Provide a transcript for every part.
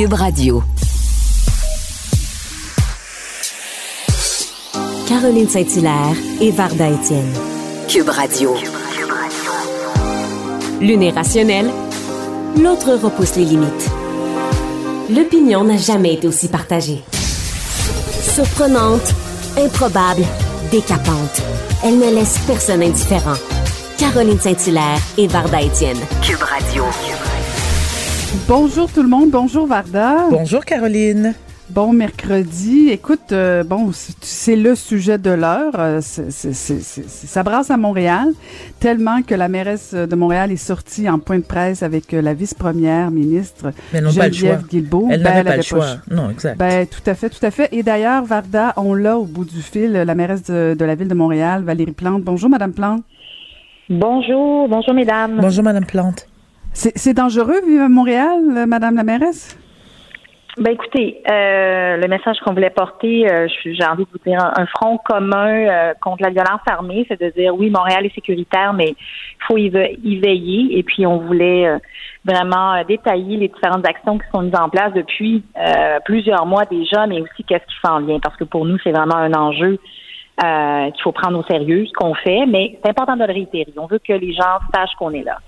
Cube Radio. Caroline Saint-Hilaire et Varda Étienne. Cube Radio. L'une est rationnelle, l'autre repousse les limites. L'opinion n'a jamais été aussi partagée. Surprenante, improbable, décapante. Elle ne laisse personne indifférent. Caroline Saint-Hilaire et Varda Étienne. Cube Radio. Bonjour tout le monde, bonjour Varda. Bonjour Caroline. Bon mercredi. Écoute, euh, bon, c'est le sujet de l'heure. Euh, ça brasse à Montréal, tellement que la mairesse de Montréal est sortie en point de presse avec euh, la vice-première ministre Geneviève Guilbeault. Elle ben, n'avait pas le choix. Non, exact. Ben, tout à fait, tout à fait. Et d'ailleurs, Varda, on l'a au bout du fil, la mairesse de, de la ville de Montréal, Valérie Plante. Bonjour, Madame Plante. Bonjour, bonjour, mesdames. Bonjour, Madame Plante. C'est dangereux vivre à Montréal, Madame la mairesse? Ben écoutez, euh, le message qu'on voulait porter, euh, j'ai envie de vous dire un, front commun euh, contre la violence armée, c'est de dire oui, Montréal est sécuritaire, mais il faut y, veiller. Et puis on voulait vraiment détailler les différentes actions qui sont mises en place depuis plusieurs mois déjà, mais aussi qu'est-ce qui s'en vient, parce que pour nous c'est vraiment un enjeu qu'il faut prendre au sérieux, ce qu'on fait, mais c'est important de le réitérer. On veut que les gens sachent qu'on est là.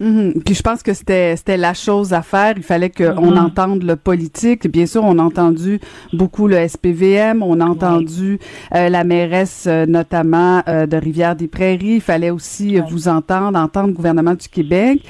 Mhm. Puis je pense que c'était c'était la chose à faire. Il fallait qu'on mhm. entende le politique. Bien sûr, on a entendu beaucoup le SPVM, on a entendu euh, la mairesse euh, notamment euh, de Rivière-des-Prairies. Il fallait aussi vous entendre, entendre le gouvernement du Québec.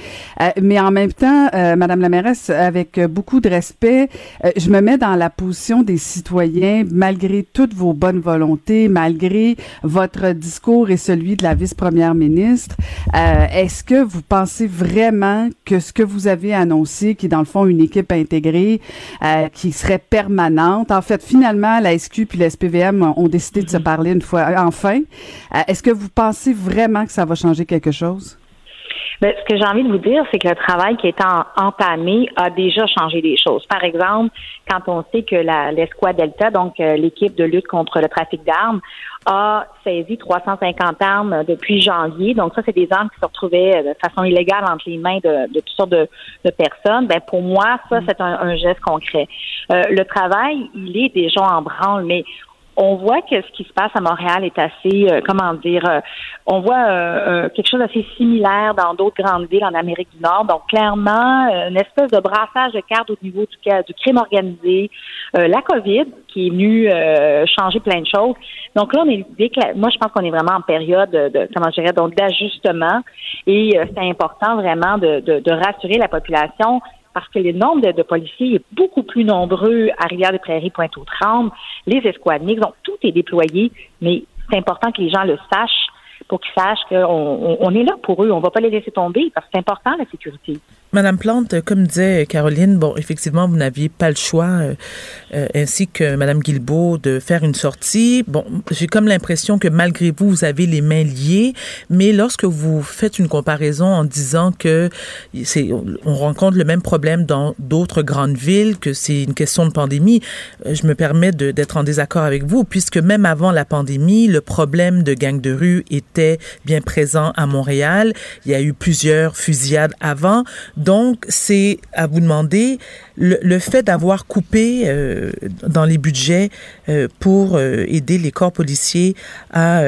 mais en même temps, Madame la mairesse, avec beaucoup de respect, je me mets dans la position des citoyens, malgré toutes vos bonnes volontés, malgré votre discours et celui de la vice-première ministre. Est-ce que vous pensez vraiment que ce que vous avez annoncé, qui est dans le fond une équipe intégrée, euh, qui serait permanente, en fait, finalement, la SQ puis la SPVM ont décidé de se mm-hmm. parler une fois, enfin. Euh, est-ce que vous pensez vraiment que ça va changer quelque chose? Ben, ce que j'ai envie de vous dire, c'est que le travail qui est entamé a déjà changé des choses. Par exemple, quand on sait que l'escouade Delta, donc euh, l'équipe de lutte contre le trafic d'armes, a saisi 350 armes depuis janvier. Donc ça, c'est des armes qui se retrouvaient euh, de façon illégale entre les mains de, toutes sortes de, personnes. Ben pour moi, ça, mm. c'est un, geste concret. Euh, le travail, il est déjà en branle, mais on voit que ce qui se passe à Montréal est assez, euh, comment dire, euh, on voit euh, quelque chose d'assez similaire dans d'autres grandes villes en Amérique du Nord. Donc, clairement, une espèce de brassage de cartes au niveau du, du crime organisé, la COVID qui est venue changer plein de choses. Donc là, on est, moi, je pense qu'on est vraiment en période de, comment je donc d'ajustement et c'est important vraiment de, de, de rassurer la population parce que le nombre de, policiers est beaucoup plus nombreux à Rivière-des-Prairies, Pointe-aux-Trembles, les escouades mixtes, donc tout est déployé, mais c'est important que les gens le sachent pour qu'ils sachent qu'on est là pour eux, on ne va pas les laisser tomber parce que c'est important la sécurité. Madame Plante, comme disait Caroline, bon, effectivement, vous n'aviez pas le choix, euh, euh, ainsi que Madame Guilbeault, de faire une sortie. Bon, j'ai comme l'impression que malgré vous, vous avez les mains liées, mais lorsque vous faites une comparaison en disant que c'est, on rencontre le même problème dans d'autres grandes villes, que c'est une question de pandémie, euh, je me permets d'être en désaccord avec vous, puisque même avant la pandémie, le problème de gangs de rue était bien présent à Montréal. Il y a eu plusieurs fusillades avant. Donc, c'est à vous demander le, fait d'avoir coupé euh, dans les budgets euh, pour euh, aider les corps policiers à,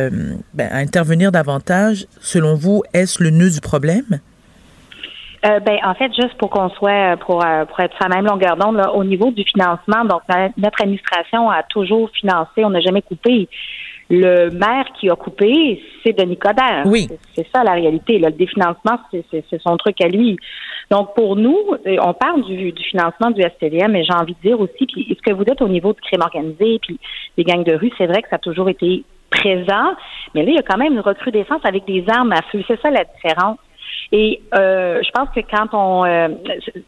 ben, à, intervenir davantage. Selon vous, est-ce le nœud du problème? ben, en fait, juste pour qu'on soit, pour, pour être sur la même longueur d'onde, au niveau du financement, donc notre administration a toujours financé, on n'a jamais coupé. Le maire qui a coupé, c'est Denis Coderre. Oui. C'est ça la réalité. Le définancement, c'est son truc à lui. Donc, pour nous, on parle du, financement du STDM, mais j'ai envie de dire aussi, puis ce que vous dites au niveau du crime organisé, puis des gangs de rue, c'est vrai que ça a toujours été présent, mais là, il y a quand même une recrudescence avec des armes à feu. C'est ça la différence. Et euh, je pense que quand on, euh,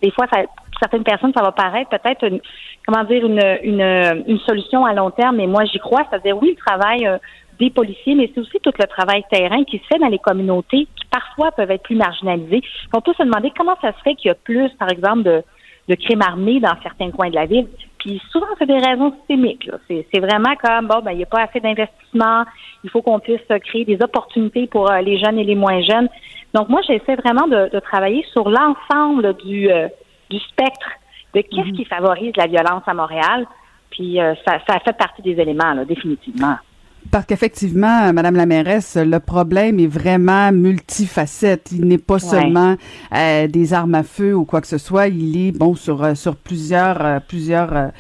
des fois, ça, pour certaines personnes, ça va paraître peut-être une, comment dire, une, une, une solution à long terme, mais moi, j'y crois. C'est-à-dire, oui, le travail euh, des policiers, mais c'est aussi tout le travail terrain qui se fait dans les communautés qui parfois peuvent être plus marginalisées. On peut se demander comment ça se fait qu'il y a plus, par exemple, de, de crimes armés dans certains coins de la ville. Puis souvent, c'est des raisons systémiques. C'est vraiment comme, bon, ben, il n'y a pas assez d'investissement, il faut qu'on puisse créer des opportunités pour euh, les jeunes et les moins jeunes. Donc, moi, j'essaie vraiment de, de travailler sur l'ensemble du, euh, du spectre de qu'est-ce mhm. qui favorise la violence à Montréal. Puis euh, ça, ça fait partie des éléments, là, définitivement. Parce qu'effectivement, Madame la mairesse, le problème est vraiment multifacette. Il n'est pas seulement euh, des armes à feu ou quoi que ce soit. Il est bon sur euh, sur plusieurs plusieurs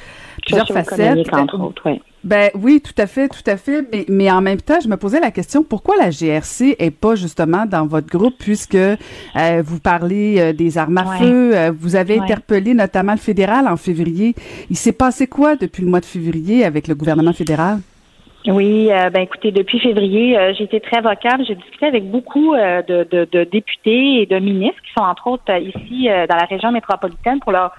plusieurs facettes. Entre autres, oui. Ben oui, tout à fait, tout à fait. Mais, mais en même temps, je me posais la question pourquoi la GRC est pas justement dans votre groupe puisque euh, vous parlez euh, des armes à feu, euh, vous avez interpellé notamment le fédéral en février. Il s'est passé quoi depuis le mois de février avec le gouvernement fédéral? Oui, ben écoutez, depuis février, j'ai été très vocable. J'ai discuté avec beaucoup de, de, de, députés et de ministres qui sont entre autres ici dans la région métropolitaine pour leur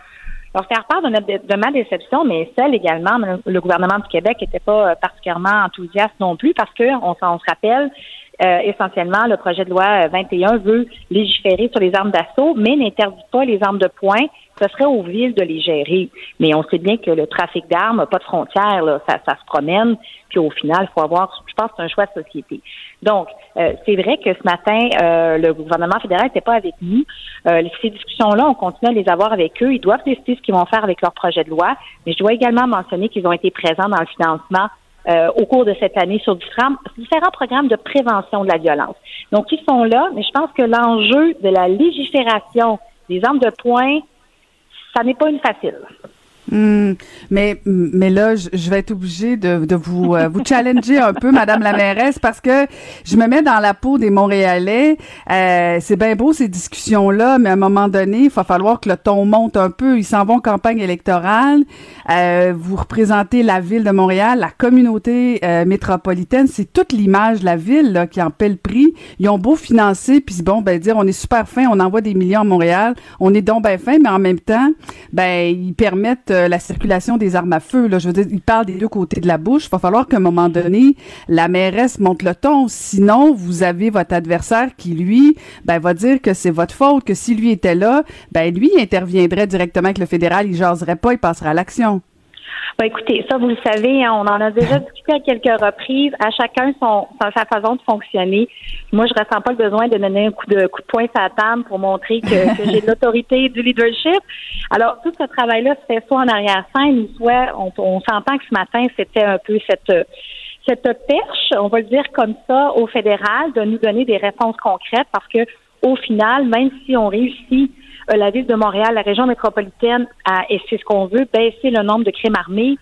leur faire part de, ma déception, mais celle également, le gouvernement du Québec n'était pas particulièrement enthousiaste non plus parce que on, on se rappelle, euh, essentiellement, le projet de loi 21 veut légiférer sur les armes d'assaut, mais n'interdit pas les armes de poing. Ce serait aux villes de les gérer. Mais on sait bien que le trafic d'armes n'a pas de frontières. Ça, se promène. Puis au final, il faut avoir, je pense, un choix de société. Donc, euh, c'est vrai que ce matin, euh, le gouvernement fédéral n'était pas avec nous. ces discussions-là, on continue à les avoir avec eux. Ils doivent décider ce qu'ils vont faire avec leur projet de loi. Mais je dois également mentionner qu'ils ont été présents dans le financement euh, au cours de cette année sur différents programmes de prévention de la violence. Donc, ils sont là, mais je pense que l'enjeu de la légifération des armes de poing, ça n'est pas une facile. Hmm. mais mais là, je, vais être obligée de, de vous euh, vous challenger un peu, Madame la mairesse, parce que je me mets dans la peau des Montréalais. Euh, c'est bien beau ces discussions là, mais à un moment donné, il va falloir que le ton monte un peu. Ils s'en vont en campagne électorale. Euh, vous représentez la ville de Montréal, la communauté euh, métropolitaine. C'est toute l'image de la ville là, qui en paie le prix. Ils ont beau financer, puis bon, ben dire on est super fin, on envoie des millions à Montréal, on est donc bien fin, mais en même temps, ben ils permettent euh, la circulation des armes à feu. Là. Je veux dire, il parle des deux côtés de la bouche. Il va falloir qu'à un moment donné, la mairesse monte le ton. Sinon, vous avez votre adversaire qui, lui, ben, va dire que c'est votre faute, que si lui était là, ben, lui, interviendrait directement avec le fédéral, il jaserait pas, il passerait à l'action. Ben, écoutez, ça, vous le savez, hein, on en a déjà discuté à quelques reprises. À chacun son, sa façon de fonctionner. Moi, je ressens pas le besoin de donner un coup de coup de poing sur la table pour montrer que, j'ai de l'autorité, du leadership. Alors, tout ce travail-là se fait soit en arrière-scène, soit on, on s'entend que ce matin, c'était un peu cette cette perche, on va le dire comme ça, au fédéral, de nous donner des réponses concrètes parce que au final, même si on réussit la ville de Montréal, la région métropolitaine, a, et c'est ce qu'on veut, baisser le nombre de crimes armés.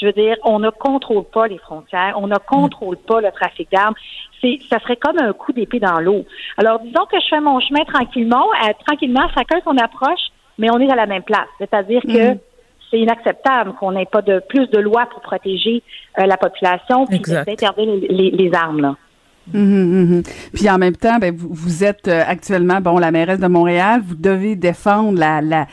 Je veux dire, on ne contrôle pas les frontières, on ne contrôle pas le trafic d'armes. C'est, ça serait comme un coup d'épée dans l'eau. Alors, disons que je fais mon chemin tranquillement, euh, tranquillement, chacun son approche, mais on est à la même place. C'est-à-dire que mhm. c'est inacceptable qu'on n'ait pas de plus de lois pour protéger euh, la population puis d'interdire les, les, armes. Là. Mhm, mhm. Puis en même temps, ben, vous, vous êtes euh, actuellement bon la mairesse de Montréal. Vous devez défendre la, la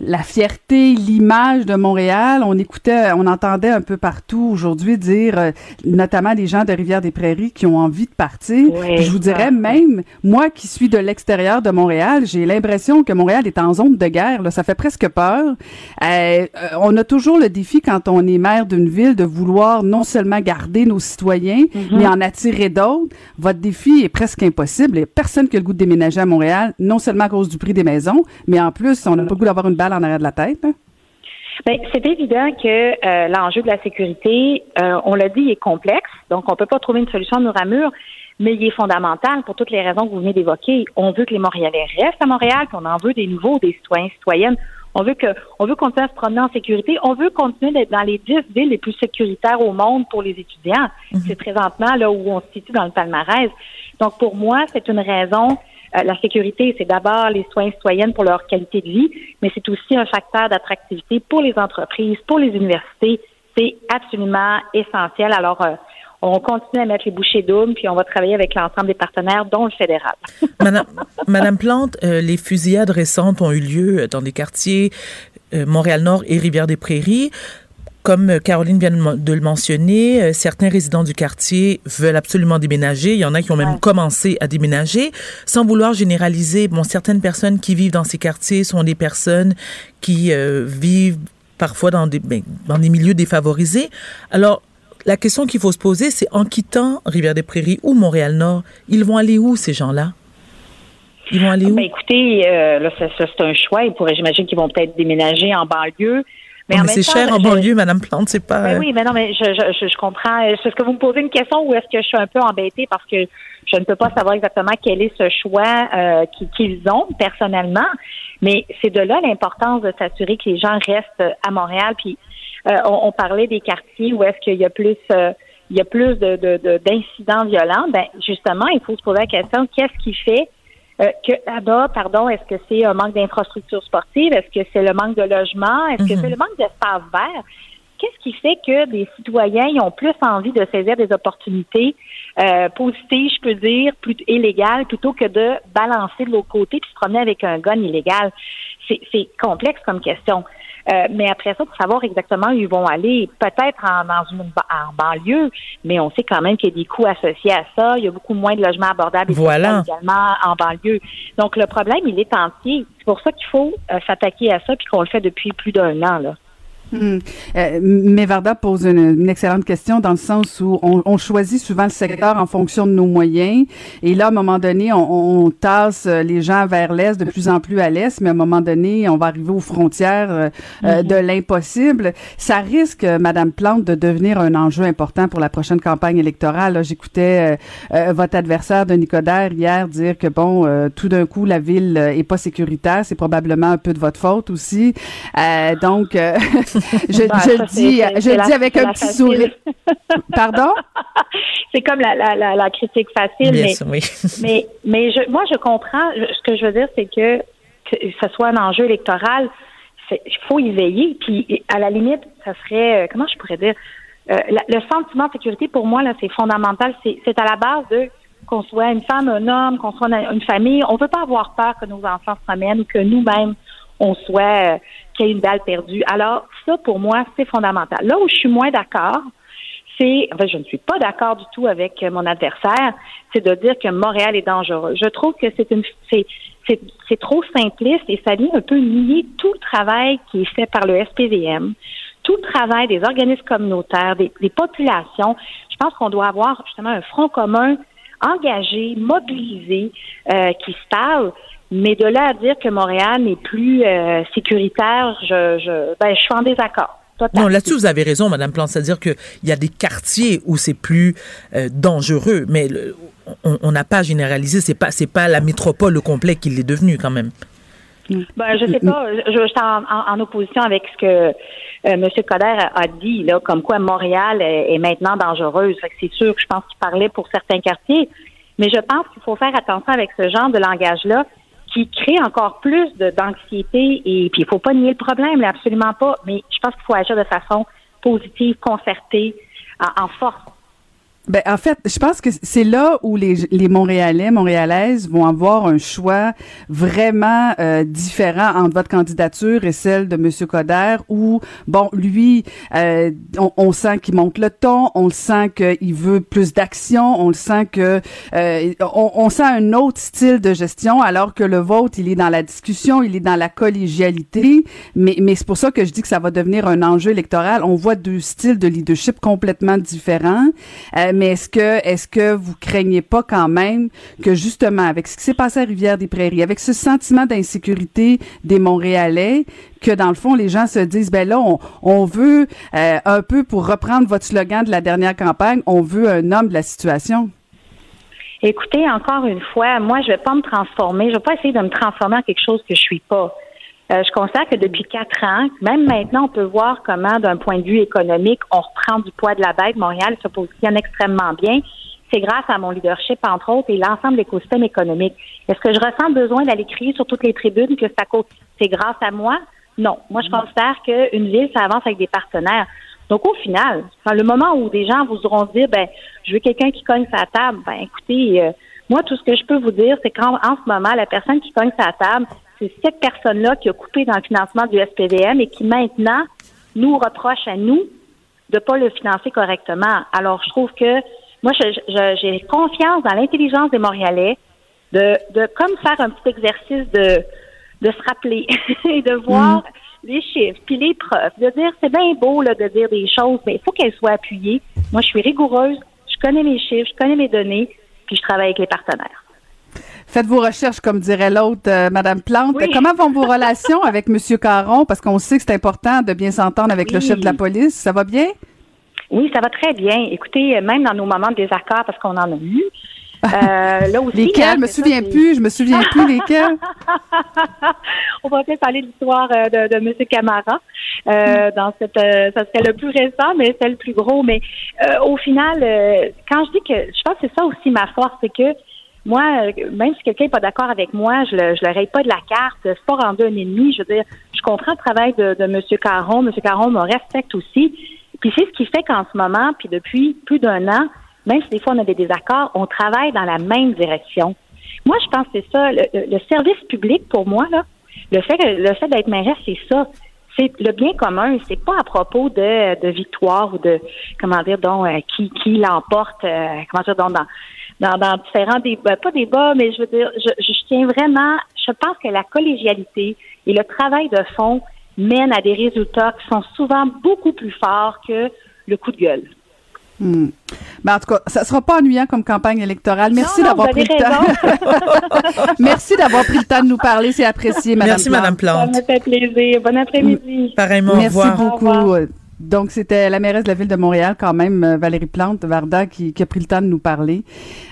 la fierté, l'image de Montréal. On écoutait, on entendait un peu partout aujourd'hui dire, euh, notamment des gens de Rivière-des-Prairies qui ont envie de partir. je vous dirais même, moi qui suis de l'extérieur de Montréal, j'ai l'impression que Montréal est en zone de guerre. Là. Ça fait presque peur. Euh, on a toujours le défi quand on est maire d'une ville de vouloir non seulement garder nos citoyens, mm-hmm. mais en attirer d'autres. Votre défi est presque impossible. Il n'y a personne qui a le goût de déménager à Montréal, non seulement à cause du prix des maisons, mais en plus, on n'a pas le goût d'avoir une balle en arrière de la tête. Hein? Ben, c'est évident que euh, l'enjeu de la sécurité, euh, on l'a dit, est complexe, donc on ne peut pas trouver une solution mur à mur, mais il est fondamental pour toutes les raisons que vous venez d'évoquer. On veut que les Montréalais restent à Montréal, qu'on en veut des nouveaux, des citoyens, citoyennes. On veut que, on veut continuer à se promener en sécurité. On veut continuer d'être dans les dix villes les plus sécuritaires au monde pour les étudiants. Mhm. C'est présentement là où on se situe dans le palmarès. Donc pour moi, c'est une raison euh, la sécurité, c'est d'abord les soins citoyennes pour leur qualité de vie, mais c'est aussi un facteur d'attractivité pour les entreprises, pour les universités. C'est absolument essentiel. Alors, euh, on continue à mettre les bouchées doubles, puis on va travailler avec l'ensemble des partenaires, dont le fédéral. Madame, Madame Plante, euh, les fusillades récentes ont eu lieu dans des quartiers Montréal-Nord et Rivière-des-Prairies. Comme Caroline vient de le mentionner, euh, certains résidents du quartier veulent absolument déménager. Il y en a qui ont même commencé à déménager. Sans vouloir généraliser, bon, certaines personnes qui vivent dans ces quartiers sont des personnes qui euh, vivent parfois dans des, ben, dans des milieux défavorisés. Alors, la question qu'il faut se poser, c'est en quittant Rivière-des-Prairies ou Montréal-Nord, ils vont aller où ces gens-là? Ils vont aller où? Ben, écoutez, euh, là, c'est un choix. J'imagine qu'ils vont peut-être déménager en banlieue. Mais, oh, mais c'est cher en banlieue, Madame Plante, c'est pas. Ben oui, mais non, mais je, je, je comprends. Est-ce que vous me posez une question ou est-ce que je suis un peu embêtée parce que je ne peux pas savoir exactement quel est ce choix euh, qu'ils ont personnellement, mais c'est de là l'importance de s'assurer que les gens restent à Montréal. Puis euh, on, parlait des quartiers où est-ce qu'il y a plus euh, il y a plus de, d'incidents violents. Ben justement, il faut se poser la question qu'est-ce qui fait euh, que là-bas, pardon, est-ce que c'est un manque d'infrastructures sportives? Est-ce que c'est le manque de logement? Est-ce que mhm. c'est le manque d'espace vert? Qu'est-ce qui fait que des citoyens ont plus envie de saisir des opportunités euh, positives, je peux dire, plus illégales, plutôt que de balancer de l'autre côté puis se promener avec un gun illégal? C'est complexe comme question. Euh, mais après ça, pour savoir exactement où ils vont aller, peut-être en, dans une en banlieue, mais on sait quand même qu'il y a des coûts associés à ça. Il y a beaucoup moins de logements abordables voilà. également en banlieue. Donc le problème, il est entier. C'est pour ça qu'il faut euh, s'attaquer à ça, puis qu'on le fait depuis plus d'un an. Là. Hmm. Euh, mais Varda pose une, excellente question dans le sens où on, choisit souvent le secteur en fonction de nos moyens. Et là, à un moment donné, on, tasse les gens vers l'est, de plus en plus à l'est, mais à un moment donné, on va arriver aux frontières euh, euh, de mm-hmm. l'impossible. Ça risque, Madame Plante, de devenir un enjeu important pour la prochaine campagne électorale. J'écoutais votre adversaire de Nicodère hier dire que bon, tout d'un coup, la ville est pas sécuritaire. C'est probablement un peu de votre faute aussi. donc je, bah, je dis, je dis avec un petit sourire. Pardon? C'est comme la, la, la, critique facile, mais, mais, mais je, moi, je comprends. Ce que je veux dire, c'est que que ce soit un enjeu électoral, il faut y veiller. Puis, à la limite, ça serait, euh, comment je pourrais dire, euh, le sentiment de sécurité, pour moi, là, c'est fondamental. C'est à la base de qu'on soit une femme, un homme, qu'on soit une famille. On ne veut pas avoir peur que nos enfants se promènent ou que nous-mêmes, on soit euh, qu'il y une balle perdue. Alors, ça, pour moi, c'est fondamental. Là où je suis moins d'accord, c'est, en fait, je ne suis pas d'accord du tout avec mon adversaire, c'est de dire que Montréal est dangereux. Je trouve que c'est une, c'est, c'est, trop simpliste et ça vient un peu nier tout le travail qui est fait par le SPVM, tout le travail des organismes communautaires, des, populations. Je pense qu'on doit avoir justement un front commun engagé, mobilisé, euh, qui se parle. Mais de là à dire que Montréal n'est plus euh, sécuritaire, je, je, ben, je suis en désaccord. Non, là-dessus, vous avez raison, Madame Plante. C'est-à-dire qu'il y a des quartiers où c'est plus euh, dangereux, mais on n'a pas généralisé. C'est pas, c'est pas la métropole au complet qui l'est devenu quand même. Ben, je sais pas. Je, je suis en, opposition avec ce que euh, M. Coder a, dit, là, comme quoi Montréal est, maintenant dangereuse. c'est sûr que je pense qu'il parlait pour certains quartiers. Mais je pense qu'il faut faire attention avec ce genre de langage-là qui crée encore plus d'anxiété et puis il faut pas nier le problème, absolument pas. Mais je pense qu'il faut agir de façon positive, concertée, en force ben, en fait, je pense que c'est là où les, les Montréalais, Montréalaises vont avoir un choix vraiment euh, différent entre votre candidature et celle de Monsieur Coder, où, bon, lui, euh, on, on, sent qu'il monte le ton, on le sent qu'il veut plus d'action, on le sent que euh, on, on, sent un autre style de gestion, alors que le vôtre, il est dans la discussion, il est dans la collégialité, mais, mais c'est pour ça que je dis que ça va devenir un enjeu électoral. On voit deux styles de leadership complètement différents. Mais est-ce que est-ce vous craignez pas quand même que justement avec ce qui s'est passé à Rivière-des-Prairies, avec ce sentiment d'insécurité des Montréalais, que dans le fond les gens se disent ben là on, veut euh, un peu pour reprendre votre slogan de la dernière campagne, on veut un homme de la situation? Écoutez, encore une fois, moi, je vais pas me transformer. Je vais pas essayer de me transformer en quelque chose que je suis pas. Euh, je constate que depuis quatre ans, même maintenant, on peut voir comment, d'un point de vue économique, on reprend du poids de la bête. Montréal se positionne extrêmement bien. C'est grâce à mon leadership, entre autres, et l'ensemble de l'écosystème économique. Est-ce que je ressens besoin d'aller crier sur toutes les tribunes que c'est grâce à moi? Non. Moi, je considère qu'une ville, ça avance avec des partenaires. Donc, au final, le moment où des gens vous auront dire, ben, je veux quelqu'un qui cogne sa table, ben, écoutez, euh, moi, tout ce que je peux vous dire, c'est qu'en en ce moment, la personne qui cogne sa table, c'est cette personne-là qui a coupé dans le financement du SPVM et qui maintenant nous reproche à nous de ne pas le financer correctement. Alors, je trouve que moi, j'ai confiance dans l'intelligence des Montréalais de, de comme faire un petit exercice de, de se rappeler et de voir mm. les chiffres, puis les preuves, de dire c'est bien beau là, de dire des choses, mais il faut qu'elles soient appuyées. Moi, je suis rigoureuse, je connais mes chiffres, je connais mes données, puis je travaille avec les partenaires. Faites vos recherches, comme dirait l'autre, euh, Madame Plante. Comment vont vos relations avec Monsieur Caron? Parce qu'on sait que c'est important de bien s'entendre avec le chef de la police. Ça va bien? Oui, ça va très bien. Écoutez, même dans nos moments de désaccord, parce qu'on en a eu, euh, là aussi, lesquels? je me souviens plus. Je me souviens plus lesquels. On va peut-être parler de l'histoire euh, de, de M. Camara. Euh, dans cette, euh, ça serait le plus récent, mais c'est le plus gros. Mais euh, au final, quand je dis que, je pense que c'est ça aussi ma force, c'est que moi, même si quelqu'un n'est pas d'accord avec moi, je le, je le raye pas de la carte. C'est pas rendu un ennemi. Je veux dire, je comprends le travail de, de M. Caron. M. Caron me respecte aussi. Puis c'est ce qui fait qu'en ce moment, puis depuis plus d'un an, même si des fois on a des désaccords, on travaille dans la même direction. Moi, je pense que c'est ça. Le, service public, pour moi, là, le fait, le fait d'être mairesse, c'est ça. C'est le bien commun. C'est pas à propos de, de victoire ou de comment dire donc euh, qui qui l'emporte. Euh, comment dire donc dans, dans, différents débats, pas débats, mais je veux dire, je, je tiens vraiment. Je pense que la collégialité et le travail de fond mènent à des résultats qui sont souvent beaucoup plus forts que le coup de gueule. Hmm. Ben, en tout cas, ça sera pas ennuyant comme campagne électorale. Merci d'avoir pris le temps. Merci d'avoir pris le temps de nous parler. C'est apprécié, Madame Merci, Plante. Madame Plante. Ça me fait plaisir. Bon après-midi. Pareillement, Merci beaucoup. Donc, c'était la mairesse de la ville de Montréal, quand même, euh, Valérie Plante, Varda, qui, qui a pris le temps de nous parler.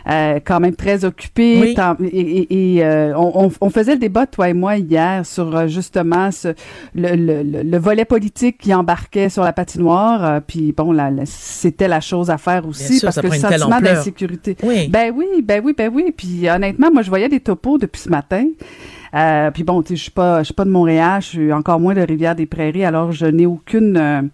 Euh, quand même très occupée. Oui. et, et euh, on, on, faisait le débat, toi et moi, hier, sur euh, justement ce, le, le, le, volet politique qui embarquait sur la patinoire. puis bon, là, c'était la chose à faire aussi, sûr, parce que le sentiment d'insécurité. Oui. Ben oui, ben oui, ben oui. Puis honnêtement, moi, je voyais des topos depuis ce matin. Euh, puis bon, tu sais, je suis pas, je suis pas de Montréal, je suis encore moins de Rivière-des-Prairies, alors je n'ai aucune.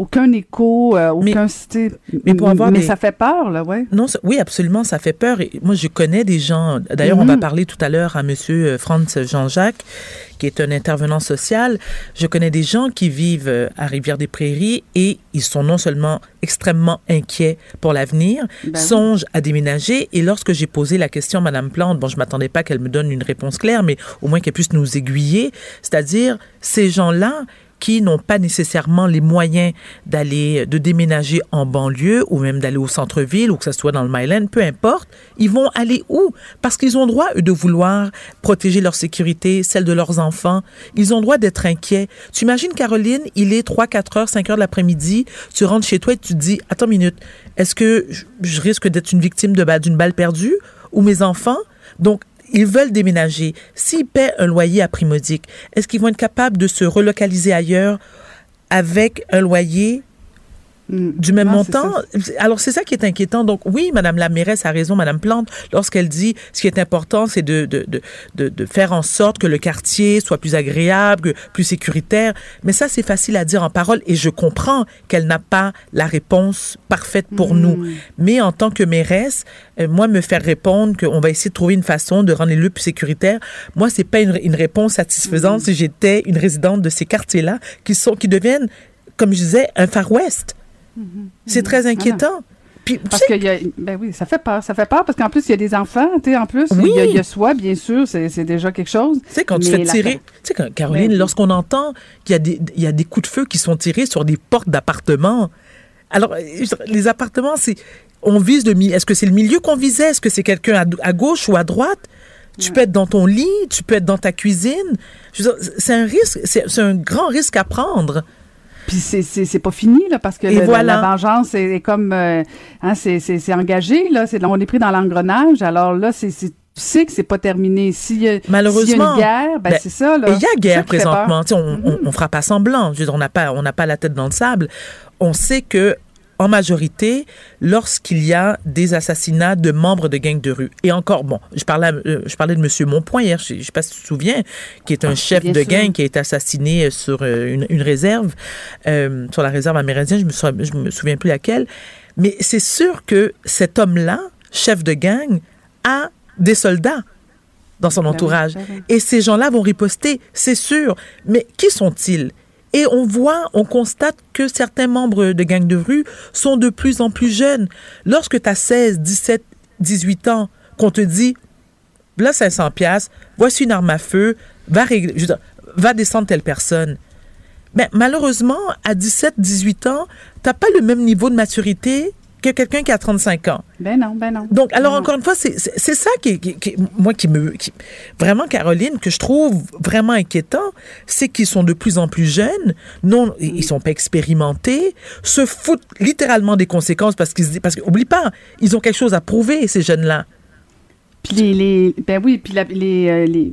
Euh, aucun écho, euh, aucun mais, mais, pour avoir mais des... ça fait peur là, ouais. Non, oui, absolument, ça fait peur. Et moi, je connais des gens. D'ailleurs, mm -hmm. on va Mm-hmm. parler tout à l'heure à Monsieur Franz Jean-Jacques, qui est un intervenant social. Je connais des gens qui vivent à Rivière-des-Prairies et ils sont non seulement extrêmement inquiets pour l'avenir, Ben songent à déménager. Et lorsque j'ai posé la question à Madame Plante, bon, je m'attendais pas qu'elle me donne une réponse claire, mais au moins qu'elle puisse nous aiguiller, c'est-à-dire ces gens-là qui n'ont pas nécessairement les moyens d'aller, de déménager en banlieue ou même d'aller au centre-ville ou que ce soit dans le Myland, peu importe, ils vont aller où? Parce qu'ils ont droit, eux, de vouloir protéger leur sécurité, celle de leurs enfants. Ils ont droit d'être inquiets. Tu imagines, Caroline, il est 3, 4 heures, 5 heures de l'après-midi, tu rentres chez toi et tu te dis, attends une minute, est-ce que je, risque d'être une victime d'une balle perdue ou mes enfants? Donc, ils veulent déménager. S'ils paient un loyer à prix modique, est-ce qu'ils vont être capables de se relocaliser ailleurs avec un loyer du même Non, montant? Alors, c'est ça qui est inquiétant. Donc, oui, Madame la mairesse a raison, Madame Plante, lorsqu'elle dit ce qui est important, c'est de, de, de, de, faire en sorte que le quartier soit plus agréable, plus sécuritaire. Mais ça, c'est facile à dire en parole et je comprends qu'elle n'a pas la réponse parfaite pour Mm. nous. Mais en tant que mairesse, euh, moi, me faire répondre qu'on va essayer de trouver une façon de rendre les lieux plus sécuritaires, moi, c'est pas une, une réponse satisfaisante Mm. si j'étais une résidente de ces quartiers-là qui sont, qui deviennent, comme je disais, un Far West. C'est très inquiétant. Puis, Parce que y a, ben oui, ça fait peur, ça fait peur parce qu'en plus il y a des enfants, tu sais, en plus il Oui. y, a- il y a soi, bien sûr, c'est déjà quelque chose. tu sais, quand tu fais tirer, tu sais, quand- Caroline, Ben lorsqu'on entend qu'il y, a des- il y a des coups de feu qui sont tirés sur des portes d'appartements, alors, euh, les appartements, c'est, on vise le milieu. Est-ce que c'est le milieu qu'on visait? Est-ce que c'est quelqu'un à, à gauche ou à droite? Tu peux être dans ton lit, tu peux être dans ta cuisine. C'est un risque, c'est c'est un grand risque à prendre. Puis c'est c'est c'est pas fini là parce que Et le- voilà. la vengeance est, est comme euh, hein, c'est c'est c'est engagé là, c'est on est pris dans l'engrenage. Alors là c'est c'est tu sais que c'est pas terminé. S'il y a, s'il y a Malheureusement. une guerre, ben, Ben, c'est ça il y a guerre présentement. Tu sais, on, on, on frappe à semblant. On n'a pas, on n'a pas la tête dans le sable. On sait que en majorité, lorsqu'il y a des assassinats de membres de gangs de rue, et encore, bon, je parlais, euh, je parlais de Monsieur Montpoint hier, je ne sais pas si tu te souviens, qui est un chef bien de sûr. gang qui a été assassiné sur euh, une, une réserve, euh, sur la réserve amérindienne, je me, je me souviens plus laquelle, mais c'est sûr que cet homme-là, chef de gang, a des soldats dans son Ben entourage. ben. Et ces gens-là vont riposter, c'est sûr. Mais qui sont-ils? Et on voit, on constate que certains membres de gangs de rue sont de plus en plus jeunes. Lorsque tu as 16, 17, 18 ans, qu'on te dit, là 500 pièces, voici une arme à feu, va régler, je veux dire, va descendre telle personne. Mais malheureusement, à 17, 18 ans, t'as pas le même niveau de maturité que quelqu'un qui a 35 ans. Ben non, ben non. Donc, alors, Ben non. encore une fois, c'est ça qui, qui- qui- moi, qui me. qui- vraiment, Caroline, que je trouve vraiment inquiétant, c'est qu'ils sont de plus en plus jeunes, non, ils ils sont pas expérimentés, se foutent littéralement des conséquences parce qu'ils. Parce qu'oublie pas, ils ont quelque chose à prouver, ces jeunes-là. Puis les, les- ben oui, puis la- les, euh, les,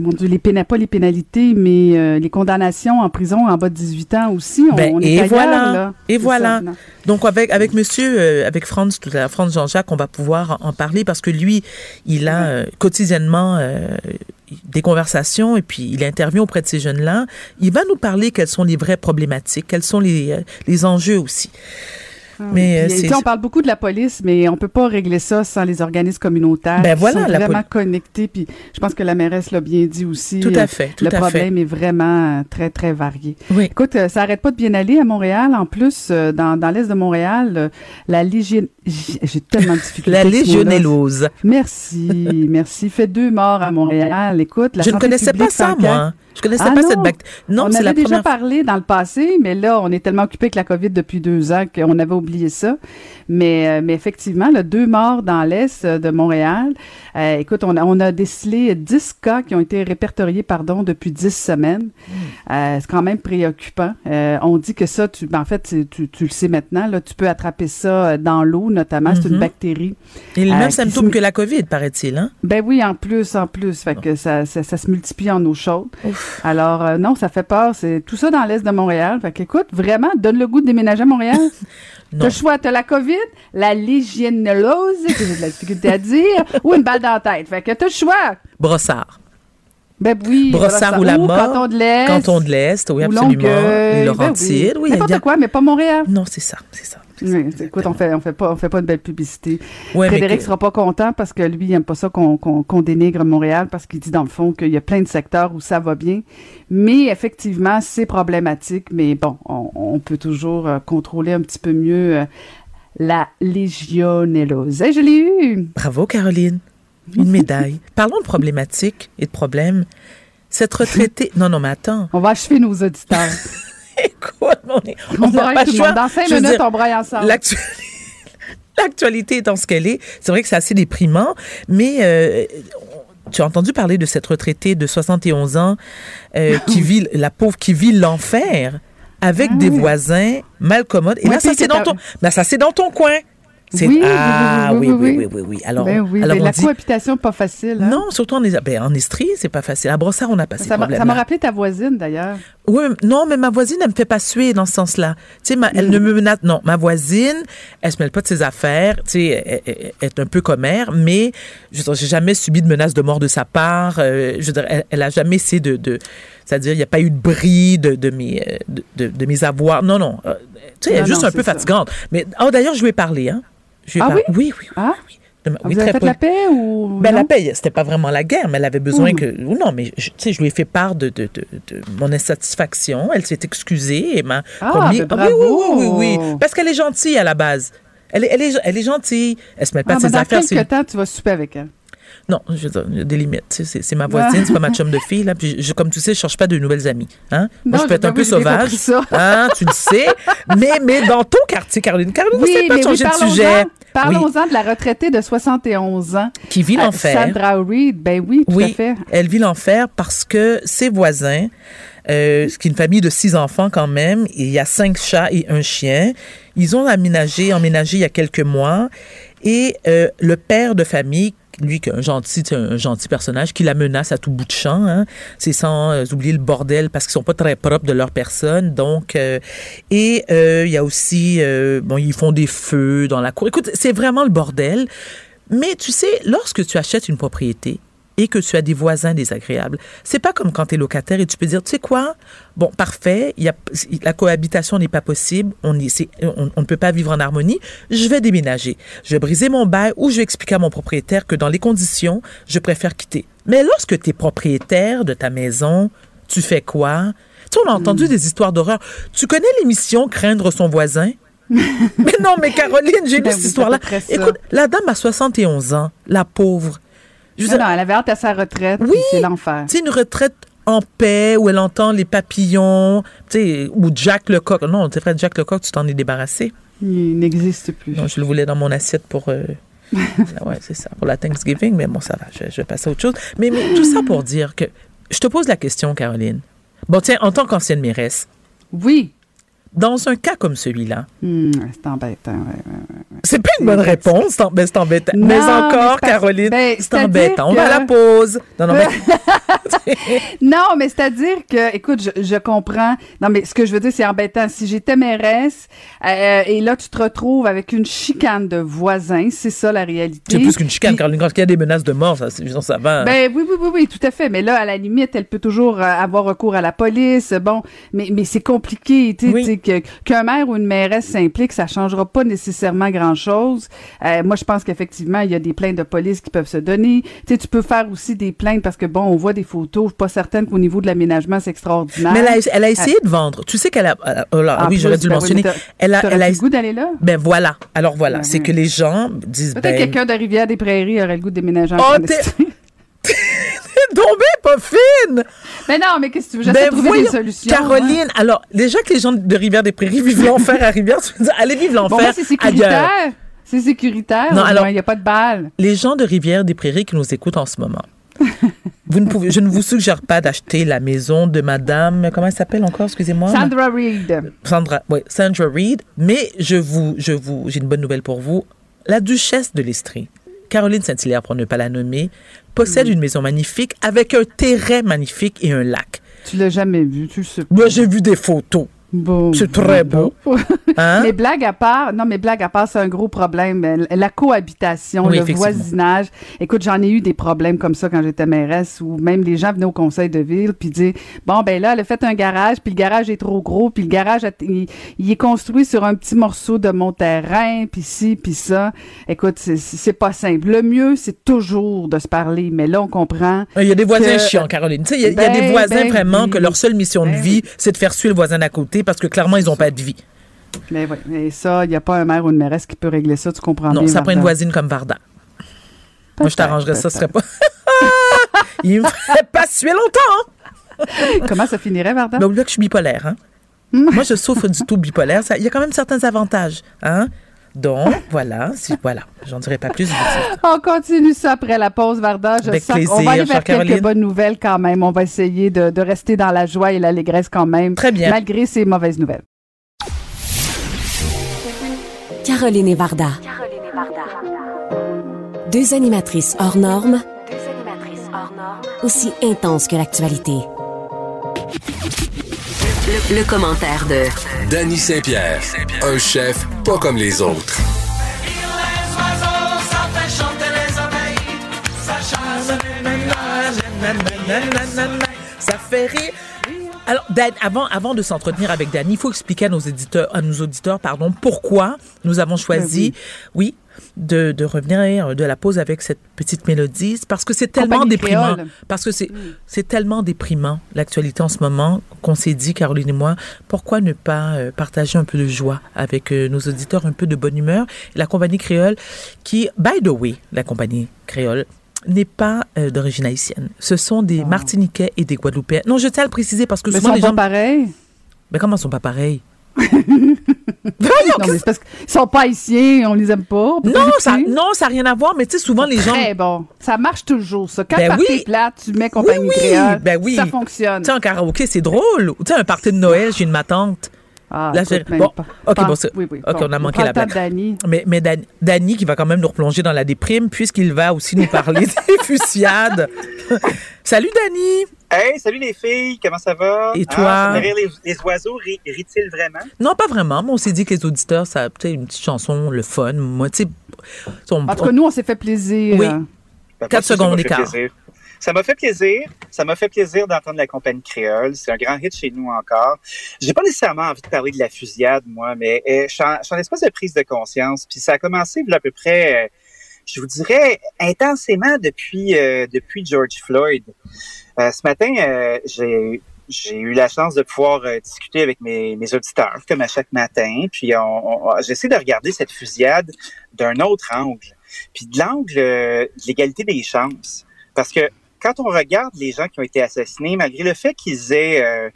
mon Dieu, les péna- pas les pénalités, mais euh, les condamnations en prison en bas de 18 ans aussi. On, Ben, on est et ailleurs, voilà, là. et voilà. ça. Donc avec avec Monsieur, euh, avec Franz tout à l'heure, Franz Jean-Jacques, on va pouvoir en parler parce que lui, il a euh, quotidiennement des conversations et puis il intervient auprès de ces jeunes-là. Il va nous parler quelles sont les vraies problématiques, quels sont les les enjeux aussi. Mais, euh, Puis, on parle beaucoup de la police, mais on peut pas régler ça sans les organismes communautaires. Ben qui voilà, sont la vraiment connectés. Puis je pense que la mairesse l'a bien dit aussi. Tout à euh, fait, tout le à fait. problème est vraiment euh, très très varié. Oui. Écoute, ça arrête pas de bien aller à Montréal. En plus, dans, dans l'est de Montréal, la légion... J'ai tellement de difficultés. La légionellose. Merci, merci. Fait deux morts à Montréal. Écoute, la Je ne connaissais pas ça, moi. Je connaissais Ah pas non. cette bactérie. Non, on c'est avait la déjà première parlé dans le passé, mais là, on est tellement occupé avec la COVID depuis deux ans qu'on avait oublié ça. Mais, euh, mais effectivement, là, deux morts dans l'est euh, de Montréal. Euh, écoute, on a, on a décelé 10 cas qui ont été répertoriés, pardon, depuis 10 semaines. Hmm. Euh, c'est quand même préoccupant. Euh, on dit que ça, tu, ben, en fait, tu, tu le sais maintenant, là, tu peux attraper ça dans l'eau, notamment. C'est une Mhm. bactérie. Et les mêmes qui symptômes se- que la COVID, paraît-il, hein? Ben oui, en plus, en plus. Fait que ça, ça, ça se multiplie en eau chaude. Alors, euh, non, ça fait peur. C'est tout ça dans l'est de Montréal. Fait qu'écoute, vraiment, donne le goût de déménager à Montréal. T'as le choix, t'as la COVID, la légionnellose, que j'ai de la difficulté à dire, ou une balle dans la tête. Fait que t'as le choix. Brossard. Ben oui. Brossard ou la mort. Canton de l'Est. Canton de l'Est, oui, ou absolument. Longueuil. Les Ben oui. oui. N'importe quoi, mais pas Montréal. Non, c'est ça, c'est ça. Oui, écoute, on fait, on fait pas, on fait pas une belle publicité. Ouais, Frédéric que- sera pas content parce que lui, il aime pas ça qu'on dénigre Montréal parce qu'il dit dans le fond qu'il y a plein de secteurs où ça va bien. Mais effectivement, c'est problématique. Mais bon, on, on peut toujours euh, contrôler un petit peu mieux euh, la légionellose. Hey, je l'ai eu! Bravo, Caroline. Une médaille. Parlons de problématiques et de problèmes. Cette retraitée. Non, non, mais attends. On va achever nos auditeurs. Écoute, on est- On, on braille pas tout le monde. Dans cinq minutes, dire, on braille ensemble. l'actu- L'actualité étant ce qu'elle est, c'est vrai que c'est assez déprimant, mais euh, tu as entendu parler de cette retraitée de 71 ans euh, qui vit, la pauvre qui vit l'enfer avec Ah des voisins mal commodes. Et Ouais, là, ça, c'est dans ton, ben, ça, c'est dans ton coin. Oui, ah oui oui oui, oui, oui, Alors, ben alors ben la dit... cohabitation, pas facile. Hein. Non, surtout en, ben, en Estrie, c'est pas facile. À Brossard, on a passé ça Ça m'a rappelé ta voisine, d'ailleurs. Oui, non, mais ma voisine, elle ne me fait pas suer dans ce sens-là. Tu sais, elle mm. ne me menace. Non, ma voisine, elle ne se mêle pas de ses affaires. Tu sais, elle, est un peu commère, mais je j'ai jamais subi de menace de mort de sa part. Euh, elle, elle a jamais essayé de c'est-à-dire, il n'y a pas eu de bris de, de, mes, euh, de, de- de mes avoirs. Non, non. Euh, tu sais, elle est Non, juste non, un peu ça. fatigante. Mais, oh, d'ailleurs, je lui ai parlé, hein. Je lui ai Ah oui? Oui, oui, oui. Ah? oui. Ma- oui, Vous avez fait la paix ou. ben, la paix, c'était pas vraiment la guerre, mais elle avait besoin que. ou Non, mais tu sais, je lui ai fait part de, de, de, de mon insatisfaction. Elle s'est excusée et m'a Ah, promis. ben oui, oui, oui, bravo. oui, oui. Parce qu'elle est gentille à la base. Elle est, elle est, elle est gentille. Elle se met pas Ah, de ben, ses dans affaires. c'est- quelques temps, tu vas souper avec elle. Non, je veux dire, il y a des limites. C'est, ma voisine, c'est pas ma chum de fille. Là, puis je- comme tu sais, je cherche pas de nouvelles amies. Hein? Moi, Non, je peux être un peu sauvage. Hein, tu le sais. mais, mais dans ton quartier, Caroline, Caroline, Oui, c'est pas mais de oui, changer de sujet. Parlons-en de la retraitée de 71 ans. Qui vit Euh, l'enfer. Sandra Reed, ben oui, tout à fait. elle vit l'enfer parce que ses voisins, euh, ce qui est une famille de six enfants quand même, il y a cinq chats et un chien, ils ont aménagé, emménagé il y a quelques mois, et euh, le père de famille lui, un gentil, un gentil personnage, qui la menace à tout bout de champ. Hein. C'est sans euh, oublier le bordel parce qu'ils sont pas très propres de leur personne. Donc, euh, et euh, il y a aussi, bon, ils font des feux dans la cour. Écoute, c'est vraiment le bordel. Mais tu sais, lorsque tu achètes une propriété et que tu as des voisins désagréables, c'est pas comme quand tu es locataire et tu peux dire, tu sais quoi, bon, parfait, y a, la cohabitation n'est pas possible, on, c'est- on, on ne peut pas vivre en harmonie, je vais déménager. Je vais briser mon bail ou je vais expliquer à mon propriétaire que dans les conditions, je préfère quitter. Mais lorsque tu es propriétaire de ta maison, tu fais quoi? Tu sais, on a entendu des histoires d'horreur. Tu connais l'émission Craindre son voisin? mais non, mais Caroline, j'ai lu Ben cette histoire-là. Écoute, la dame a 71 ans, la pauvre. Je veux Non, dire, non, elle avait hâte à sa retraite. Oui. C'est l'enfer. tu sais, une retraite en paix où elle entend les papillons, tu sais, ou Jack Lecoq. Non, c'est vrai, Jack Lecoq, tu t'en es débarrassé. Il n'existe plus. Non, je le voulais dans mon assiette pour. Euh, ouais, c'est ça, pour la Thanksgiving, mais bon, ça va, je, je vais passer à autre chose. Mais, mais tout ça pour dire que. Je te pose la question, Caroline. Bon, tiens, en tant qu'ancienne mairesse, Oui. Dans un cas comme celui-là, Hmm, c'est embêtant. ouais, ouais, ouais. c'est pas une bonne réponse, c'est ben, embêtant. Non, mais encore, Caroline, ben, c'est embêtant. On va à la pause. Non, non, mais. Non, mais c'est-à-dire que, écoute, je, je comprends. Non, mais ce que je veux dire, c'est embêtant. Si j'étais mairesse euh, et là, tu te retrouves avec une chicane de voisins, c'est ça la réalité. C'est plus qu'une chicane, Puis- Caroline. Quand il y a des menaces de mort, ça, c'est- ça va. Ben oui, oui, oui, oui, tout à fait. Mais là, à la limite, elle peut toujours euh, avoir recours à la police. Bon, mais, mais c'est compliqué, tu sais, Oui. Que- qu'un maire ou une mairesse s'implique, ça changera pas nécessairement grand-chose. Euh, moi, je pense qu'effectivement, il y a des plaintes de police qui peuvent se donner. Tu sais, tu peux faire aussi des plaintes parce que bon, on voit des photos. Je suis pas certaine qu'au niveau de l'aménagement, c'est extraordinaire. Mais elle a, elle a essayé de vendre. Tu sais qu'elle a. euh, oh oui, plus, j'aurais dû le ben mentionner. elle a, elle a, le goût d'aller là? ben voilà. Alors voilà, c'est que les gens disent Peut-être ben, quelqu'un de Rivière-des-Prairies aurait le goût de déménager en Oh. tombée pas fine. Mais non, mais qu'est-ce que tu veux? J'essaie Ben de trouver voyons, des solutions. hein. Caroline, alors déjà que les gens de Rivière-des-Prairies vivent l'enfer à Rivière, tu veux dire allez vivre Bon, l'enfer moi, c'est ailleurs. sécuritaire. C'est sécuritaire. Non, alors- il n'y a pas de balles. Les gens de Rivière-des-Prairies qui nous écoutent en ce moment. Vous ne pouvez, je ne vous suggère pas d'acheter la maison de Madame, comment elle s'appelle encore, excusez-moi? Sandra Reed. Sandra, ouais, Sandra Reed. Mais je vous, je vous, j'ai une bonne nouvelle pour vous. La duchesse de l'Estrie, Caroline Saint-Hilaire, pour ne pas la nommer, possède une maison magnifique avec un terrain magnifique et un lac. Tu l'as jamais vu, tu le sais. Moi, j'ai vu des photos. Bon, C'est très beau. Hein? Mais blague à part, non, mais blague à part, c'est un gros problème. La cohabitation, Oui, le voisinage. Écoute, j'en ai eu des problèmes comme ça quand j'étais mairesse où même les gens venaient au conseil de ville puis disaient bon ben là, elle a fait un garage puis le garage est trop gros puis le garage il, il est construit sur un petit morceau de mon terrain puis ci puis ça. Écoute, c'est- pas simple. Le mieux, c'est toujours de se parler, mais là on comprend. Il y a des voisins que- chiants, Caroline. Tu sais, il y a, y a Ben, des voisins ben vraiment oui. que leur seule mission de Ben vie, c'est de faire suer le voisin d'à côté parce que clairement, ils n'ont pas de vie. Mais oui, mais ça, il n'y a pas un maire ou une mairesse qui peut régler ça, tu comprends Non, bien. ça prend une voisine comme Varda. Moi, je t'arrangerais ça, ce serait pas. Il me ferait pas suer longtemps. Comment ça finirait, Varda? Mais oublie que je suis bipolaire. Hein? Moi, je souffre du tout bipolaire. Ça- Il y a quand même certains avantages. Hein? Donc, voilà. Si, voilà. J'en dirai pas plus. On continue ça après la pause, Varda. Je Avec sens qu'on plaisir, va aller vers quelques Caroline. bonnes nouvelles quand même. On va essayer de, de rester dans la joie et l'allégresse quand même. Très bien. Malgré ces mauvaises nouvelles. Caroline et Varda. Deux animatrices hors normes, aussi intenses que l'actualité. Le, le commentaire de Danny Saint-Pierre, un chef pas comme les autres. Ça fait rire. Alors, Dan, avant, avant de s'entretenir avec Dany, il faut expliquer à nos éditeurs, à nos auditeurs, pardon, pourquoi nous avons choisi, oui, de, de revenir de la pause avec cette petite mélodie. Parce que c'est tellement Compagnie déprimant. créole. Parce que c'est, c'est tellement déprimant, l'actualité en ce moment, qu'on s'est dit, Caroline et moi, pourquoi ne pas euh, partager un peu de joie avec euh, nos auditeurs, un peu de bonne humeur. La compagnie créole, qui, by the way, la compagnie créole, n'est pas euh, d'origine haïtienne. Ce sont des Martiniquais et des Guadeloupéens. Non, je tiens à le préciser parce que Mais souvent sont les gens... pareils. Mais comment ils sont pas pareils? Non, mais parce qu'ils sont pas ici, on les aime pas. on Non, ça non, ça n'a rien à voir, mais tu sais, souvent les gens... Très bon. Ça marche toujours, ça. Quand Ben oui. tes plate, tu mets compagnie oui, créole. ben oui. Ça fonctionne. Tu sais, en karaoké, c'est drôle. Tu sais, un party de Noël, j'ai une ma tante. Ah, Là, écoute, bon, pas. ok, Pas- bon, oui, oui, bon. on a manqué la blague. Mais, mais Dan- Danny qui va quand même nous replonger dans la déprime puisqu'il va aussi nous parler des fusillades. Salut Danny! Hey, salut les filles, comment ça va? Et Ah, toi? rire, les, les oiseaux ri- rient-ils vraiment? Non, pas vraiment, mais on s'est dit que les auditeurs, ça peut-être une petite chanson, le fun. Moi, tu sais, En tout cas, nous, on s'est fait plaisir. Oui. Ben, Quatre moi aussi, ça secondes d'écart. Ça m'a fait plaisir. Ça m'a fait plaisir d'entendre la compagnie créole. C'est un grand hit chez nous encore. J'ai pas nécessairement envie de parler de la fusillade, moi, mais euh, je suis en- espèce de prise de conscience. Puis ça a commencé il y a à peu près, euh, je vous dirais, intensément depuis euh, depuis George Floyd. Euh, ce matin, euh, j'ai j'ai eu la chance de pouvoir euh, discuter avec mes, mes auditeurs, comme à chaque matin. Puis on, j'essaie de regarder cette fusillade d'un autre angle. Puis de l'angle euh, de l'égalité des chances. Parce que quand on regarde les gens qui ont été assassinés, malgré le fait qu'ils aient, euh,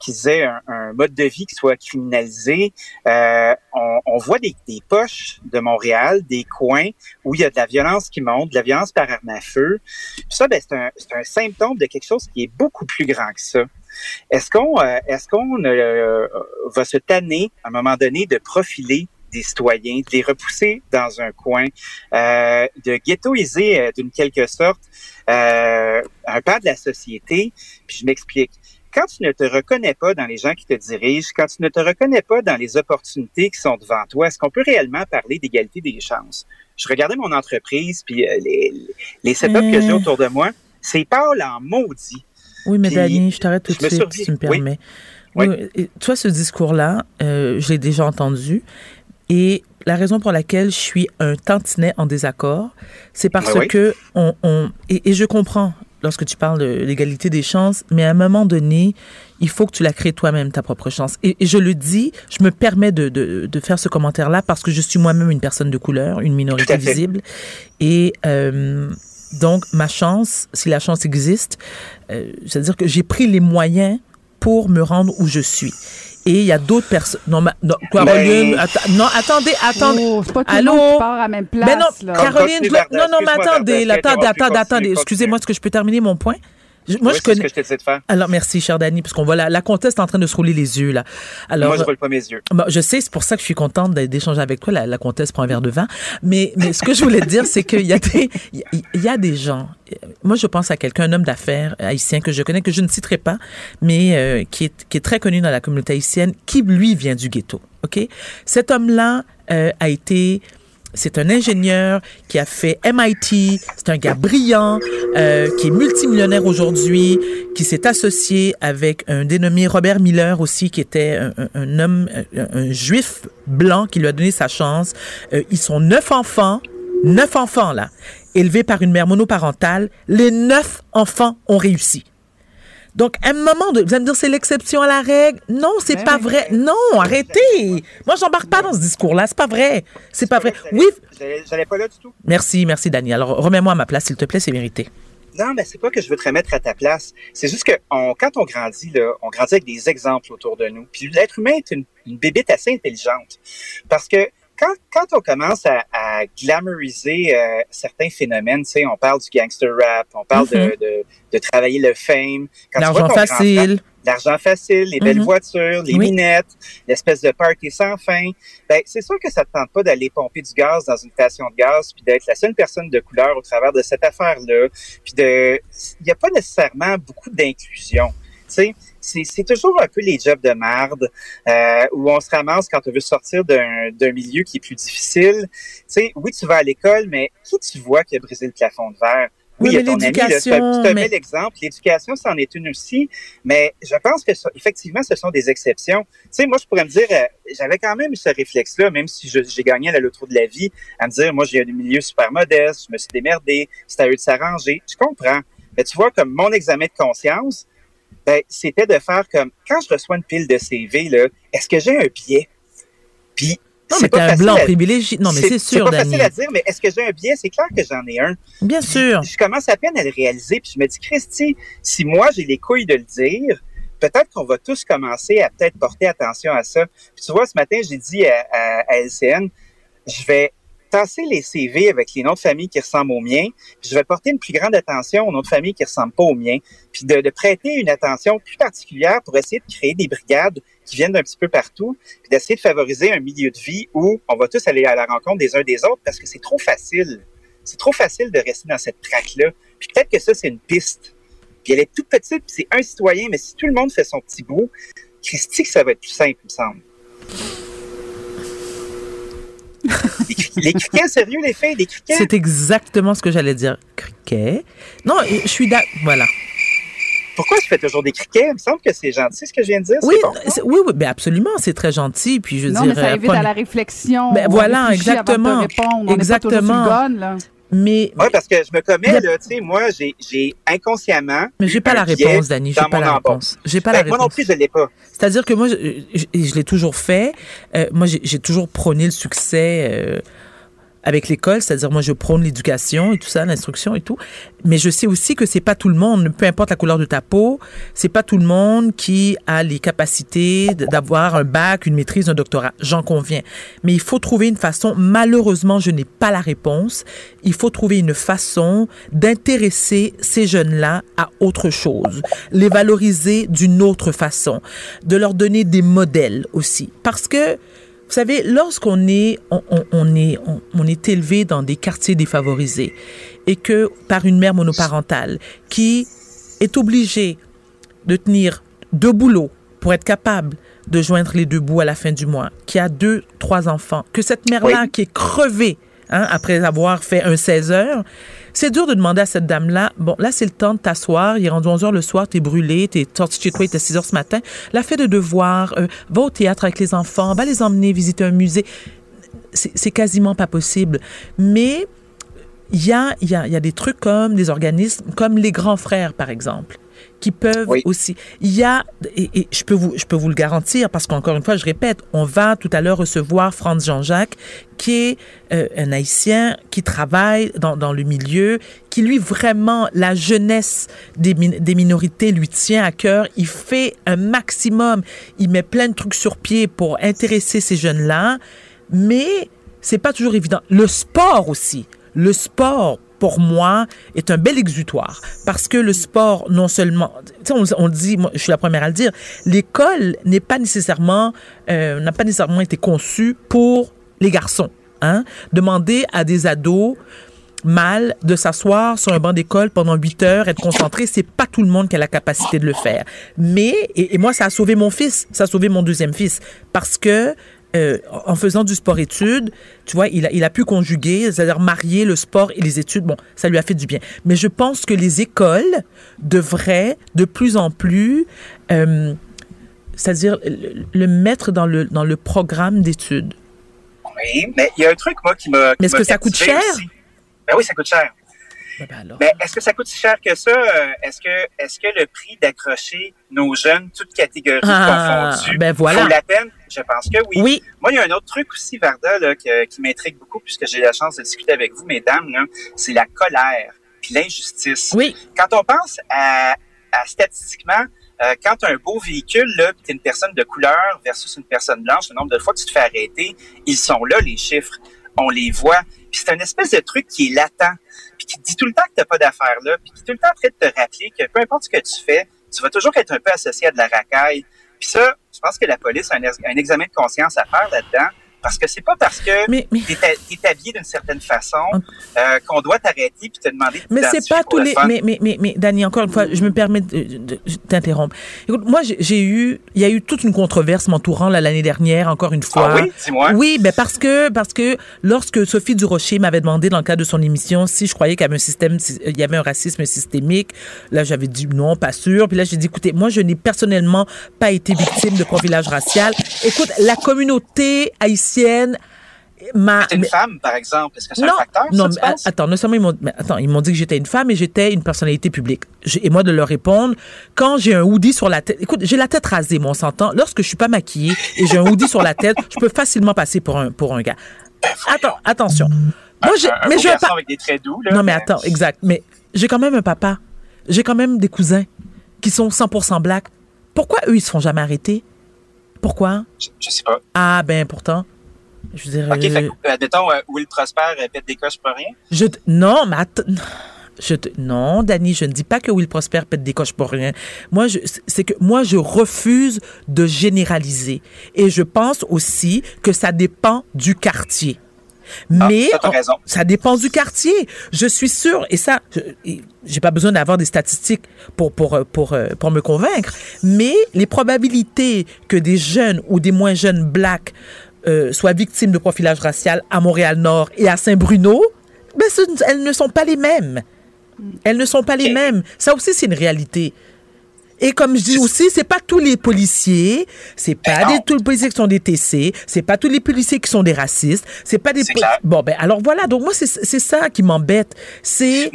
qui disait un, mode de vie qui soit criminalisé. Euh, on, on, voit des, des, poches de Montréal, des coins où il y a de la violence qui monte, de la violence par arme à feu. Puis ça, ben, c'est un, un, symptôme de quelque chose qui est beaucoup plus grand que ça. Est-ce qu'on euh, est-ce qu'on euh, va se tanner à un moment donné de profiler des citoyens, de les repousser dans un coin, euh, de ghettoiser euh, d'une quelque sorte euh, un pas de la société? Puis je m'explique. Quand tu ne te reconnais pas dans les gens qui te dirigent, quand tu ne te reconnais pas dans les opportunités qui sont devant toi, est-ce qu'on peut réellement parler d'égalité des chances? Je regardais mon entreprise, puis les, les setups que j'ai autour de moi, c'est Paul en maudit. Oui, mais Dani, je t'arrête tout de suite, si tu me permets. Oui. toi, ce discours-là, euh, je l'ai déjà entendu. Et la raison pour laquelle je suis un tantinet en désaccord, c'est parce ah que on, on et, je comprends lorsque tu parles de l'égalité des chances, mais à un moment donné, il faut que tu la crées toi-même, ta propre chance. Et, je le dis, je me permets de, de, de faire ce commentaire-là parce que je suis moi-même une personne de couleur, une minorité visible. Et euh, donc, ma chance, si la chance existe, euh, c'est-à-dire que j'ai pris les moyens pour me rendre où je suis. Et il y a d'autres personnes. Non, non, Caroline, non, attendez, attendez. Oh, c'est pas tout Allô? le monde qui part à la même place. Mais non, Caroline, non, non, mais attendez, attendez, attendez, attendez. Excusez-moi, est-ce que je peux terminer mon point? Moi, je connais. ce que je de faire. Alors, merci, cher Dani, parce qu'on voit la, la comtesse est en train de se rouler les yeux, là. Alors, moi, je roule pas mes yeux. je sais, c'est pour ça que je suis contente d'échanger avec toi. La, la, comtesse prend un verre de vin. Mais, mais ce que je voulais te dire, c'est qu'il y a des, il y a des gens. Moi, je pense à quelqu'un, un homme d'affaires haïtien que je connais, que je ne citerai pas, mais euh, qui, est, qui est très connu dans la communauté haïtienne, qui, lui, vient du ghetto. OK? Cet homme-là euh, a été c'est un ingénieur qui a fait MIT. C'est un gars brillant, euh, qui est multimillionnaire aujourd'hui, qui s'est associé avec un dénommé Robert Miller aussi, qui était un, homme, un, juif blanc qui lui a donné sa chance. Euh, ils sont neuf enfants, neuf enfants là, élevés par une mère monoparentale. Les neuf enfants ont réussi. Donc, à un moment, de, vous allez me dire c'est l'exception à la règle. Non, c'est ben pas vrai. Non, arrêtez. Moi, j'embarque pas dans ce discours-là. C'est pas vrai. C'est pas vrai. Oui. J'allais pas là du tout. Merci, merci, Dani. Alors, remets-moi à ma place, s'il te plaît, c'est mérité. Non, mais c'est pas que je veux te remettre à ta place. C'est juste que quand on grandit, là, on grandit avec des exemples autour de nous. Puis l'être humain est une, une bébête assez intelligente. Parce que quand, quand on commence à, à glamouriser euh, certains phénomènes, tu sais, on parle du gangster rap, on parle de, mm-hmm. de, de, travailler le fame. L'argent facile. L'argent facile, les belles mm-hmm. voitures, les minettes, l'espèce de party sans fin. Ben, c'est sûr que ça te tente pas d'aller pomper du gaz dans une station de gaz, puis d'être la seule personne de couleur au travers de cette affaire-là. Puis de, il n'y a pas nécessairement beaucoup d'inclusion. Tu sais, c'est toujours un peu les jobs de marde euh, où on se ramasse quand on veut sortir d'un milieu qui est plus difficile. Tu sais, oui, tu vas à l'école, mais qui tu vois qui a brisé le plafond de verre? Oui, il y a ton ami, c'est un, bel exemple. L'éducation, c'en est une aussi, mais je pense que effectivement, ce sont des exceptions. Tu sais, moi, je pourrais me dire, euh, j'avais quand même ce réflexe-là, même si j'ai gagné à la loterie de la vie, à me dire, moi, j'ai un milieu super modeste, je me suis démerdé, c'est à eux de s'arranger. Je comprends. Mais tu vois, comme mon examen de conscience, ben, c'était de faire comme quand je reçois une pile de CV, là, est-ce que j'ai un biais? Puis non, mais t'es un blanc privilégié. Non, mais c'est sûr, C'est pas facile à dire, mais est-ce que j'ai un biais? C'est clair que j'en ai un. Bien sûr. Je commence à peine à le réaliser, puis je me dis, Christy, si moi j'ai les couilles de le dire, peut-être qu'on va tous commencer à peut-être porter attention à ça. Puis tu vois, ce matin, j'ai dit à, à, à LCN, je vais tasser les CV avec les noms de famille qui ressemblent aux miens, puis je vais porter une plus grande attention aux noms de famille qui ressemblent pas aux miens, puis de, de, prêter une attention plus particulière pour essayer de créer des brigades qui viennent d'un petit peu partout, puis d'essayer de favoriser un milieu de vie où on va tous aller à la rencontre des uns des autres parce que c'est trop facile. C'est trop facile de rester dans cette traque-là. Puis peut-être que ça, c'est une piste. Puis elle est toute petite, puis c'est un citoyen, mais si tout le monde fait son petit bout, Christy, ça va être plus simple, il me semble les, criquets, sérieux, les filles, les criquets? C'est exactement ce que j'allais dire. Criquets? Non, je suis d'accord. Voilà. Pourquoi je fais toujours des criquets? Il me semble que c'est gentil ce que je viens de dire. Oui, oui, oui, ben absolument, c'est très gentil. Puis je non, mais ça invite à la réflexion. Ben, voilà, exactement. On exactement. Pas là. Mais oui, parce que je me commets là, tu sais, moi j'ai inconsciemment. Mais j'ai pas la réponse, Dani. J'ai pas la réponse. J'ai pas la réponse. Moi non plus, je l'ai pas. C'est-à-dire que moi, je, je, l'ai toujours fait. Euh, moi, j'ai toujours prôné le succès. Euh, avec l'école, c'est-à-dire moi je prône l'éducation et tout ça, l'instruction et tout, mais je sais aussi que c'est pas tout le monde, peu importe la couleur de ta peau, c'est pas tout le monde qui a les capacités d'avoir un bac, une maîtrise, un doctorat, j'en conviens. Mais il faut trouver une façon, malheureusement, je n'ai pas la réponse, il faut trouver une façon d'intéresser ces jeunes-là à autre chose, les valoriser d'une autre façon, de leur donner des modèles aussi. Parce que vous savez, lorsqu'on est, on, est, on, est élevé dans des quartiers défavorisés et que par une mère monoparentale qui est obligée de tenir deux boulots pour être capable de joindre les deux bouts à la fin du mois, qui a deux, trois enfants, que cette mère-là qui est crevée hein, après avoir fait un 16 heures, c'est dur de demander à cette dame-là, bon, là, c'est le temps de t'asseoir, il est rendu 11 heures le soir, t'es brûlé, t'es sorti chez toi, il était 6 heures ce matin. La fait de devoir, euh, va au théâtre avec les enfants, va les emmener visiter un musée. C'est quasiment pas possible. Mais il y a, y, a, y a des trucs comme des organismes, comme les grands frères, par exemple qui peuvent aussi. Il y a, et, je, peux vous, je peux vous le garantir, parce qu'encore une fois, je répète, on va tout à l'heure recevoir Franz Jean-Jacques, qui est euh, un Haïtien qui travaille dans, dans, le milieu, qui lui vraiment, la jeunesse des, des minorités lui tient à cœur. Il fait un maximum, il met plein de trucs sur pied pour intéresser ces jeunes-là, mais c'est pas toujours évident. Le sport aussi. Le sport pour moi, est un bel exutoire. Parce que le sport, non seulement, on, dit, je suis la première à le dire, l'école n'est pas nécessairement, euh, n'a pas nécessairement été conçue pour les garçons. Hein? Demander à des ados mal de s'asseoir sur un banc d'école pendant huit heures, être concentré, c'est pas tout le monde qui a la capacité de le faire. Mais, et, moi, ça a sauvé mon fils, ça a sauvé mon deuxième fils, parce que euh, en faisant du sport-études, tu vois, il a, il a pu conjuguer, c'est-à-dire marier le sport et les études. Bon, ça lui a fait du bien. Mais je pense que les écoles devraient de plus en plus, euh, c'est-à-dire le, mettre dans le, dans le programme d'études. Oui, mais il y a un truc, moi, qui m'a. Mais est-ce que ça coûte cher? Ben oui, ça coûte cher. Ben, ben est-ce que ça coûte si cher que ça? Euh, est-ce que, est-ce que le prix d'accrocher nos jeunes, toutes catégories ah, confondues, ben voilà. vaut la peine? Je pense que oui. oui. Moi, il y a un autre truc aussi, Varda, là, qui, qui m'intrigue beaucoup, puisque j'ai la chance de discuter avec vous, mesdames, c'est la colère puis l'injustice. Oui. Quand on pense à, à statistiquement, euh, quand tu as un beau véhicule, tu es une personne de couleur versus une personne blanche, le nombre de fois que tu te fais arrêter, ils sont là, les chiffres. On les voit. Puis c'est un espèce de truc qui est latent puis qui te dit tout le temps que tu pas d'affaires là, puis qui est tout le temps en de te rappeler que peu importe ce que tu fais, tu vas toujours être un peu associé à de la racaille. Puis ça, je pense que la police a un examen de conscience à faire là-dedans. Parce que c'est pas parce que mais, mais... tu es, habillé d'une certaine façon euh, qu'on doit t'arrêter puis te demander de Mais c'est pas tous les. Mais, mais, mais, mais, Dani, encore une fois, je me permets de, t'interrompre. Écoute, moi, j'ai eu. Il y a eu toute une controverse m'entourant l'année dernière, encore une fois. Ah oui, dis-moi. Oui, ben parce que, parce que lorsque Sophie Durocher m'avait demandé dans le cadre de son émission si je croyais qu'il y avait un système, il y avait un racisme systémique, là, j'avais dit non, pas sûr. Puis là, j'ai dit, écoutez, moi, je n'ai personnellement pas été victime de profilage racial. Écoute, la communauté haïtienne Ma, une femme, par exemple. Est-ce que c'est un facteur? Non, mais attends, non seulement ils m'ont, attends, ils m'ont dit que j'étais une femme et j'étais une personnalité publique. Et moi, de leur répondre, quand j'ai un hoodie sur la tête, écoute, j'ai la tête rasée, moi, on s'entend. Lorsque je suis pas maquillée et j'ai un hoodie sur la tête, je peux facilement passer pour un, pour un gars. Attends, attention. Moi, j'ai, mais j'ai un avec des traits doux, là, Non, mais attends, exact. Mais j'ai quand même un papa. J'ai quand même des cousins qui sont 100% black. Pourquoi eux, ils se font jamais arrêter? Pourquoi? Je, je sais pas. Ah, ben, pourtant. Je veux dire, OK, fait, euh, admettons, euh, Will Prosper euh, pète des coches pour rien? Je, non, mais attends. Je te, non, Dani, je ne dis pas que Will Prosper pète des coches pour rien. Moi, c'est que moi, je refuse de généraliser. Et je pense aussi que ça dépend du quartier. Ah, mais ça, ça, dépend du quartier. Je suis sûre, et ça, j'ai pas besoin d'avoir des statistiques pour, pour, pour, pour me convaincre, mais les probabilités que des jeunes ou des moins jeunes blacks euh, soient victimes de profilage racial à Montréal-Nord et à Saint-Bruno, ben, elles ne sont pas les mêmes. Elles ne sont pas les mêmes. Ça aussi, c'est une réalité. Et comme je dis aussi, c'est pas tous les policiers, c'est pas des, tous les policiers qui sont des TC, c'est pas tous les policiers qui sont des racistes, c'est pas des bon ben alors voilà, donc moi c'est ça qui m'embête, c'est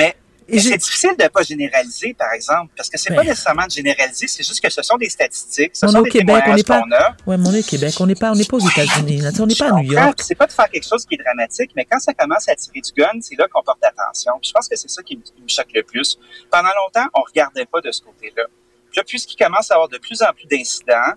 c'est difficile de ne pas généraliser, par exemple, parce que c'est Ben. pas nécessairement de généraliser, c'est juste que ce sont des statistiques, ce On sont des Québec, on témoignages n'est pas- qu'on a. Ouais, mais on est au Québec, on n'est pas, on pas aux États-Unis, on n'est pas à New York. C'est pas de faire quelque chose qui est dramatique, mais quand ça commence à tirer du gun, c'est là qu'on porte attention. Puis je pense que c'est ça qui me, qui me choque le plus. Pendant longtemps, on regardait pas de ce côté-là. Puis là, puisqu'il commence à avoir de plus en plus d'incidents,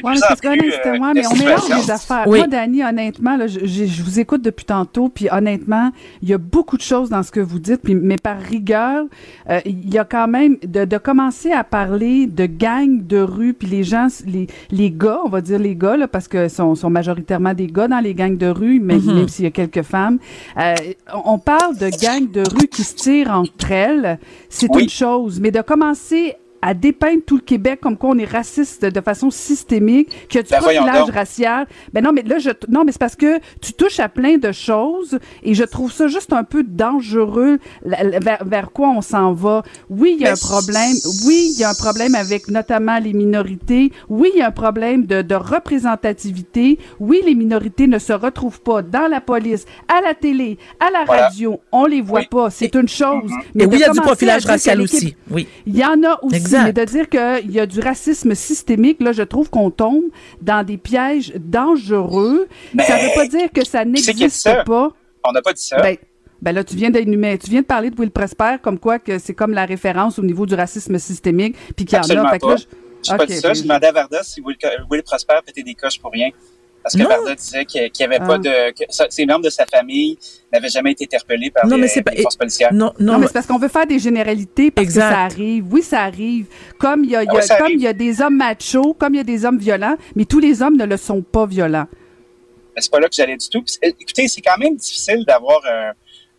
de Ouais, plus mais en plus honnêtement, euh, de mais on mélange les affaires. Oui. Moi, Dani, honnêtement, là, je, je- je vous écoute depuis tantôt, puis honnêtement, il y a beaucoup de choses dans ce que vous dites, puis, mais par rigueur, euh, il y a quand même de, de commencer à parler de gangs de rue, puis les gens, les, les gars, on va dire les gars, là, parce que sont, sont majoritairement des gars dans les gangs de rue, mais, Mhm. même s'il y a quelques femmes. Euh, on on parle de gangs de rue qui se tirent entre elles, c'est Oui. une chose, mais de commencer à dépeindre tout le Québec comme quoi on est raciste de façon systémique, qu'il y a du Ben, profilage donc. racial. Ben non, mais là, je, non, mais c'est parce que tu touches à plein de choses et je trouve ça juste un peu dangereux vers, vers quoi on s'en va. Oui, il y a Mais un problème. Oui, il y a un problème avec notamment les minorités. Oui, il y a un problème de, de représentativité. Oui, les minorités ne se retrouvent pas dans la police, à la télé, à la Voilà. radio. On les voit Oui. pas. C'est une chose. Mais Et de oui, il y a du profilage racial aussi. Oui. il y en a aussi, Exact. Mais de dire qu'il y a du racisme systémique, là, je trouve qu'on tombe dans des pièges dangereux. Mais ça veut pas dire que ça n'existe pas. On n'a pas dit ça. Ben, ben là, tu viens d'énumérer, tu viens de parler de Will Presper, comme quoi que c'est comme la référence au niveau du racisme systémique, puis qu'il y en a. Fait que pas. là, je- J'ai pas ok, dit ça. ben, J'ai demandé à Varda si Will, Will Prosper pétait des coches pour rien. Parce que Non. Varda disait qu'il n'y avait Ah. pas de. que ses membres de sa famille n'avaient jamais été interpellés par Non, les, mais c'est pas- les forces policières. Non, non, Non, mais c'est parce qu'on veut faire des généralités parce Exact. que ça arrive. Oui, ça arrive. Comme il y a, il y a- Ah comme il y a des hommes machos, comme il y a des hommes violents, mais tous les hommes ne le sont pas violents. Mais c'est pas là que j'allais du tout. Écoutez, c'est quand même difficile d'avoir un,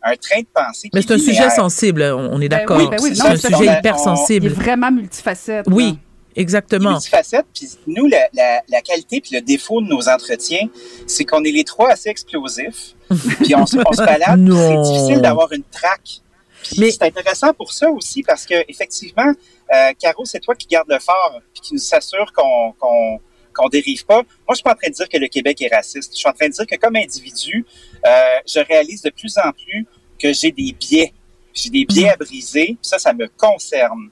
un train de pensée. mais qui c'est un sujet sensible, on est Ben d'accord. oui, ben oui, c'est un sujet a- hyper on- Il est sensible. vraiment multifacette. Oui. Exactement. multifacette. Puis nous, la, la, la qualité puis le défaut de nos entretiens, c'est qu'on est les trois assez explosifs. puis on, se- on se balade. C'est difficile d'avoir une traque. Puis Mais- c'est intéressant pour ça aussi parce que effectivement, euh, Caro, c'est toi qui garde le fort puis qui nous assure qu'on qu'on qu'on dérive pas. Moi, je suis pas en train de dire que le Québec est raciste. Je suis en train de dire que comme individu, euh, je réalise de plus en plus que j'ai des biais. J'ai des biais à briser. puis Ça, ça me concerne.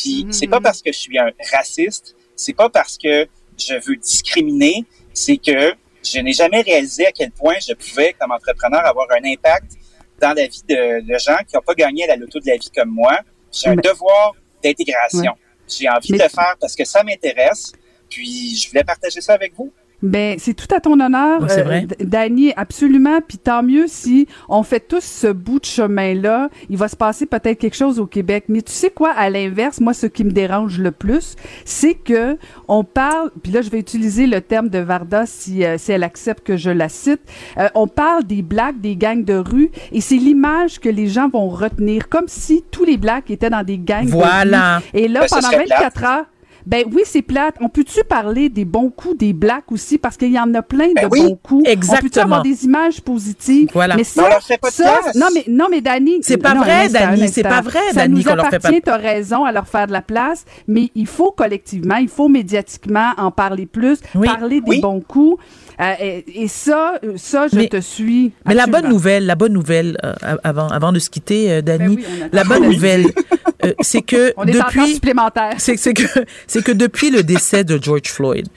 Puis Mhm. c'est pas parce que je suis un raciste, c'est pas parce que je veux discriminer, c'est que je n'ai jamais réalisé à quel point je pouvais, comme entrepreneur, avoir un impact dans la vie de, de gens qui n'ont pas gagné à la loto de la vie comme moi. J'ai un Mais- devoir d'intégration. J'ai envie Mais- de le faire parce que ça m'intéresse. Puis je voulais partager ça avec vous. Ben, c'est tout à ton honneur, Ouais, c'est vrai. D- Dany, absolument. Puis tant mieux si on fait tous ce bout de chemin-là. Il va se passer peut-être quelque chose au Québec. Mais tu sais quoi, à l'inverse, moi, ce qui me dérange le plus, c'est que on parle. Puis là, je vais utiliser le terme de Varda si, euh, si elle accepte que je la cite. Euh, on parle des blacks, des gangs de rue, et c'est l'image que les gens vont retenir, comme si tous les blacks étaient dans des gangs. de rue. Voilà. Et là, Ben, pendant serait 24 heures. Ben oui, c'est plate. On peut-tu parler des bons coups des blacks aussi? Parce qu'il y en a plein Ben de oui, bons coups. On peut-tu exactement. avoir des images positives? Voilà. Mais ça, on leur fait pas ça, non mais non mais Dani, C'est pas non, vrai, Dani, c'est pas vrai, Ça Dani, nous fait pas- appartient, t'as raison, à leur faire de la place, mais il faut collectivement, il faut médiatiquement en parler plus, Oui. parler des Oui. bons coups. Euh, et, et ça, euh, ça, je Mais- te suis. Mais la bonne nouvelle, la bonne nouvelle, euh, avant, avant de se quitter, euh, Dani, Ben oui, attend. la bonne nouvelle, euh, c'est que On depuis, supplémentaire. c'est que c'est que depuis le décès de George Floyd,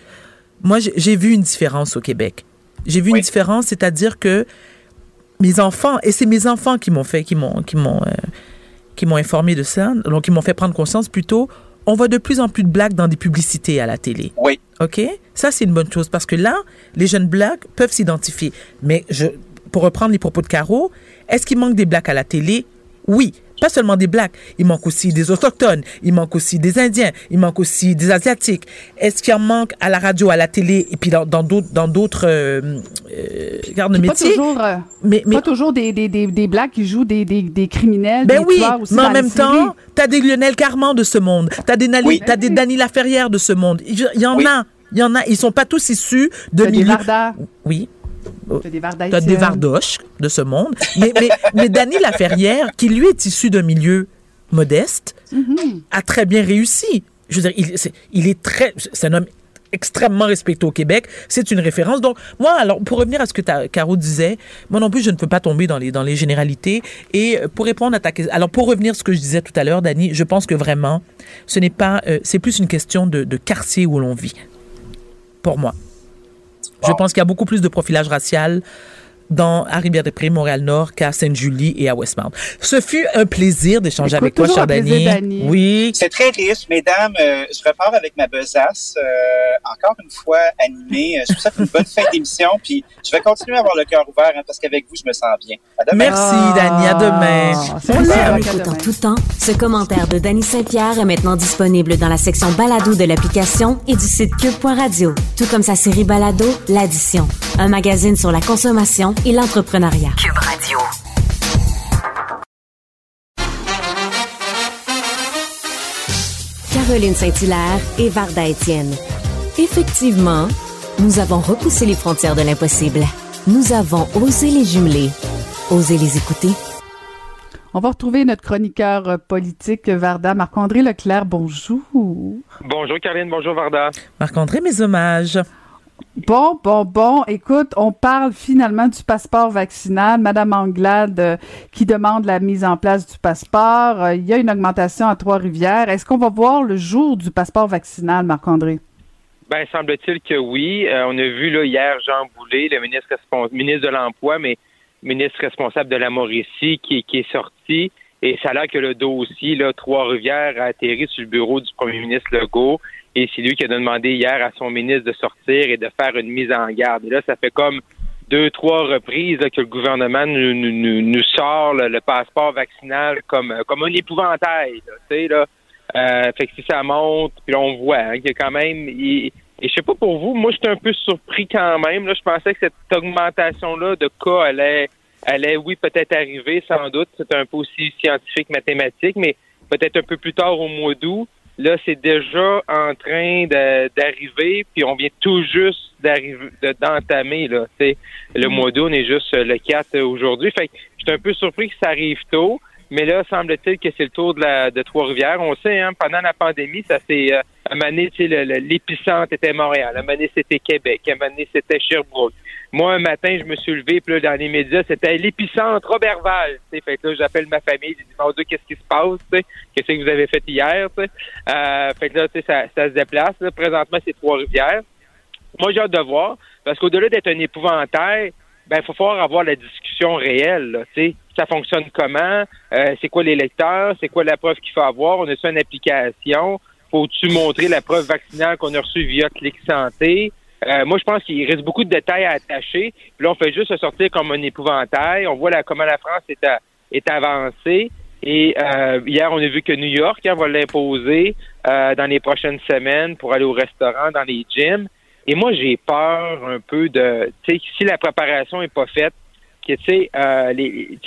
moi j'ai- vu une différence au Québec. J'ai vu Oui. une différence, c'est-à-dire que mes enfants et c'est mes enfants qui m'ont fait, qui m'ont, qui m'ont, qui m'ont informé de ça, donc qui m'ont fait prendre conscience plutôt. On voit de plus en plus de blagues dans des publicités à la télé. Oui. OK? Ça, c'est une bonne chose parce que là, les jeunes blacks peuvent s'identifier. Mais pour reprendre les propos de Caro, est-ce qu'il manque des blacks à la télé? Oui. Pas seulement des blacks. Il manque aussi des autochtones. Il manque aussi des Indiens. Il manque aussi des Asiatiques. Est-ce qu'il en manque à la radio, à la télé et puis dans d'autres dans d'autres euh, euh, gardes de Pas métier? toujours, euh, Mais, mais pas toujours des, des, des, des blacks qui jouent des, des, des criminels, ben des oui, aussi mais en même temps, t'as des Lionel Carman de ce monde, t'as des Nali, Oui. des Dany Laferrière de ce monde. Il y en Oui. a, il y en a. Ils sont pas tous issus de milieux. Oui, t'as des t'as des Étienne. Vardoches de ce monde. Mais mais mais Dany Laferrière, qui lui est issu d'un milieu modeste, Mm-hmm. a très bien réussi. Je veux dire, il, est très, c'est un homme extrêmement respecté au Québec. C'est une référence. Donc, moi, alors, pour revenir à ce que Caro disait, moi non plus, je ne peux pas tomber dans les, dans les généralités. Et pour répondre à ta question, alors, pour revenir à ce que je disais tout à l'heure, Dani, je pense que vraiment, ce n'est pas, c'est plus une question de, de quartier où l'on vit. Pour moi. Je pense qu'il y a beaucoup plus de profilage racial dans, à Rivière-des-Prés, Montréal-Nord qu'à Sainte-Julie et à Westmount. Ce fut un plaisir d'échanger avec toi, cher Dani. Oui. C'est très riche, mesdames. Euh, je repars avec ma besace, euh, encore une fois animée. Euh, je vous souhaite une bonne fin d'émission, puis je vais continuer à avoir le cœur ouvert hein, parce qu'avec vous, je me sens bien. Merci, Dani. À demain. Oh, écoute en tout temps, ce commentaire de Dani Saint-Pierre est maintenant disponible dans la section balado de l'application et du site cube.radio, tout comme sa série balado, L'Addition, un magazine sur la consommation et l'entrepreneuriat. Cube Radio. Caroline Saint-Hilaire et Varda Étienne. Effectivement, nous avons repoussé les frontières de l'impossible. Nous avons osé les jumeler, osé les écouter. On va retrouver notre chroniqueur politique, Varda. Marc-André Leclerc, bonjour. Bonjour, Caroline. Bonjour, Varda. Marc-André, mes hommages. Bon, bon, bon. Écoute, on parle finalement du passeport vaccinal. Madame Anglade euh, qui demande la mise en place du passeport. Euh, il y a une augmentation à Trois-Rivières. Est-ce qu'on va voir le jour du passeport vaccinal, Marc-André? Ben, semble-t-il que oui. Euh, on a vu là, hier Jean Boulet, le ministre, ministre de l'Emploi, mais ministre responsable de la Mauricie, qui, qui est sorti. Et a l'air que le dossier, là, Trois-Rivières, a atterri sur le bureau du premier ministre Legault. Et c'est lui qui a demandé hier à son ministre de sortir et de faire une mise en garde. Et là, ça fait comme deux, trois reprises que le gouvernement nous, nous, nous sort le passeport vaccinal comme, comme un épouvantail. Là, tu sais, là. Euh, fait que si ça monte, puis là, on voit hein, qu'il y a quand même... et je sais pas pour vous, moi, j'étais un peu surpris quand même. Là, je pensais que cette augmentation-là de cas allait, allait, oui, peut-être arriver, sans doute. C'est un peu aussi scientifique, mathématique, mais peut-être un peu plus tard au mois d'août. Là, c'est déjà en train d'arriver, puis on vient tout juste d'arriver, d'entamer. Là, le mm. mois d'août, on est juste le 4 aujourd'hui. Fait que j'étais un peu surpris que ça arrive tôt. Mais là, semble-t-il que c'est le tour de, la, de Trois-Rivières. On sait, hein, pendant la pandémie, ça s'est... Euh, donné, l'épicentre était Montréal. Un moment donné, c'était Québec. Un moment donné, c'était Sherbrooke. Moi, un matin, je me suis levé, puis là, dans les médias, c'était l'épicentre Robertval. Fait que là, j'appelle ma famille, je dis, mon Dieu, qu'est-ce qui se passe? Qu'est-ce que vous avez fait hier? Euh, fait que là, ça, ça se déplace. Présentement, c'est Trois-Rivières. Moi, j'ai hâte de voir, parce qu'au-delà d'être un épouvantail, ben, il faut falloir avoir la discussion réelle. Là, ça fonctionne comment? Euh, c'est quoi les lecteurs? C'est quoi la preuve qu'il faut avoir? On a fait une application? Faut-tu montrer la preuve vaccinale qu'on a reçue via Clic Santé? Euh, moi, je pense qu'il reste beaucoup de détails à attacher. Puis là, on fait juste se sortir comme un épouvantail. On voit la, comment la France est, est avancée. Et euh, hier, on a vu que New York hein, va l'imposer dans les prochaines semaines pour aller au restaurant, dans les gyms. Et moi, j'ai peur un peu de, tu sais, si la préparation est pas faite, que tu sais, euh, les,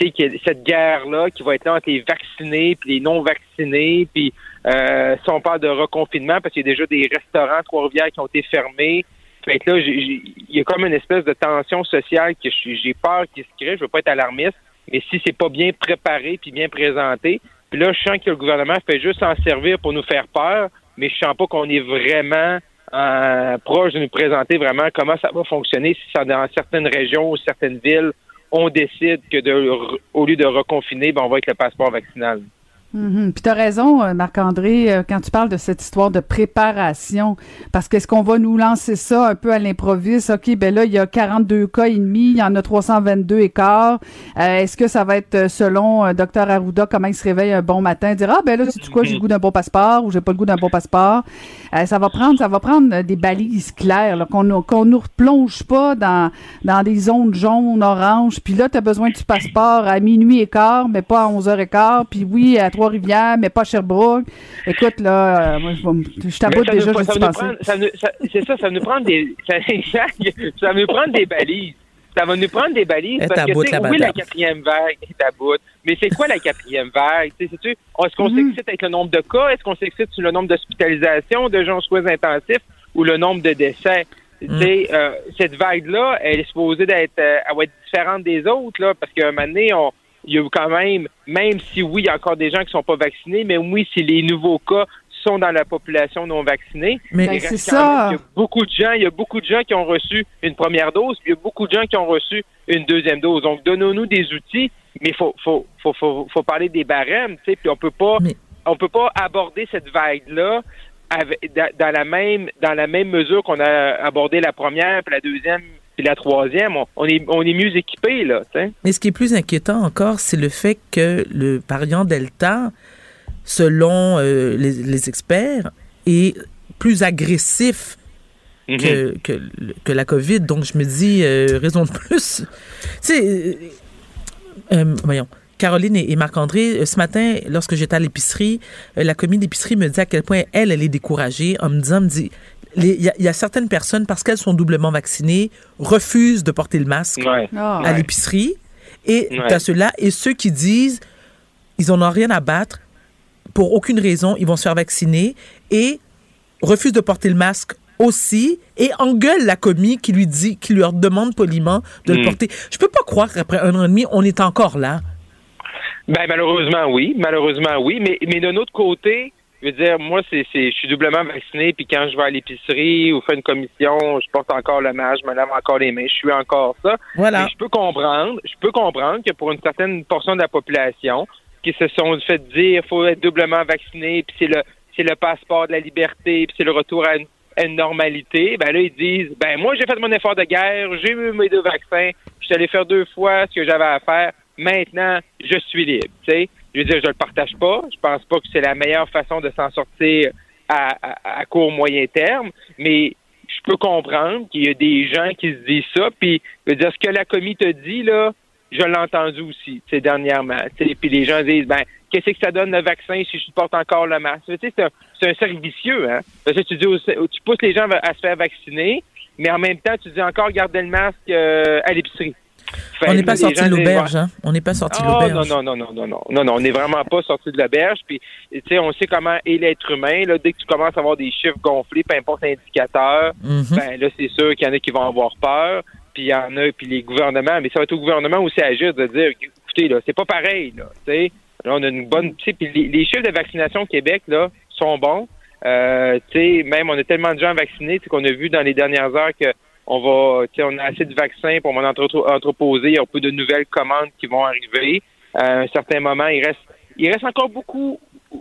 cette guerre-là qui va être là entre les vaccinés puis les non vaccinés, puis euh, si on parle de reconfinement, parce qu'il y a déjà des restaurants Trois-Rivières qui ont été fermés. Fait que là, il y a comme une espèce de tension sociale que j'ai peur qu'il se crée. Je veux pas être alarmiste, mais si c'est pas bien préparé puis bien présenté, puis là, je sens que le gouvernement fait juste en servir pour nous faire peur, mais je sens pas qu'on est vraiment euh, proche de nous présenter vraiment comment ça va fonctionner si dans certaines régions ou certaines villes, on décide que de, au lieu de reconfiner, ben, on va avec le passeport vaccinal. Mm Puis tu as raison, euh, Marc-André, euh, quand tu parles de cette histoire de préparation, parce qu'est-ce qu'on va nous lancer ça un peu à l'improviste? OK, ben là, il y a 42 cas et demi, il y en a 322 écarts. Euh, est-ce que ça va être selon euh, Dr Arruda, comment il se réveille un bon matin, dire Ah ben là, tu quoi, j'ai le goût d'un bon passeport ou j'ai pas le goût d'un bon passeport? ça va prendre, ça va prendre des balises claires, qu'on qu'on nous replonge pas dans, dans des zones jaunes, oranges. Puis là, tu as besoin du passeport à minuit et quart, mais pas à 11 h et quart. Puis oui, à 3 rivières mais pas Sherbrooke. Écoute, là, euh, moi, je, je t'aboute déjà, je C'est ça, ça va nous prendre des... Ça, ça va nous prendre des balises. Ça va nous prendre des balises parce que, oui, la quatrième vague est à bout. Mais c'est quoi la quatrième vague? Est-ce qu'on s'excite avec le nombre de cas? Est-ce qu'on s'excite sur le nombre d'hospitalisations, de gens aux soins intensifs ou le nombre de décès? Mm. Euh, cette vague-là, elle est supposée d'être, euh, elle va être différente des autres, là, parce qu'à un moment donné, on, il y a quand même, même si oui, il y a encore des gens qui sont pas vaccinés, mais oui, si les nouveaux cas sont dans la population non vaccinée. Mais Il c'est ça. Il y a beaucoup de gens, il y a beaucoup de gens qui ont reçu une première dose, puis il y a beaucoup de gens qui ont reçu une deuxième dose. Donc, donnons-nous des outils, mais il faut, faut, faut, faut, faut parler des barèmes, tu sais, puis on peut pas, Mais- on peut pas aborder cette vague-là dans la même, dans la même mesure qu'on a abordé la première, puis la deuxième, puis la troisième. On, on est, on est mieux équipés, là. Mais ce qui est plus inquiétant encore, c'est le fait que le variant Delta, selon euh, les, les experts, est plus agressif Mhm. que, que, la COVID. Donc, je me dis, euh, raison de plus. Tu sais, euh, euh, voyons. Caroline et, Marc-André, ce matin, lorsque j'étais à l'épicerie, la commis d'épicerie me dit à quel point elle, elle est découragée en me disant, me dit, il y, a- il y a certaines personnes, parce qu'elles sont doublement vaccinées, refusent de porter le masque Ouais. Ah. à l'épicerie. Et Ouais. t'as ceux-là et ceux qui disent ils en ont rien à battre pour aucune raison, ils vont se faire vacciner et refusent de porter le masque aussi et engueulent la commis qui lui dit qui leur demande poliment de le Mm. porter. Je peux pas croire qu'après un an et demi, on est encore là. Ben malheureusement oui, malheureusement oui, mais mais d'un autre côté, je veux dire moi c'est c'est je suis doublement vacciné puis quand je vais à l'épicerie ou faire une commission, je porte encore le masque, je me lave encore les mains, je suis encore ça. Voilà. Je peux comprendre, je peux comprendre que pour une certaine portion de la population qui se sont fait dire faut être doublement vacciné puis c'est le c'est le passeport de la liberté puis c'est le retour à une, à une normalité, ben là ils disent ben moi j'ai fait mon effort de guerre, j'ai eu mes deux vaccins, je suis allé faire deux fois ce que j'avais à faire. Maintenant, je suis libre. Tu sais, je veux dire, je le partage pas. Je pense pas que c'est la meilleure façon de s'en sortir à, à, à court moyen terme, mais je peux comprendre qu'il y a des gens qui se disent ça. Puis, je veux dire, ce que la commis te dit là, je l'ai entendu aussi, sais, dernièrement. Tu sais, puis les gens disent, ben, qu'est-ce que ça donne le vaccin si je porte encore le masque? C'est un, un cercle vicieux, hein? Parce que tu dis, tu pousses les gens à se faire vacciner, mais en même temps, tu dis encore garder le masque euh, à l'épicerie. On n'est pas sorti de l'auberge, hein? On n'est pas sorti de ah, l'auberge. Non, non, non, non, non, non, non, on n'est vraiment pas sorti de l'auberge. Puis, tu sais, on sait comment est l'être humain. Là, dès que tu commences à avoir des chiffres gonflés, peu importe l'indicateur, mhm. ben là, c'est sûr qu'il y en a qui vont avoir peur. Puis, il y en a, puis les gouvernements, mais ça va être au gouvernement aussi à agir de dire, écoutez, là, c'est pas pareil, là, tu sais. Là, on a une bonne. Puis les, chiffres de vaccination au Québec, là, sont bons. Euh, tu sais, même on a tellement de gens vaccinés qu'on a vu dans les dernières heures que on va, on a assez de vaccins pour m'en entre- entreposer. Il y a un peu de nouvelles commandes qui vont arriver. À un certain moment, il reste, il reste encore beaucoup.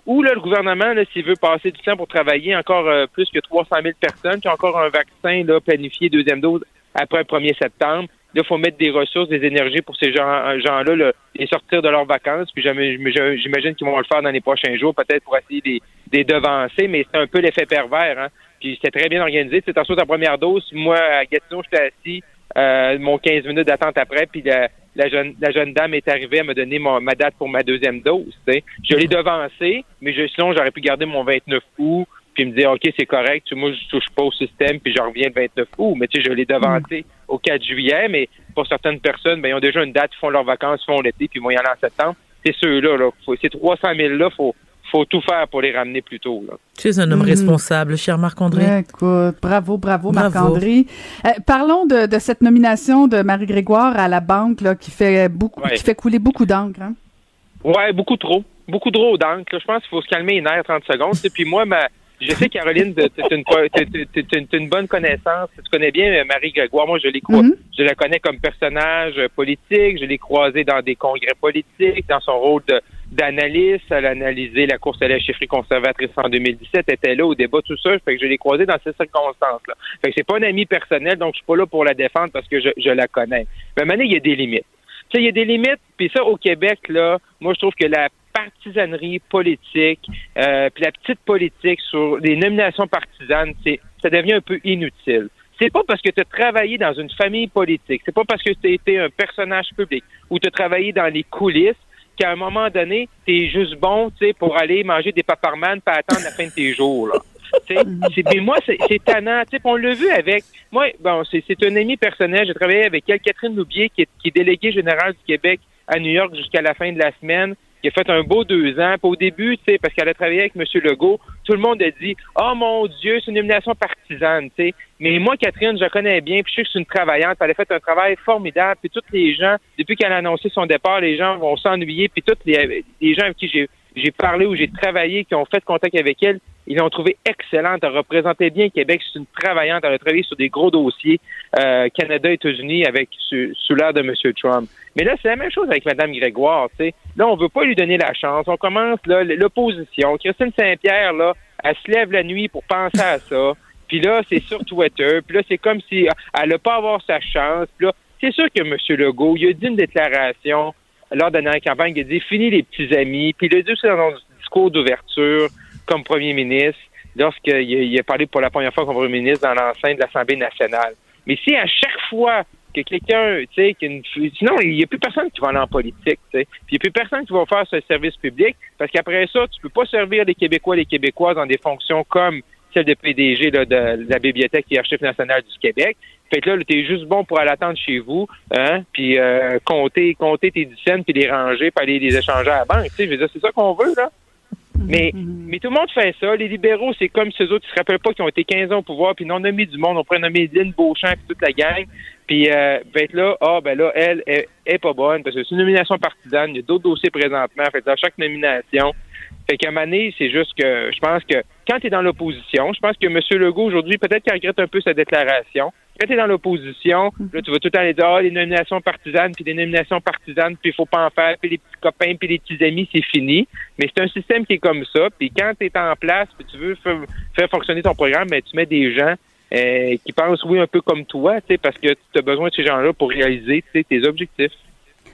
Où là, le gouvernement, s'il veut passer du temps pour travailler, encore euh, plus que 300 000 personnes qui ont encore un vaccin là, planifié deuxième dose après le 1er septembre. Là, il faut mettre des ressources, des énergies pour ces gens- gens-là, là, les sortir de leurs vacances. Puis j'imagine qu'ils vont le faire dans les prochains jours, peut-être pour essayer de les devancer, mais c'est un peu l'effet pervers. Hein? Puis c'était très bien organisé. Sais, tantôt, ta première dose, moi, à Gatineau, j'étais assis, euh, mon 15 minutes d'attente après, puis la, la jeune, la jeune dame est arrivée à me donner ma date pour ma deuxième dose. Je l'ai devancé, mais sinon, j'aurais pu garder mon 29 août, puis me dire, OK, c'est correct, moi, je touche pas au système, puis je reviens le 29 août. Mais tu sais, je l'ai devancé au 4 juillet, mais pour certaines personnes, ben, ils ont déjà une date, ils font leurs vacances, ils font l'été, puis ils vont y aller en septembre. C'est ceux-là, là. Ces 300 000-là, faut, faut tout faire pour les ramener plus tôt, là. Tu es un homme Mhm. responsable, cher Marc-André. Écoute, bravo, bravo, Bravo. Marc-André. Euh, parlons de, de cette nomination de Marie Grégoire à la banque là, qui fait beaucoup, Ouais. qui fait couler beaucoup d'encre. Hein? Ouais, beaucoup trop. Beaucoup trop d'encre. Je pense qu'il faut se calmer les nerfs 30 secondes. Et puis moi, ma, je sais, Caroline, tu es une, une- bonne connaissance. Tu connais bien euh, Marie Grégoire. Moi, je l'ai croi- Mhm. je la connais comme personnage euh, politique. Je l'ai croisée dans des congrès politiques, dans son rôle d'analyste. Elle a analysé la course à la chefferie conservatrice en 2017. Elle était là au débat, tout ça. Fait que je l'ai croisée dans ces circonstances-là. Fait que c'est pas un ami personnel, donc je suis pas là pour la défendre parce que je, je la connais. Mais maintenant, il y a des limites. Tu sais, il y a des limites. Puis ça, au Québec, là, moi, je trouve que la partisanerie politique, euh, puis la petite politique sur les nominations partisanes, c'est, ça devient un peu inutile. C'est pas parce que tu as travaillé dans une famille politique, c'est pas parce que tu as été un personnage public ou tu as travaillé dans les coulisses qu'à un moment donné, tu es juste bon, pour aller manger des paparmanes pas attendre la fin de tes jours, là. Mais moi, c'est tannant. On l'a vu avec. Moi, bon, c'est c'est un ami personnel. J'ai travaillé avec elle, Catherine Loubier, qui est, qui est déléguée générale du Québec à New York jusqu'à la fin de la semaine, qui a fait un beau deux ans. Puis au début, tu sais, parce qu'elle a travaillé avec M. Legault, tout le monde a dit Oh mon Dieu, c'est une nomination partisane, tu sais. Mais moi, Catherine, je la connais bien, puis je sais que c'est une travaillante. Elle a fait un travail formidable. Puis tous les gens, depuis qu'elle a annoncé son départ, les gens vont s'ennuyer. Puis tous les, gens avec qui j'ai j'ai parlé ou j'ai travaillé, qui ont fait contact avec elle, ils l'ont trouvée excellente. Elle représentait bien Québec. C'est une travaillante. Elle a travaillé sur des gros dossiers euh, Canada, États-Unis avec sous, l'air de M. Trump. Mais là, c'est la même chose avec Mme Grégoire. sais. Là, on veut pas lui donner la chance. On commence là l'opposition. Christine Saint-Pierre, là, elle se lève la nuit pour penser à ça. Puis là, c'est sur Twitter. Puis là, c'est comme si elle n'a pas avoir sa chance. Puis là, c'est sûr que M. Legault, il a dit une déclaration lors de la campagne, il a dit fini les petits amis. Puis il a dit aussi dans son discours d'ouverture comme premier ministre lorsqu'il il a parlé pour la première fois comme premier ministre dans l'enceinte de l'Assemblée nationale. Mais si à chaque fois que quelqu'un, tu sais, une... sinon, il n'y a plus personne qui va aller en politique, tu sais. Puis il n'y a plus personne qui va faire ce service public parce qu'après ça, tu peux pas servir les Québécois et les Québécoises dans des fonctions comme celle de PDG là, de, la Bibliothèque et Archives nationales du Québec. Fait que là, t'es juste bon pour aller attendre chez vous, hein, puis euh, compter, compter tes dizaines, puis les ranger, puis aller les échanger à la banque. Tu sais, c'est ça qu'on veut, là. Mais, mhm. mais tout le monde fait ça. Les libéraux, c'est comme ceux autres qui se rappellent pas qu'ils ont été 15 ans au pouvoir, puis non nommé du monde. On pourrait nommer Lynn Beauchamp et toute la gang. Puis euh, ben là, ah ben là, elle est, pas bonne parce que c'est une nomination partisane. Il y a d'autres dossiers présentement. Fait à chaque nomination. Fait qu'à un c'est juste que je pense que quand tu es dans l'opposition, je pense que M. Legault aujourd'hui, peut-être qu'il regrette un peu sa déclaration. Quand tu es dans l'opposition, là, tu vas tout le temps aller dire, ah, les nominations partisanes, puis les nominations partisanes, puis il faut pas en faire, puis les petits copains, puis les petits amis, c'est fini. Mais c'est un système qui est comme ça. Puis quand tu es en place, puis tu veux faire fonctionner ton programme, mais ben, tu mets des gens euh, qui pensent, oui, un peu comme toi, parce que tu as besoin de ces gens-là pour réaliser tes objectifs.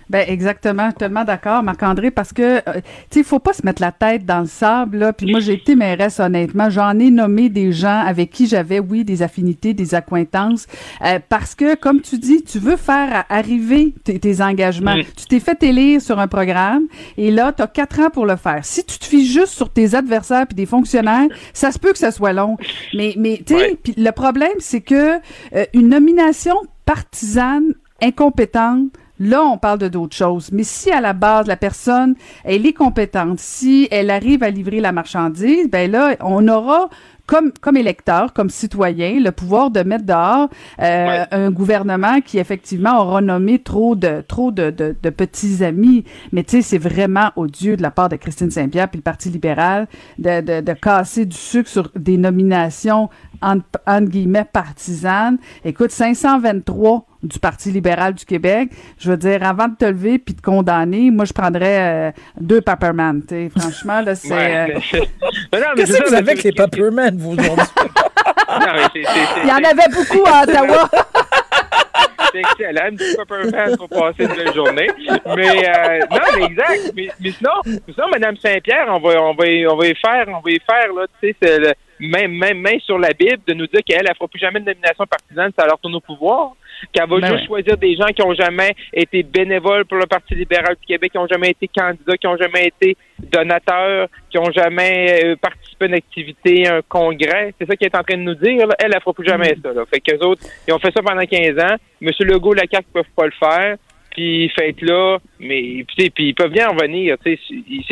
Ben exactement, tellement d'accord, Marc-André, parce que euh, tu sais, il faut pas se mettre la tête dans le sable là. Puis moi, j'ai été mairesse, honnêtement, j'en ai nommé des gens avec qui j'avais, oui, des affinités, des accointances, euh, parce que comme tu dis, tu veux faire arriver tes, engagements. Tu t'es fait élire sur un programme et là, tu as quatre ans pour le faire. Si tu te fies juste sur tes adversaires puis des fonctionnaires, ça se peut que ça soit long. Mais mais tu sais, le problème, c'est que euh, une nomination partisane incompétente Là, on parle de d'autres choses. Mais si à la base, la personne, elle est compétente, si elle arrive à livrer la marchandise, ben là, on aura comme, comme électeur, comme citoyen, le pouvoir de mettre dehors euh, un gouvernement qui effectivement aura nommé trop de trop de, de, de petits amis. Mais tu sais, c'est vraiment odieux de la part de Christine Saint-Pierre puis le Parti libéral de, de, de casser du sucre sur des nominations entre, entre guillemets partisanes. Écoute, 523 du Parti libéral du Québec. Je veux dire, avant de te lever puis de condamner, moi, je prendrais euh, deux Pepperman. Franchement, là, c'est... Euh, Qu'est-ce que vous avez avec les Pepperman, vous, aujourd'hui? Il y en avait beaucoup à Ottawa. c'est excellent, un petit Pepperman pour passer une belle journée. Mais euh, non, mais exact. Mais, mais sinon, sinon, Mme Saint-Pierre, on va, on va, on va y faire, on va y faire là, tu sais, même, même, même sur la Bible, de nous dire qu'elle, elle fera plus jamais de nomination partisane, ça leur tourne au pouvoir qu'elle va ben juste choisir des gens qui ont jamais été bénévoles pour le Parti libéral du Québec, qui ont jamais été candidats, qui ont jamais été donateurs, qui ont jamais euh, participé à une activité, un congrès. C'est ça qu'elle est en train de nous dire. Elle, elle fera plus jamais mm. ça. Là. Fait qu'eux autres, ils ont fait ça pendant 15 ans. Monsieur Legault, la CAQ peuvent pas le faire. Puis faites là, mais puis, puis ils peuvent bien revenir. C'est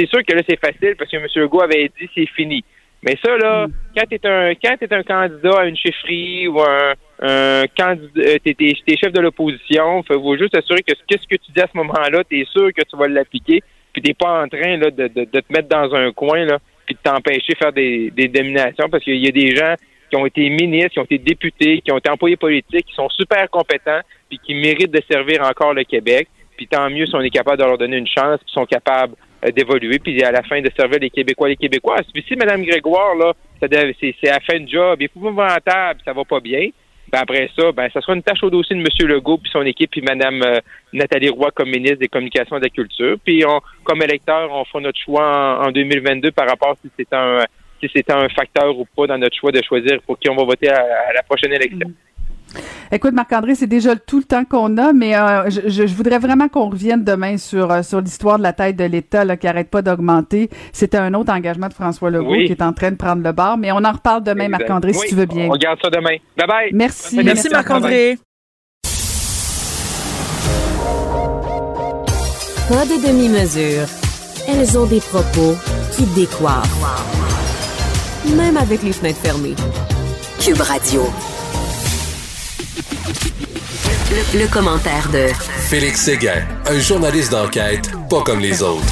sûr que là c'est facile parce que M. Legault avait dit c'est fini. Mais ça, là, mm. quand tu es un quand es un candidat à une chefferie ou un, un candidat, euh, t'es, es, chef de l'opposition, il faut juste assurer que qu'est-ce que tu dis à ce moment-là, tu es sûr que tu vas l'appliquer, puis t'es pas en train là, de, de, de, te mettre dans un coin là, puis de t'empêcher de faire des, des dominations, parce qu'il y a des gens qui ont été ministres, qui ont été députés, qui ont été employés politiques, qui sont super compétents, puis qui méritent de servir encore le Québec. Puis tant mieux si on est capable de leur donner une chance, puis sont capables d'évoluer, puis à la fin de servir les Québécois les Québécoises. Puis si Mme Grégoire, là, c'est, à fin de job, épouvantable, ça va pas bien, ben après ça, ben ça sera une tâche au dossier de M. Legault puis son équipe puis Mme euh, Nathalie Roy comme ministre des Communications et de la Culture. Puis on, comme électeur, on fera notre choix en, 2022 par rapport si c'est un si c'est un facteur ou pas dans notre choix de choisir pour qui on va voter à, la prochaine élection. Écoute, Marc-André, c'est déjà tout le temps qu'on a, mais euh, je, voudrais vraiment qu'on revienne demain sur, euh, sur l'histoire de la taille de l'État qui arrête pas d'augmenter. C'était un autre engagement de François Legault qui est en train de prendre le bar, mais on en reparle demain, Marc-André, si tu veux bien. On regarde ça demain. Bye bye. Merci. Merci, Marc-André. Pas de demi-mesure. Elles ont des propos qui décoivent. Même avec les fenêtres fermées. Cube Radio. Le, commentaire de Félix Séguin, un journaliste d'enquête pas comme les autres.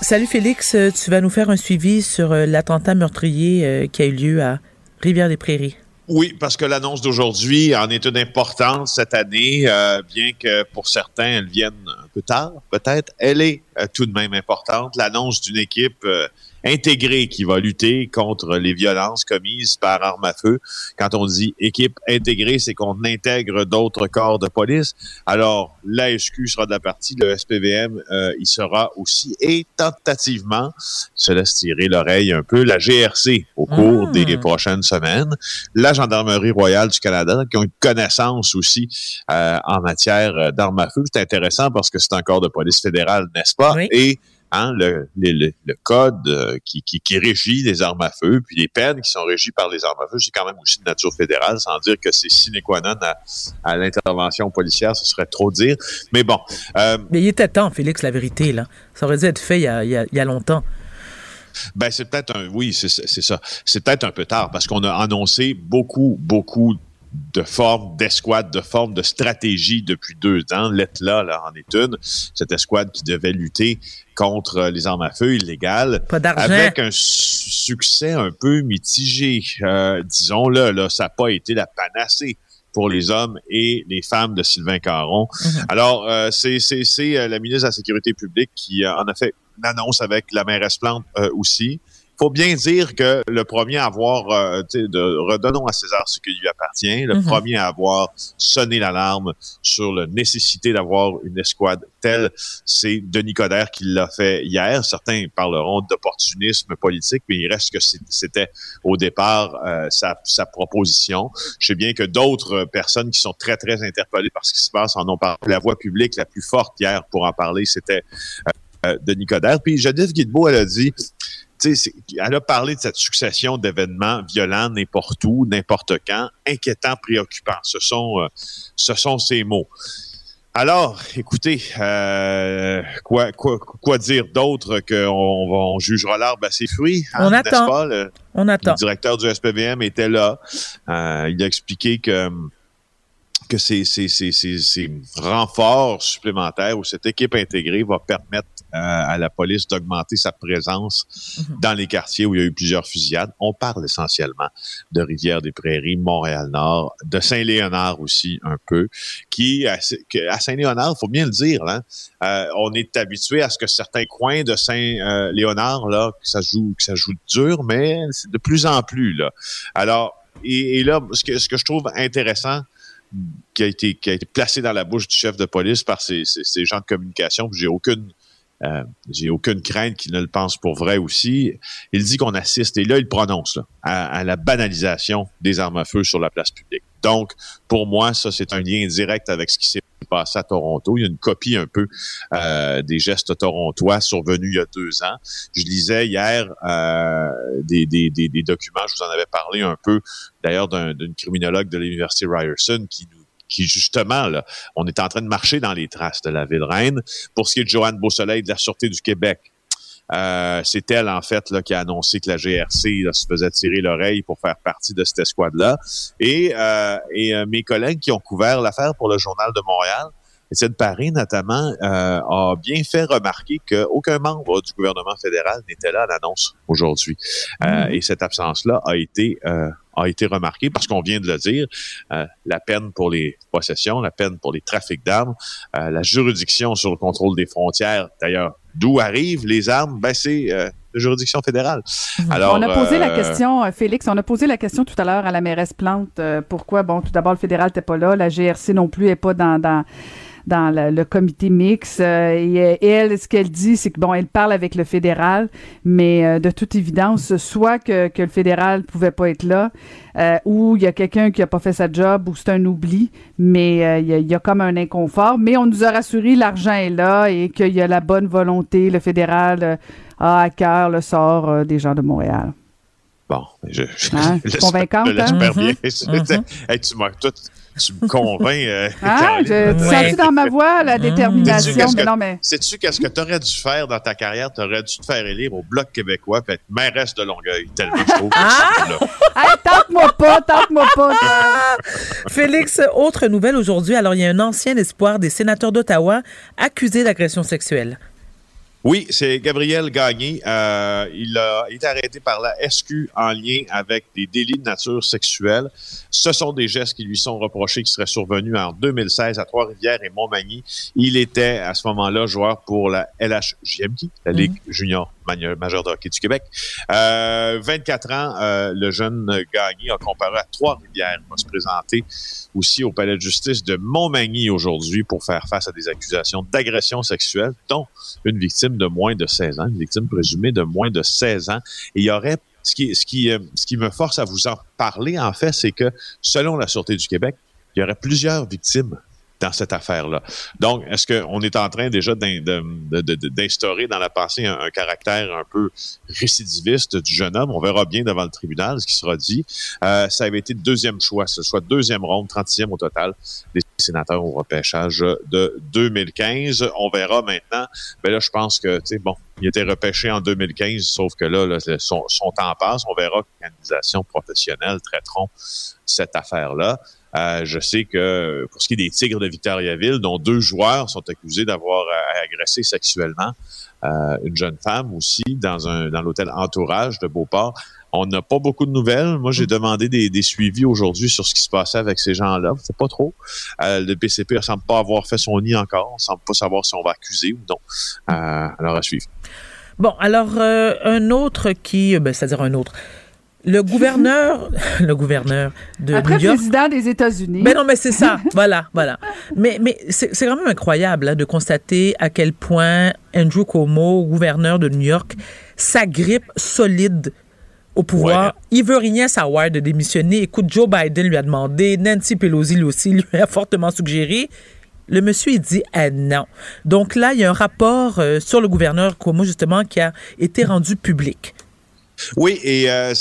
Salut Félix, tu vas nous faire un suivi sur l'attentat meurtrier qui a eu lieu à Rivière-des-Prairies. Oui, parce que l'annonce d'aujourd'hui en est une importante cette année, euh, bien que pour certains, elle vienne un peu tard, peut-être. Elle est euh, tout de même importante. L'annonce d'une équipe euh, intégrée qui va lutter contre les violences commises par arme à feu. Quand on dit équipe intégrée, c'est qu'on intègre d'autres corps de police. Alors, l'ASQ sera de la partie, le SPVM euh, il sera aussi. Et tentativement, se laisse tirer l'oreille un peu, la GRC au cours ah. des prochaines semaines, la Gendarmerie royale du Canada, qui ont une connaissance aussi euh, en matière d'armes à feu. C'est intéressant parce que c'est un corps de police fédéral, n'est-ce pas? Et Hein, le, code euh, qui, régit les armes à feu, puis les peines qui sont régies par les armes à feu, c'est quand même aussi de nature fédérale, sans dire que c'est sine qua non à, l'intervention policière, ce serait trop dire. Mais bon. Euh, Mais il était temps, Félix, la vérité, là. Ça aurait dû être fait il y a, longtemps. Ben, c'est peut-être un, oui, c'est ça. C'est peut-être un peu tard parce qu'on a annoncé beaucoup, beaucoup de forme d'escouade, de forme de stratégie depuis deux ans. L'ETLA là, en est une. Cette escouade qui devait lutter contre les armes à feu illégales. Avec un succès un peu mitigé. Euh, disons-le, là, ça n'a pas été la panacée pour les hommes et les femmes de Sylvain Caron. Mhm. Alors, euh, c'est euh, la ministre de la Sécurité publique qui en a fait une annonce avec la mairesse Plante aussi faut bien dire que le premier à avoir, euh, de, redonnons à César ce qui lui appartient, le mhm. premier à avoir sonné l'alarme sur la nécessité d'avoir une escouade telle, c'est Denis Coderre qui l'a fait hier. Certains parleront d'opportunisme politique, mais il reste que c'était au départ euh, sa, sa, proposition. Je sais bien que d'autres personnes qui sont très, très interpellées par ce qui se passe en ont parlé. La voix publique la plus forte hier pour en parler, c'était euh, Denis Coderre. Puis Jadis Guilbeault, elle a dit elle a parlé de cette succession d'événements violents n'importe où, n'importe quand, inquiétants, préoccupants. Ce sont, euh, ce sont ces mots. Alors, écoutez, euh, quoi, quoi, quoi dire d'autre qu'on on jugera l'arbre à ses fruits? Hein, on attend. Le, on attend. Le directeur du SPVM était là. Euh, il a expliqué que que ces, ces, ces, ces, renforts supplémentaires ou cette équipe intégrée va permettre euh, à la police d'augmenter sa présence mhm. dans les quartiers où il y a eu plusieurs fusillades. On parle essentiellement de Rivière-des-Prairies, Montréal-Nord, de Saint-Léonard aussi un peu, qui à, Saint-Léonard, il faut bien le dire, hein, euh, on est habitué à ce que certains coins de Saint-Léonard, là, que ça joue, que ça joue dur, mais c'est de plus en plus là. Alors et, et là, ce que, ce que je trouve intéressant, qui a été qui a été placé dans la bouche du chef de police par ces, ces, gens de communication. J'ai aucune euh, j'ai aucune crainte qu'il ne le pense pour vrai aussi. Il dit qu'on assiste, et là, il prononce à, la banalisation des armes à feu sur la place publique. Donc, pour moi, ça, c'est un lien direct avec ce qui s'est passé à Toronto. Il y a une copie un peu euh, des gestes torontois survenus il y a deux ans. Je lisais hier euh, des, documents, je vous en avais parlé un peu, d'ailleurs, d'une criminologue de l'Université Ryerson qui nous qui justement, là, on est en train de marcher dans les traces de la ville reine. Pour ce qui est de Joanne Beausoleil de la Sûreté du Québec, euh, c'est elle, en fait, là, qui a annoncé que la GRC se faisait tirer l'oreille pour faire partie de cette escouade-là. Et, euh, et euh, mes collègues qui ont couvert l'affaire pour le Journal de Montréal, Étienne Paris, notamment, euh, a bien fait remarquer qu'aucun membre du gouvernement fédéral n'était là à l'annonce aujourd'hui. Euh, mmh. Et cette absence-là a été euh, a été remarquée parce qu'on vient de le dire, la peine pour les possessions, la peine pour les trafics d'armes, la juridiction sur le contrôle des frontières, d'ailleurs, d'où arrivent les armes, ben c'est la juridiction fédérale. Mmh. Alors, on a posé la question, Félix, on a posé la question tout à l'heure à la mairesse Plante, pourquoi, bon, tout d'abord, le fédéral n'était pas là, la GRC non plus n'est pas dans, dans dans le, comité mix. Euh, et, elle, ce qu'elle dit, c'est que bon, elle parle avec le fédéral, mais euh, de toute évidence, soit que, que le fédéral pouvait pas être là, euh, ou il y a quelqu'un qui a pas fait sa job, ou c'est un oubli, mais il y, a, comme un inconfort. Mais on nous a rassuré, l'argent est là et qu'il y a la bonne volonté. Le fédéral a à cœur le sort des gens de Montréal. Bon, je, hein? convaincante, hein? bien. Mm-hmm. tu m'as tout tu me convaincs. Euh, ah, je, tu sens dans ma voix la mmh. détermination, mais mais. Sais-tu qu'est-ce que tu aurais dû faire dans ta carrière? Tu aurais dû te faire élire au Bloc québécois et être mairesse de Longueuil, tellement je trouve. Ah! tente-moi pas, tente-moi pas. Félix, autre nouvelle aujourd'hui. Alors, il y a un ancien espoir des sénateurs d'Ottawa accusé d'agression sexuelle. Oui, c'est Gabriel Gagné. Euh, il a été arrêté par la SQ en lien avec des délits de nature sexuelle. Ce sont des gestes qui lui sont reprochés qui seraient survenus en 2016 à Trois-Rivières et Montmagny. Il était à ce moment-là joueur pour la LHJMQ, la Ligue mhm. junior majeure de hockey du Québec. Euh, 24 ans, euh, le jeune Gagné a comparé à Trois-Rivières. Va se présenter aussi au palais de justice de Montmagny aujourd'hui pour faire face à des accusations d'agression sexuelle, dont une victime de moins de 16 ans, une victime présumée de moins de 16 ans. Et il y aurait euh, ce qui me force à vous en parler, en fait, c'est que selon la Sûreté du Québec, il y aurait plusieurs victimes dans cette affaire-là. Donc, est-ce qu'on est en train déjà d'instaurer dans la pensée un, caractère un peu récidiviste du jeune homme? On verra bien devant le tribunal ce qui sera dit. Euh, ça avait été deuxième choix, ce soit deuxième ronde, 30e au total, des sénateurs au repêchage de 2015. On verra maintenant. Mais là, je pense que, tu sais, bon, il était repêché en 2015, sauf que là, son, son, temps passe. On verra que l'organisation professionnelle traiteront cette affaire-là. Euh, je sais que pour ce qui est des Tigres de Victoriaville, dont deux joueurs sont accusés d'avoir euh, agressé sexuellement euh, une jeune femme aussi dans un dans l'hôtel Entourage de Beauport. On n'a pas beaucoup de nouvelles. Moi, j'ai mm. demandé des, des suivis aujourd'hui sur ce qui se passait avec ces gens-là. C'est pas trop. le PCP ne semble pas avoir fait son nid encore. On semble pas savoir si on va accuser ou non. alors à suivre. Bon, alors un autre qui, ben, c'est-à-dire un autre le gouverneur, le gouverneur de Après New York. président des États-Unis. Mais non, mais c'est ça. voilà, voilà. Mais, mais c'est quand même incroyable hein, de constater à quel point Andrew Cuomo, gouverneur de New York, s'agrippe solide au pouvoir. Il veut rien savoir de démissionner. Écoute, Joe Biden lui a demandé, Nancy Pelosi lui aussi lui a fortement suggéré. Le monsieur, il dit ah non. Donc là, il y a un rapport euh, sur le gouverneur Cuomo, justement, qui a été rendu public. Oui, et euh,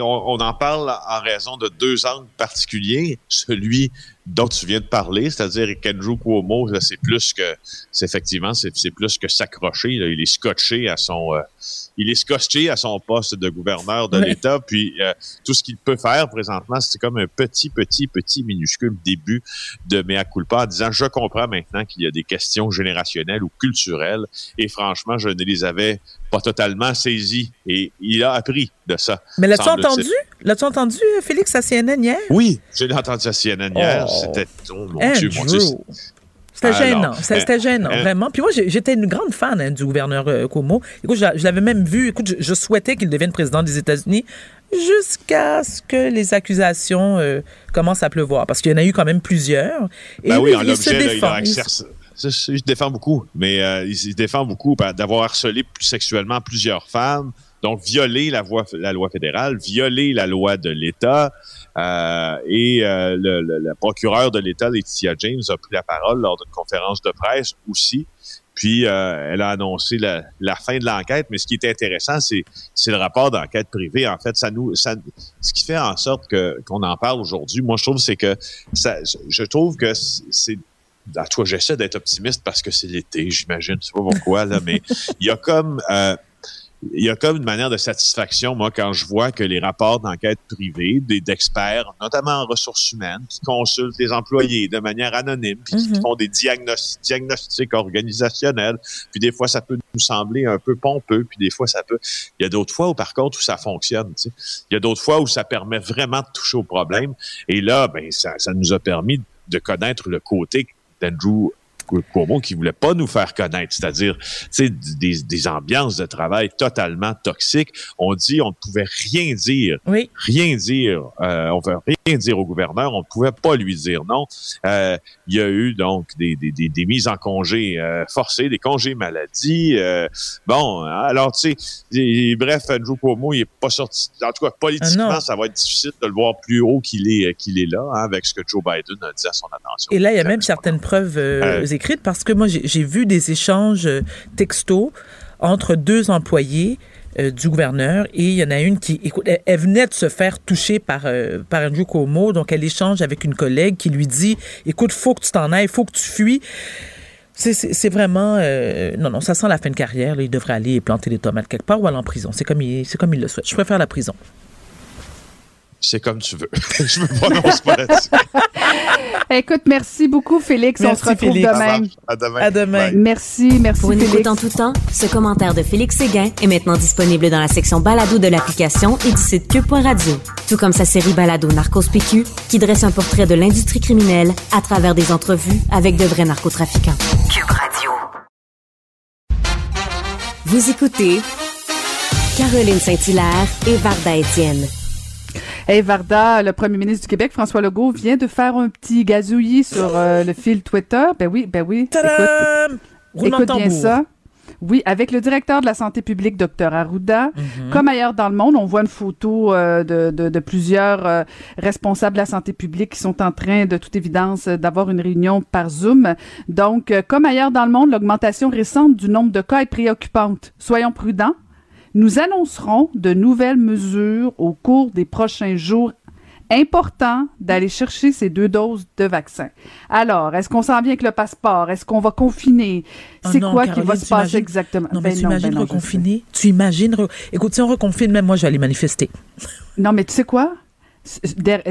on, en parle en raison de deux angles particuliers. Celui dont tu viens de parler, c'est-à-dire qu'Andrew Cuomo, c'est plus que, c'est effectivement, c'est plus que s'accrocher. Il est scotché à son, euh, il est scotché à son poste de gouverneur de l'État. Puis euh, tout ce qu'il peut faire présentement, c'est comme un petit, petit, petit minuscule début de mea culpa en disant je comprends maintenant qu'il y a des questions générationnelles ou culturelles. Et franchement, je ne les avais pas totalement saisies. Et il a appris de ça. Mais l'as-tu entendu? L'as-tu entendu, Félix, à CNN hier? Oui, j'ai entendu à CNN hier. Oh. C'était, oh mon Dieu, mon Dieu. C'était gênant. C'était gênant, vraiment. Puis moi, j'étais une grande fan hein, du gouverneur euh, Cuomo. Écoute, je, l'avais même vu. Écoute, je, souhaitais qu'il devienne président des États-Unis jusqu'à ce que les accusations euh, commencent à pleuvoir. Parce qu'il y en a eu quand même plusieurs. Et ben oui, en il se défend. il, se défend beaucoup. Mais euh, il se défend beaucoup d'avoir harcelé sexuellement plusieurs femmes. Donc, violer la, la loi fédérale, violer la loi de l'État. Euh, et euh, le, procureur de l'État, Laetitia James, a pris la parole lors d'une conférence de presse aussi. Puis, euh, elle a annoncé la, fin de l'enquête. Mais ce qui est intéressant, c'est, c'est le rapport d'enquête privée. En fait, ça nous, ça, ce qui fait en sorte que qu'on en parle aujourd'hui, moi, je trouve, c'est que ça, je trouve que c'est toi, j'essaie d'être optimiste parce que c'est l'été, j'imagine. Je sais pas pourquoi, là, mais il y a comme euh, il y a comme une manière de satisfaction, moi, quand je vois que les rapports d'enquête privée d'experts, notamment en ressources humaines, qui consultent les employés de manière anonyme, puis qui mhm. font des diagnostics organisationnels, puis des fois, ça peut nous sembler un peu pompeux, puis des fois, ça peut... Il y a d'autres fois où, par contre, où ça fonctionne. Il y a d'autres fois où ça permet vraiment de toucher au problème. Et là, ben, ça, ça nous a permis de connaître le côté d'Andrew Cuomo qui voulait pas nous faire connaître, c'est-à-dire des, des ambiances de travail totalement toxiques. On dit on ne pouvait rien dire, rien dire, euh, on ne veut rien dire au gouverneur, on ne pouvait pas lui dire non. Euh, il y a eu donc des, des, des, des mises en congé euh, forcées, des congés maladie. Euh, bon, alors tu sais, bref, Andrew Cuomo, il est pas sorti. En tout cas, politiquement, ah ça va être difficile de le voir plus haut qu'il est qu'il est là, hein, avec ce que Joe Biden a dit à son attention. Et là, il y a même certaines preuves parce que moi, j'ai vu des échanges euh, textos entre deux employés euh, du gouverneur et il y en a une qui, écoute, elle, venait de se faire toucher par, euh, par Andrew Cuomo, donc elle échange avec une collègue qui lui dit, écoute, faut que tu t'en ailles, faut que tu fuis. C'est vraiment... non, non, ça sent la fin de carrière. il devrait aller planter des tomates quelque part ou aller en prison. C'est comme, comme il le souhaite. Je préfère la prison. C'est comme tu veux. je me prononce pas là-dessus. Écoute, merci beaucoup, Félix. Merci, On se retrouve Félix. demain. À demain. À demain. Merci, merci, Pour une Félix. écoute en tout temps, ce commentaire de Félix Séguin est maintenant disponible dans la section balado de l'application et du site cube.radio. Tout comme sa série balado Narcos PQ, qui dresse un portrait de l'industrie criminelle à travers des entrevues avec de vrais narcotrafiquants. Cube Radio. Vous écoutez Caroline Saint-Hilaire et Varda Étienne. Hey Varda, le premier ministre du Québec, François Legault, vient de faire un petit gazouillis sur euh, le fil Twitter. Ben oui, ben oui. Tadam! Écoute bien ça. Oui, avec le directeur de la santé publique, Dr Arruda. Mhm. Comme ailleurs dans le monde, on voit une photo euh, de, de- de plusieurs euh, responsables de la santé publique qui sont en train, de toute évidence, d'avoir une réunion par Zoom. Donc, euh, comme ailleurs dans le monde, l'augmentation récente du nombre de cas est préoccupante. Soyons prudents. Nous annoncerons de nouvelles mesures au cours des prochains jours. Important d'aller chercher ces deux doses de vaccin. Alors, est-ce qu'on s'en vient avec le passeport? Est-ce qu'on va confiner? Oh C'est quoi qui va se passer exactement? Non, mais Ben tu imagines ben reconfiner? Tu imagines... re- Écoute, si on reconfine, même moi, je vais aller manifester. Non, mais tu sais quoi?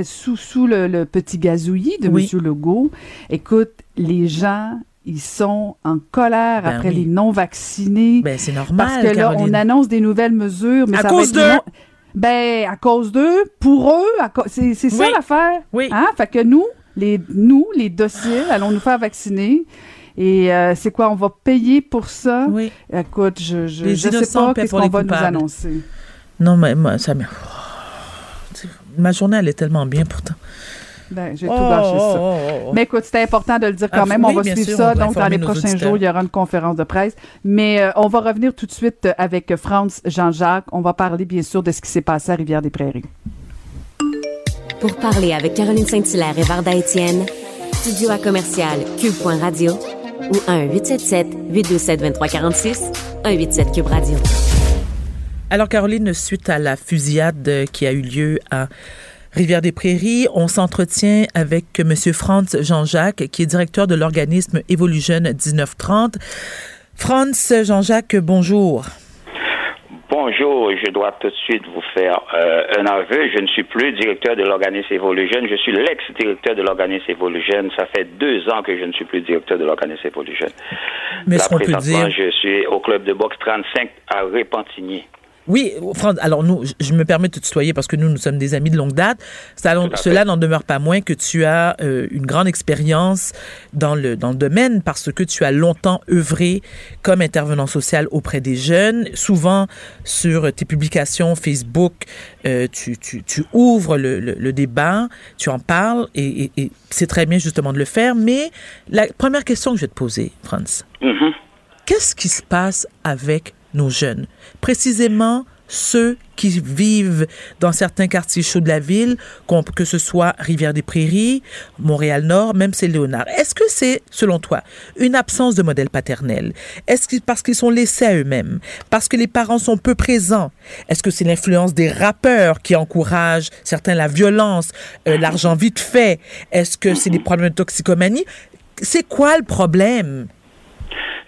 Sous, sous le, le petit gazouillis de Oui. M. Legault, écoute, les gens, ils sont en colère Ben après oui. les non-vaccinés. Ben, c'est normal, parce que là, on annonce des nouvelles mesures. Mais À ça cause va être d'eux? non- Ben, à cause d'eux, pour eux, co- c'est c'est ça l'affaire. Oui. Hein? Fait que nous, les, nous, les dociles, allons nous faire vacciner. Et euh, c'est quoi? On va payer pour ça? Oui. Écoute, je, je, Les je sais pas qu'est-ce qu'on va nous annoncer. Non, mais moi, ça me... Ma journée, elle est tellement bien, pourtant. Ben, j'ai tout gâché ça. oh, oh. Mais écoute, c'était important de le dire quand Ah, même. oui, on va suivre sûr, ça. Donc, dans les prochains auditeurs. jours, il y aura une conférence de presse. Mais euh, on va revenir tout de suite avec Franz Jean-Jacques. On va parler, bien sûr, de ce qui s'est passé à Rivière-des-Prairies. Pour parler avec Caroline Saint-Hilaire et Varda Étienne, studio à commercial cube.radio ou 1-877-827-2346, 187 Cube Radio. Alors, Caroline, suite à la fusillade qui a eu lieu à Rivière-des-Prairies, on s'entretient avec M. Franz Jean-Jacques, qui est directeur de l'organisme Evolution 1930. Franz Jean-Jacques, bonjour. Bonjour, je dois tout de suite vous faire euh, un aveu. Je ne suis plus directeur de l'organisme Evolution, je suis l'ex-directeur de l'organisme Evolution. Ça fait deux ans que je ne suis plus directeur de l'organisme Evolution. Mais Là, est-ce qu'on peut présentement, dire... je suis au club de boxe 35 à Repentigny. Oui, Franz, alors nous, je- me permets de te tutoyer parce que nous, nous sommes des amis de longue date. Ça, cela n'en demeure pas moins que tu as euh, une grande expérience dans le, dans le domaine parce que tu as longtemps œuvré comme intervenant social auprès des jeunes. Souvent, sur tes publications Facebook, euh, tu, tu, tu ouvres le, le, le débat, tu en parles et, et- et c'est très bien justement de le faire. Mais la première question que je vais te poser, Franz, Mhm. qu'est-ce qui se passe avec nos jeunes? Précisément ceux qui vivent dans certains quartiers chauds de la ville, que ce soit Rivière-des-Prairies, Montréal-Nord, même c'est Léonard. Est-ce que c'est, selon toi, une absence de modèle paternel? Est-ce que parce qu'ils sont laissés à eux-mêmes? Parce que les parents sont peu présents? Est-ce que c'est l'influence des rappeurs qui encouragent certains la violence, euh, l'argent vite fait? Est-ce que c'est des problèmes de toxicomanie? C'est quoi le problème?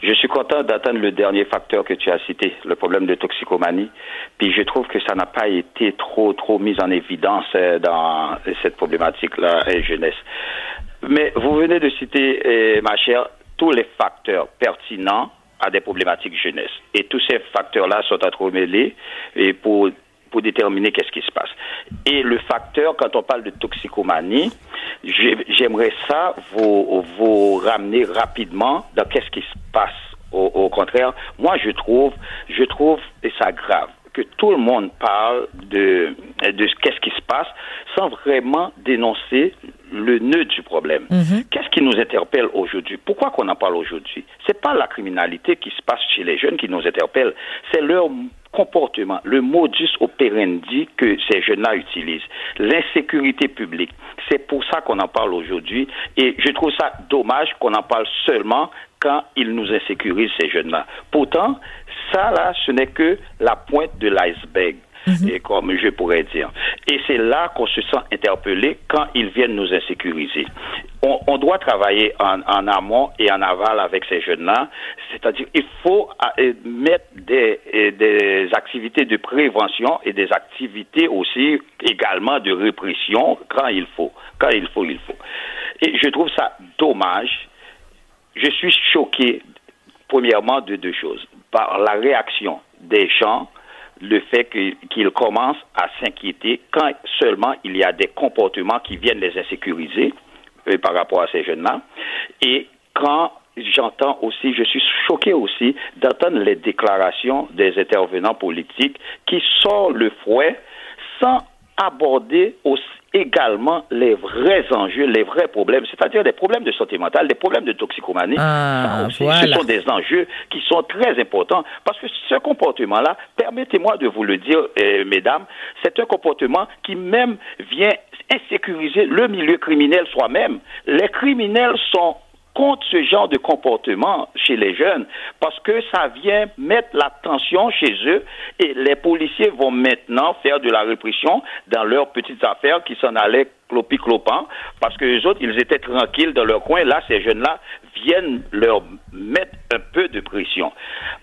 Je suis content d'atteindre le dernier facteur que tu as cité, le problème de toxicomanie. Puis je trouve que ça n'a pas été trop trop mis en évidence euh, dans cette problématique-là euh, jeunesse. Mais vous venez de citer, euh, ma chère, tous les facteurs pertinents à des problématiques jeunesse. Et tous ces facteurs-là sont entremêlés et pour pour déterminer qu'est-ce qui se passe. Et le facteur, quand on parle de toxicomanie, j'ai- j'aimerais ça vous, vous ramener rapidement dans qu'est-ce qui se passe. Au, au contraire, moi je trouve, je trouve et ça grave que tout le monde parle de, de ce- qu'est-ce qui se passe sans vraiment dénoncer le nœud du problème. Qu'est-ce qui nous interpelle aujourd'hui? Pourquoi qu'on en parle aujourd'hui? C'est pas la criminalité qui se passe chez les jeunes qui nous interpelle, c'est leur comportement, le modus operandi que ces jeunes-là utilisent, l'insécurité publique. C'est pour ça qu'on en parle aujourd'hui et je trouve ça dommage qu'on en parle seulement quand ils nous insécurisent, ces jeunes-là. Pourtant, ça, là, ce n'est que la pointe de l'iceberg. Et comme je pourrais dire. Et c'est là qu'on se sent interpellé quand ils viennent nous insécuriser. On, doit travailler en, amont et en aval avec ces jeunes-là. C'est-à-dire, il faut euh, mettre des, des activités de prévention et des activités aussi également de répression quand il faut. Quand il faut, il faut. Et je trouve ça dommage. Je suis choqué, premièrement, de deux choses. Par la réaction des gens, le fait qu'ils commencent à s'inquiéter quand seulement il y a des comportements qui viennent les insécuriser euh, par rapport à ces jeunes-là. Et quand j'entends aussi, je suis choqué aussi d'entendre les déclarations des intervenants politiques qui sortent le fouet sans aborder aussi également les vrais enjeux, les vrais problèmes, c'est-à-dire des problèmes de santé mentale, des problèmes de toxicomanie. Ah, Ce sont des enjeux qui sont très importants parce que ce comportement-là, permettez-moi de vous le dire, euh, mesdames, c'est un comportement qui même vient insécuriser le milieu criminel soi-même. Les criminels sont contre ce genre de comportement chez les jeunes parce que ça vient mettre la tension chez eux et les policiers vont maintenant faire de la répression dans leurs petites affaires qui s'en allaient clopi clopant parce que les autres ils étaient tranquilles dans leur coin. Là ces jeunes là viennent leur mettre un peu de pression.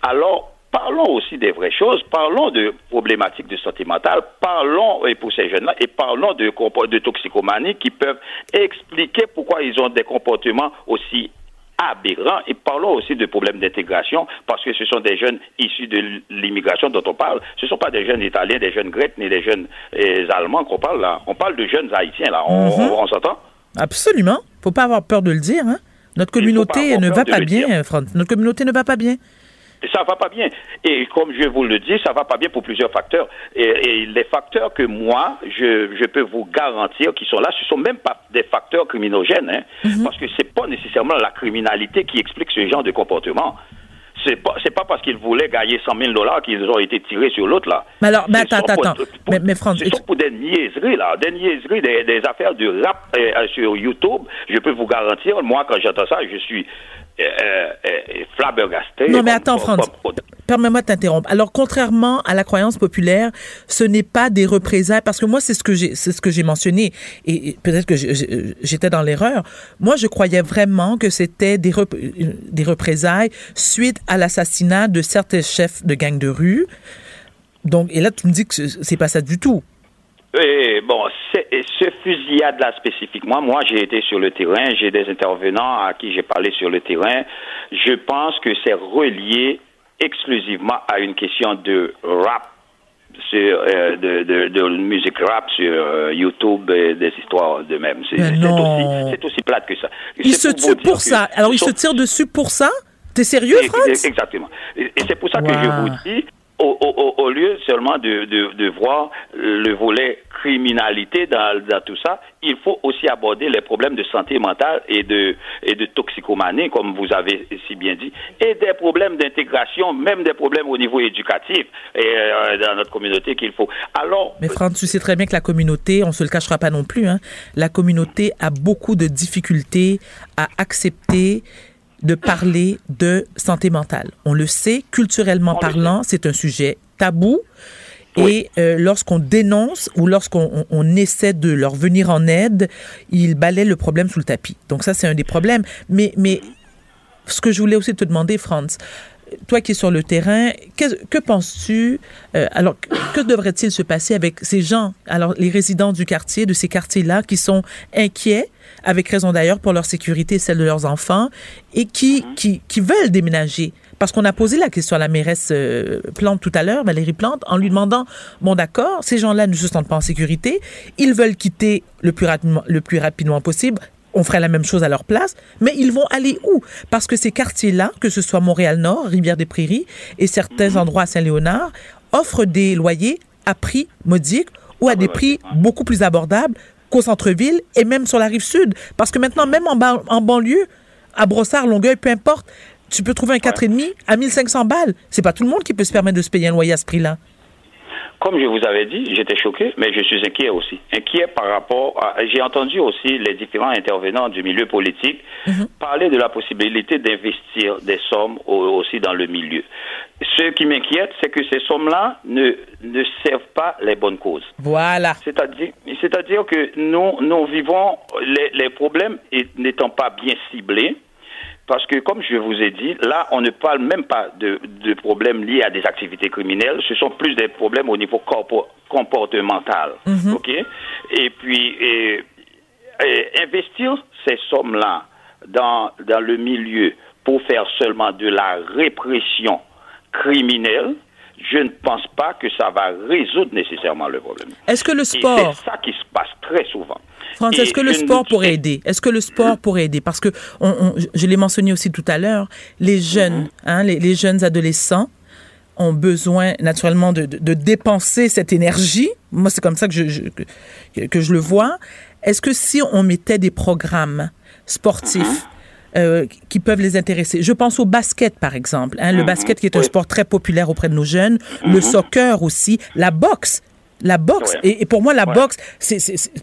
Alors parlons aussi des vraies choses, parlons de problématiques de santé mentale, parlons et pour ces jeunes-là et parlons de, de toxicomanie qui peuvent expliquer pourquoi ils ont des comportements aussi aberrants et parlons aussi de problèmes d'intégration parce que ce sont des jeunes issus de l'immigration dont on parle. Ce ne sont pas des jeunes italiens, des jeunes grecs ni des jeunes euh, allemands qu'on parle là. On parle de jeunes haïtiens là. On, Mhm. on s'entend? Absolument. Faut pas avoir peur de le dire. Hein? Notre communauté ne va pas bien. Notre communauté ne va pas bien. Ça va pas bien. Et comme je vous le dis, ça va pas bien pour plusieurs facteurs. Et, et les facteurs que moi, je, je peux vous garantir qui sont là, ce sont même pas des facteurs criminogènes, hein, parce que c'est pas nécessairement la criminalité qui explique ce genre de comportement. C'est pas, pas parce qu'ils voulaient gagner 100 000 dollars qu'ils ont été tirés sur l'autre, là. Mais alors, mais attends, attends. pour- Mais, mais Franck, ce sont pour des niaiseries, là. Des niaiseries, des, des affaires de rap euh, sur YouTube. Je peux vous garantir, moi, quand j'entends ça, je suis euh, euh, euh, flabbergasté. Non, mais attends, Franz. Permets-moi de t'interrompre. Alors, contrairement à la croyance populaire, ce n'est pas des représailles, parce que moi, c'est ce que j'ai, c'est ce que j'ai mentionné, et, et peut-être que j'étais dans l'erreur. Moi, je croyais vraiment que c'était des, rep- des représailles suite à l'assassinat de certains chefs de gangs de rue. Donc, et là, tu me dis que ce- c'est pas ça du tout. Et bon, ce fusillade-là spécifiquement, moi j'ai été sur le terrain, j'ai des intervenants à qui j'ai parlé sur le terrain. Je pense que c'est relié exclusivement à une question de rap, sur, euh, de, de, de musique rap sur euh, YouTube et des histoires de même. C'est aussi, aussi plate que ça. Il C'est se pour vous tue dire pour ça. Alors, il sont- se tire dessus pour ça? T'es sérieux, Exactement. Et, et c'est pour ça que je vous dis, au, au- au- au lieu seulement de, de, de voir le volet criminalité dans, dans tout ça, il faut aussi aborder les problèmes de santé mentale et de, et de toxicomanie, comme vous avez si bien dit, et des problèmes d'intégration, même des problèmes au niveau éducatif et, euh, dans notre communauté qu'il faut. Alors, Mais Franck, tu sais très bien que la communauté, on se le cachera pas non plus, hein, la communauté a beaucoup de difficultés à accepter de parler de santé mentale. On le sait, culturellement parlant, c'est un sujet tabou. Oui. Et euh, lorsqu'on dénonce ou lorsqu'on on- on essaie de leur venir en aide, ils balaient le problème sous le tapis. Donc ça, c'est un des problèmes. Mais, mais ce que je voulais aussi te demander, Franz, toi qui es sur le terrain, que, que penses-tu euh, Alors, que, que devrait-il se passer avec ces gens, alors les résidents du quartier, de ces quartiers-là, qui sont inquiets, avec raison d'ailleurs pour leur sécurité et celle de leurs enfants, et qui, qui, qui veulent déménager? Parce qu'on a posé la question à la mairesse euh, Plante tout à l'heure, Valérie Plante, en lui demandant, bon d'accord, ces gens-là ne se sentent pas en sécurité, ils veulent quitter le plus rapidement, le plus rapidement possible, on ferait la même chose à leur place, mais ils vont aller où? Parce que ces quartiers-là, que ce soit Montréal-Nord, Rivière-des-Prairies et certains endroits à Saint-Léonard, offrent des loyers à prix modiques ou à des prix beaucoup plus abordables qu'au centre-ville et même sur la rive sud. Parce que maintenant, même en, ba- en banlieue, à Brossard, Longueuil, peu importe, tu peux trouver un 4,5 à 1500 balles. C'est pas tout le monde qui peut se permettre de se payer un loyer à ce prix-là. Comme je vous avais dit, j'étais choqué, mais je suis inquiet aussi. Inquiet par rapport à... J'ai entendu aussi les différents intervenants du milieu politique parler de la possibilité d'investir des sommes au- aussi dans le milieu. Ce qui m'inquiète, c'est que ces sommes-là ne, ne servent pas les bonnes causes. Voilà. C'est-à-dire, c'est-à-dire que nous, nous vivons les, les problèmes n'étant pas bien ciblés. Parce que, comme je vous ai dit, là, on ne parle même pas de, de problèmes liés à des activités criminelles. Ce sont plus des problèmes au niveau comportemental. Mhm. OK? Et puis, et, et investir ces sommes-là dans, dans le milieu pour faire seulement de la répression criminelle, je ne pense pas que ça va résoudre nécessairement le problème. Est-ce que le sport, c'est ça qui se passe très souvent. France, est-ce que le sport pourrait aider? Est-ce que le sport pourrait aider? Parce que on, on- je l'ai mentionné aussi tout à l'heure, les jeunes, hein, les, les jeunes adolescents ont besoin naturellement de, de- de dépenser cette énergie. Moi, c'est comme ça que je, je- que, que je le vois. Est-ce que si on mettait des programmes sportifs euh, qui peuvent les intéresser? Je pense au basket, par exemple. hein, le basket qui est un sport très populaire auprès de nos jeunes. Le soccer aussi. La boxe. La boxe. Ouais. Et, et pour moi, la Ouais. boxe, c'est,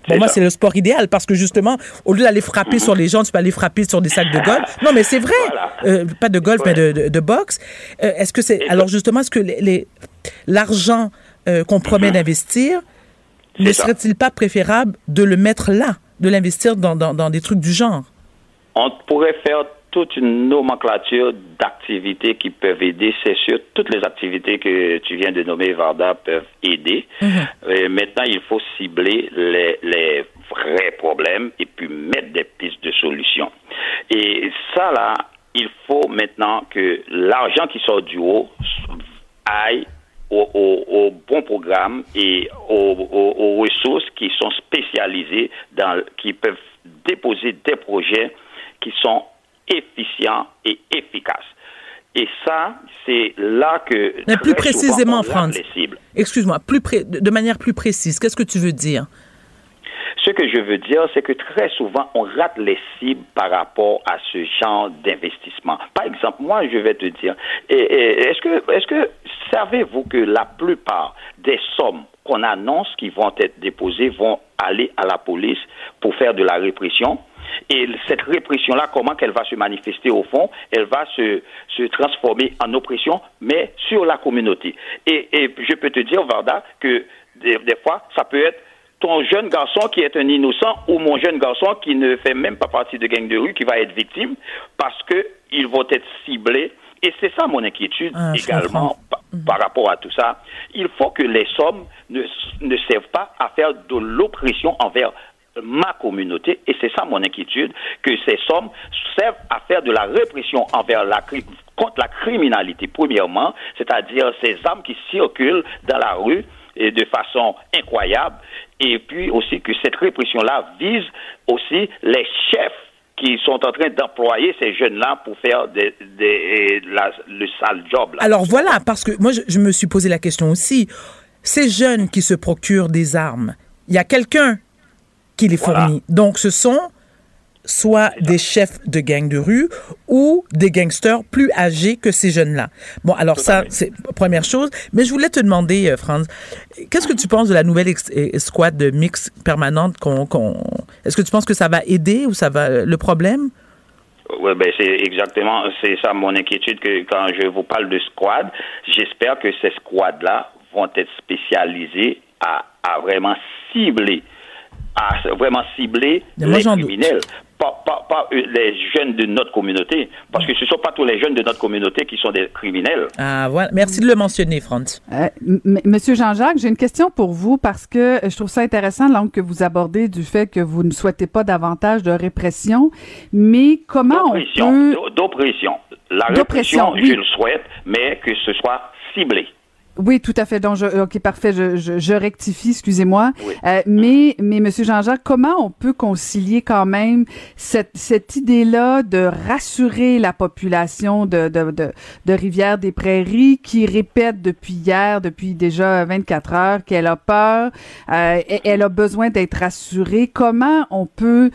pour moi, c'est le sport idéal parce que justement, au lieu d'aller frapper sur les gens, tu peux aller frapper sur des sacs de golf. Non, mais c'est vrai. Voilà. Euh, pas de golf, mais de, de- de boxe. Euh, est-ce que c'est, alors justement, est-ce que les, l'argent euh, qu'on promet d'investir ne serait-il pas préférable de le mettre là, de l'investir dans, dans, dans des trucs du genre? On pourrait faire toute une nomenclature d'activités qui peuvent aider. C'est sûr, toutes les activités que tu viens de nommer, Varda, peuvent aider. Euh, maintenant, il faut cibler les, les vrais problèmes et puis mettre des pistes de solutions. Et ça, là, il faut maintenant que l'argent qui sort du haut aille au, au, au bon programme et aux, aux- aux ressources qui sont spécialisées, dans, qui peuvent déposer des projets qui sont efficients et efficaces. Et ça, c'est là que. Mais plus précisément, cibles. Excuse-moi, plus pré- de manière plus précise, qu'est-ce que tu veux dire? Ce que je veux dire, c'est que très souvent, on rate les cibles par rapport à ce genre d'investissement. Par exemple, moi, je vais te dire, est-ce que, est-ce que savez-vous que la plupart des sommes qu'on annonce qui vont être déposées vont aller à la police pour faire de la répression? Et cette répression-là, comment qu'elle va se manifester au fond Elle va se, se transformer en oppression, mais sur la communauté. Et, et je peux te dire, Varda, que des, des fois, ça peut être ton jeune garçon qui est un innocent ou mon jeune garçon qui ne fait même pas partie de gang de rue qui va être victime parce que ils vont être ciblés. Et c'est ça mon inquiétude Ah, également par, par rapport à tout ça. Il faut que les sommes ne, ne servent pas à faire de l'oppression envers ma communauté et c'est ça mon inquiétude que ces sommes servent à faire de la répression envers la contre la criminalité premièrement c'est-à-dire ces armes qui circulent dans la rue de façon incroyable et puis aussi que cette répression là vise aussi les chefs qui sont en train d'employer ces jeunes-là pour faire des, le sale job. Alors voilà, parce que moi, je, je me suis posé la question aussi. Ces jeunes qui se procurent des armes, il y a quelqu'un qui les Voilà. fournit. Donc, ce sont soit des chefs de gangs de rue ou des gangsters plus âgés que ces jeunes-là. Bon, alors ça, c'est première chose. Mais je voulais te demander, euh, Franz, qu'est-ce que tu penses de la nouvelle ex- eh, squad de mix permanente qu'on... Est-ce que tu penses que ça va aider ou ça va... euh, Le problème? Ouais, ben c'est exactement c'est ça mon inquiétude que quand je vous parle de squad, j'espère que ces squads-là vont être spécialisés à, à vraiment cibler, à vraiment cibler moi, les doute. criminels. Pas, pas, pas euh, les jeunes de notre communauté, parce que ce ne sont pas tous les jeunes de notre communauté qui sont des criminels. Ah, voilà. Merci de le mentionner, Franz. Euh, Monsieur Jean-Jacques, j'ai une question pour vous parce que je trouve ça intéressant l'angle que vous abordez du fait que vous ne souhaitez pas davantage de répression, mais comment on peut d'o- d'oppression. La D'oppression, répression, oui. je le souhaite, mais que ce soit ciblé. Oui, tout à fait. Donc, je, ok, parfait. Je, je, je rectifie, excusez-moi. Oui. Euh, mais, mais, Monsieur Jean-Jacques, comment on peut concilier quand même cette, cette idée-là de rassurer la population de, de, de, de Rivière-des-Prairies qui répète depuis hier, depuis déjà 24 heures, qu'elle a peur, euh, et- elle a besoin d'être rassurée? Comment on peut,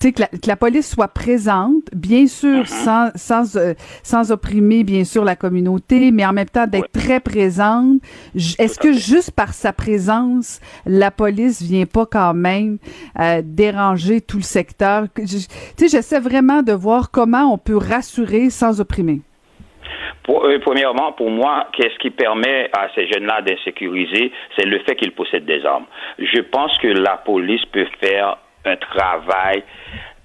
que la, que la police soit présente, bien sûr, sans, sans, euh, sans opprimer, bien sûr, la communauté, mais en même temps d'être très présente. Est-ce que juste par sa présence, la police vient pas quand même euh, déranger tout le secteur? Tu sais, j'essaie vraiment de voir comment on peut rassurer sans opprimer. Pour- euh, premièrement, pour moi, qu'est-ce qui permet à ces jeunes-là d'insécuriser, c'est le fait qu'ils possèdent des armes. Je pense que la police peut faire un travail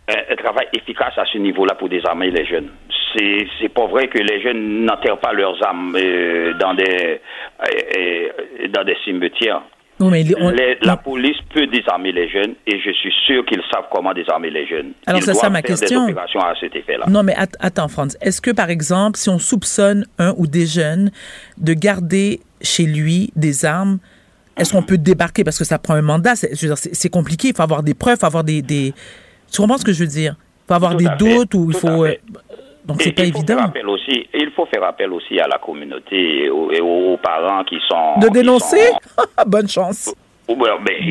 un, travail efficace à ce niveau-là pour désarmer les jeunes. C'est, c'est pas vrai que les jeunes n'enterrent pas leurs armes euh, dans des euh, dans des cimetières. Non, mais la police peut désarmer les jeunes et je suis sûr qu'ils savent comment désarmer les jeunes. Alors, c'est ça ma question. Des opérations à cet effet-là. Non, mais attends, Franz. Est-ce que, par exemple, si on soupçonne un ou des jeunes de garder chez lui des armes, est-ce qu'on peut débarquer? Parce que ça prend un mandat C'est compliqué. Il faut avoir des preuves, il faut avoir des, des... Tu comprends ce que je veux dire? Il faut avoir des doutes ou il faut. Donc c'est pas évident. aussi, il faut faire appel aussi à la communauté et aux, parents qui sont. De dénoncer? Bonne chance.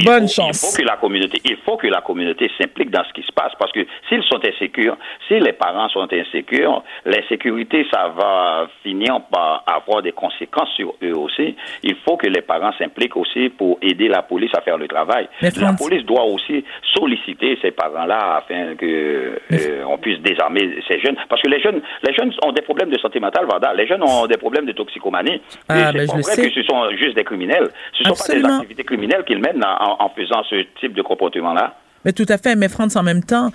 Bonne chance. Il faut que la communauté, il faut que la communauté s'implique dans ce qui se passe parce que s'ils sont insécures, si les parents sont insécures, l'insécurité, ça va finir par avoir des conséquences sur eux aussi. Il faut que les parents s'impliquent aussi pour aider la police à faire le travail. la police doit aussi solliciter ces parents-là afin que euh, on puisse désarmer ces jeunes parce que les jeunes, les jeunes ont des problèmes de santé mentale, Varda. Les jeunes ont des problèmes de toxicomanie. Ah, ben, c'est vrai que ce sont juste des criminels. Ce ne sont pas des activités criminelles qu'ils mènent en, faisant ce type de comportement-là. Mais tout à fait. Mais France, en même temps,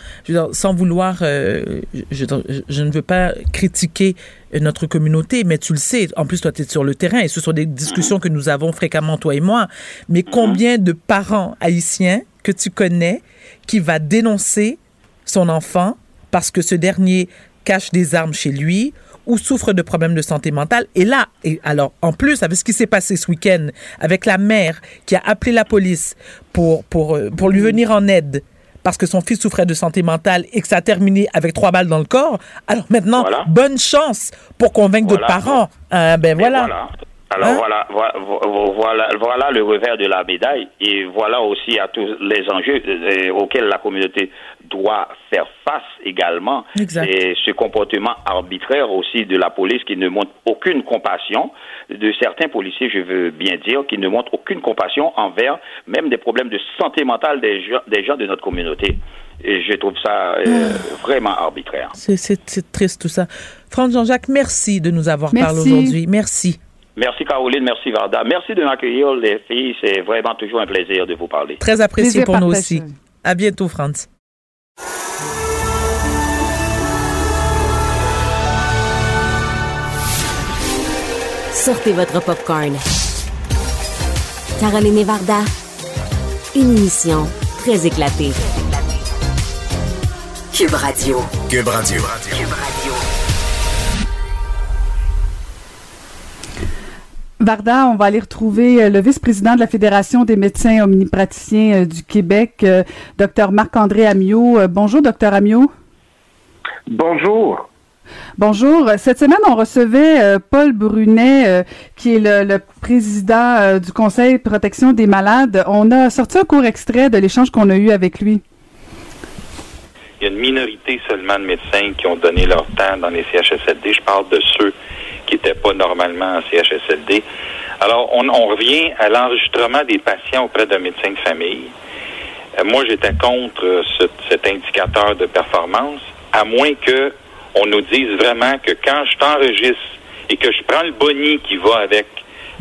sans vouloir, euh, je, ne veux pas critiquer notre communauté, mais tu le sais, en plus, toi, tu es sur le terrain et ce sont des discussions que nous avons fréquemment, toi et moi. Mais combien de parents haïtiens que tu connais qui va dénoncer son enfant parce que ce dernier cache des armes chez lui ou souffre de problèmes de santé mentale. Et là, et alors, en plus, avec ce qui s'est passé ce week-end, avec la mère qui a appelé la police pour, pour, euh, pour lui venir en aide parce que son fils souffrait de santé mentale et que ça a terminé avec trois balles dans le corps. Alors maintenant, bonne chance pour convaincre d'autres parents. Euh, ben voilà. Alors hein? voilà, voilà, voilà, le revers de la médaille et voilà aussi à tous les enjeux euh, auxquels la communauté doit faire face également. Et ce comportement arbitraire aussi de la police qui ne montre aucune compassion, de certains policiers, je veux bien dire, qui ne montrent aucune compassion envers même des problèmes de santé mentale des gens, des gens de notre communauté. Et je trouve ça euh, ah. vraiment arbitraire. C'est triste tout ça. Franck Jean-Jacques, merci de nous avoir parlé aujourd'hui. Merci. Merci Caroline, merci Varda. Merci de m'accueillir les filles. C'est vraiment toujours un plaisir de vous parler. Très apprécié pour nous aussi. À bientôt, Franz. Sortez votre popcorn. Caroline Varda, une émission très éclatée. Cube Radio. Cube Radio. Cube Radio. Varda, on va aller retrouver euh, le vice-président de la Fédération des médecins omnipraticiens euh, du Québec, euh, Dr Marc-André Amiot. Bonjour, Dr Amiot. Bonjour. Bonjour. Cette semaine, on recevait Paul Brunet, qui est le, président du Conseil de protection des malades. On a sorti un court extrait de l'échange qu'on a eu avec lui. Il y a une minorité seulement de médecins qui ont donné leur temps dans les CHSLD. Je parle de ceux qui n'étaient pas normalement en CHSLD. Alors, on, revient à l'enregistrement des patients auprès d'un médecin de famille. Euh, moi, j'étais contre cet indicateur de performance, à moins que on nous dise vraiment que quand je t'enregistre et que je prends le boni qui va avec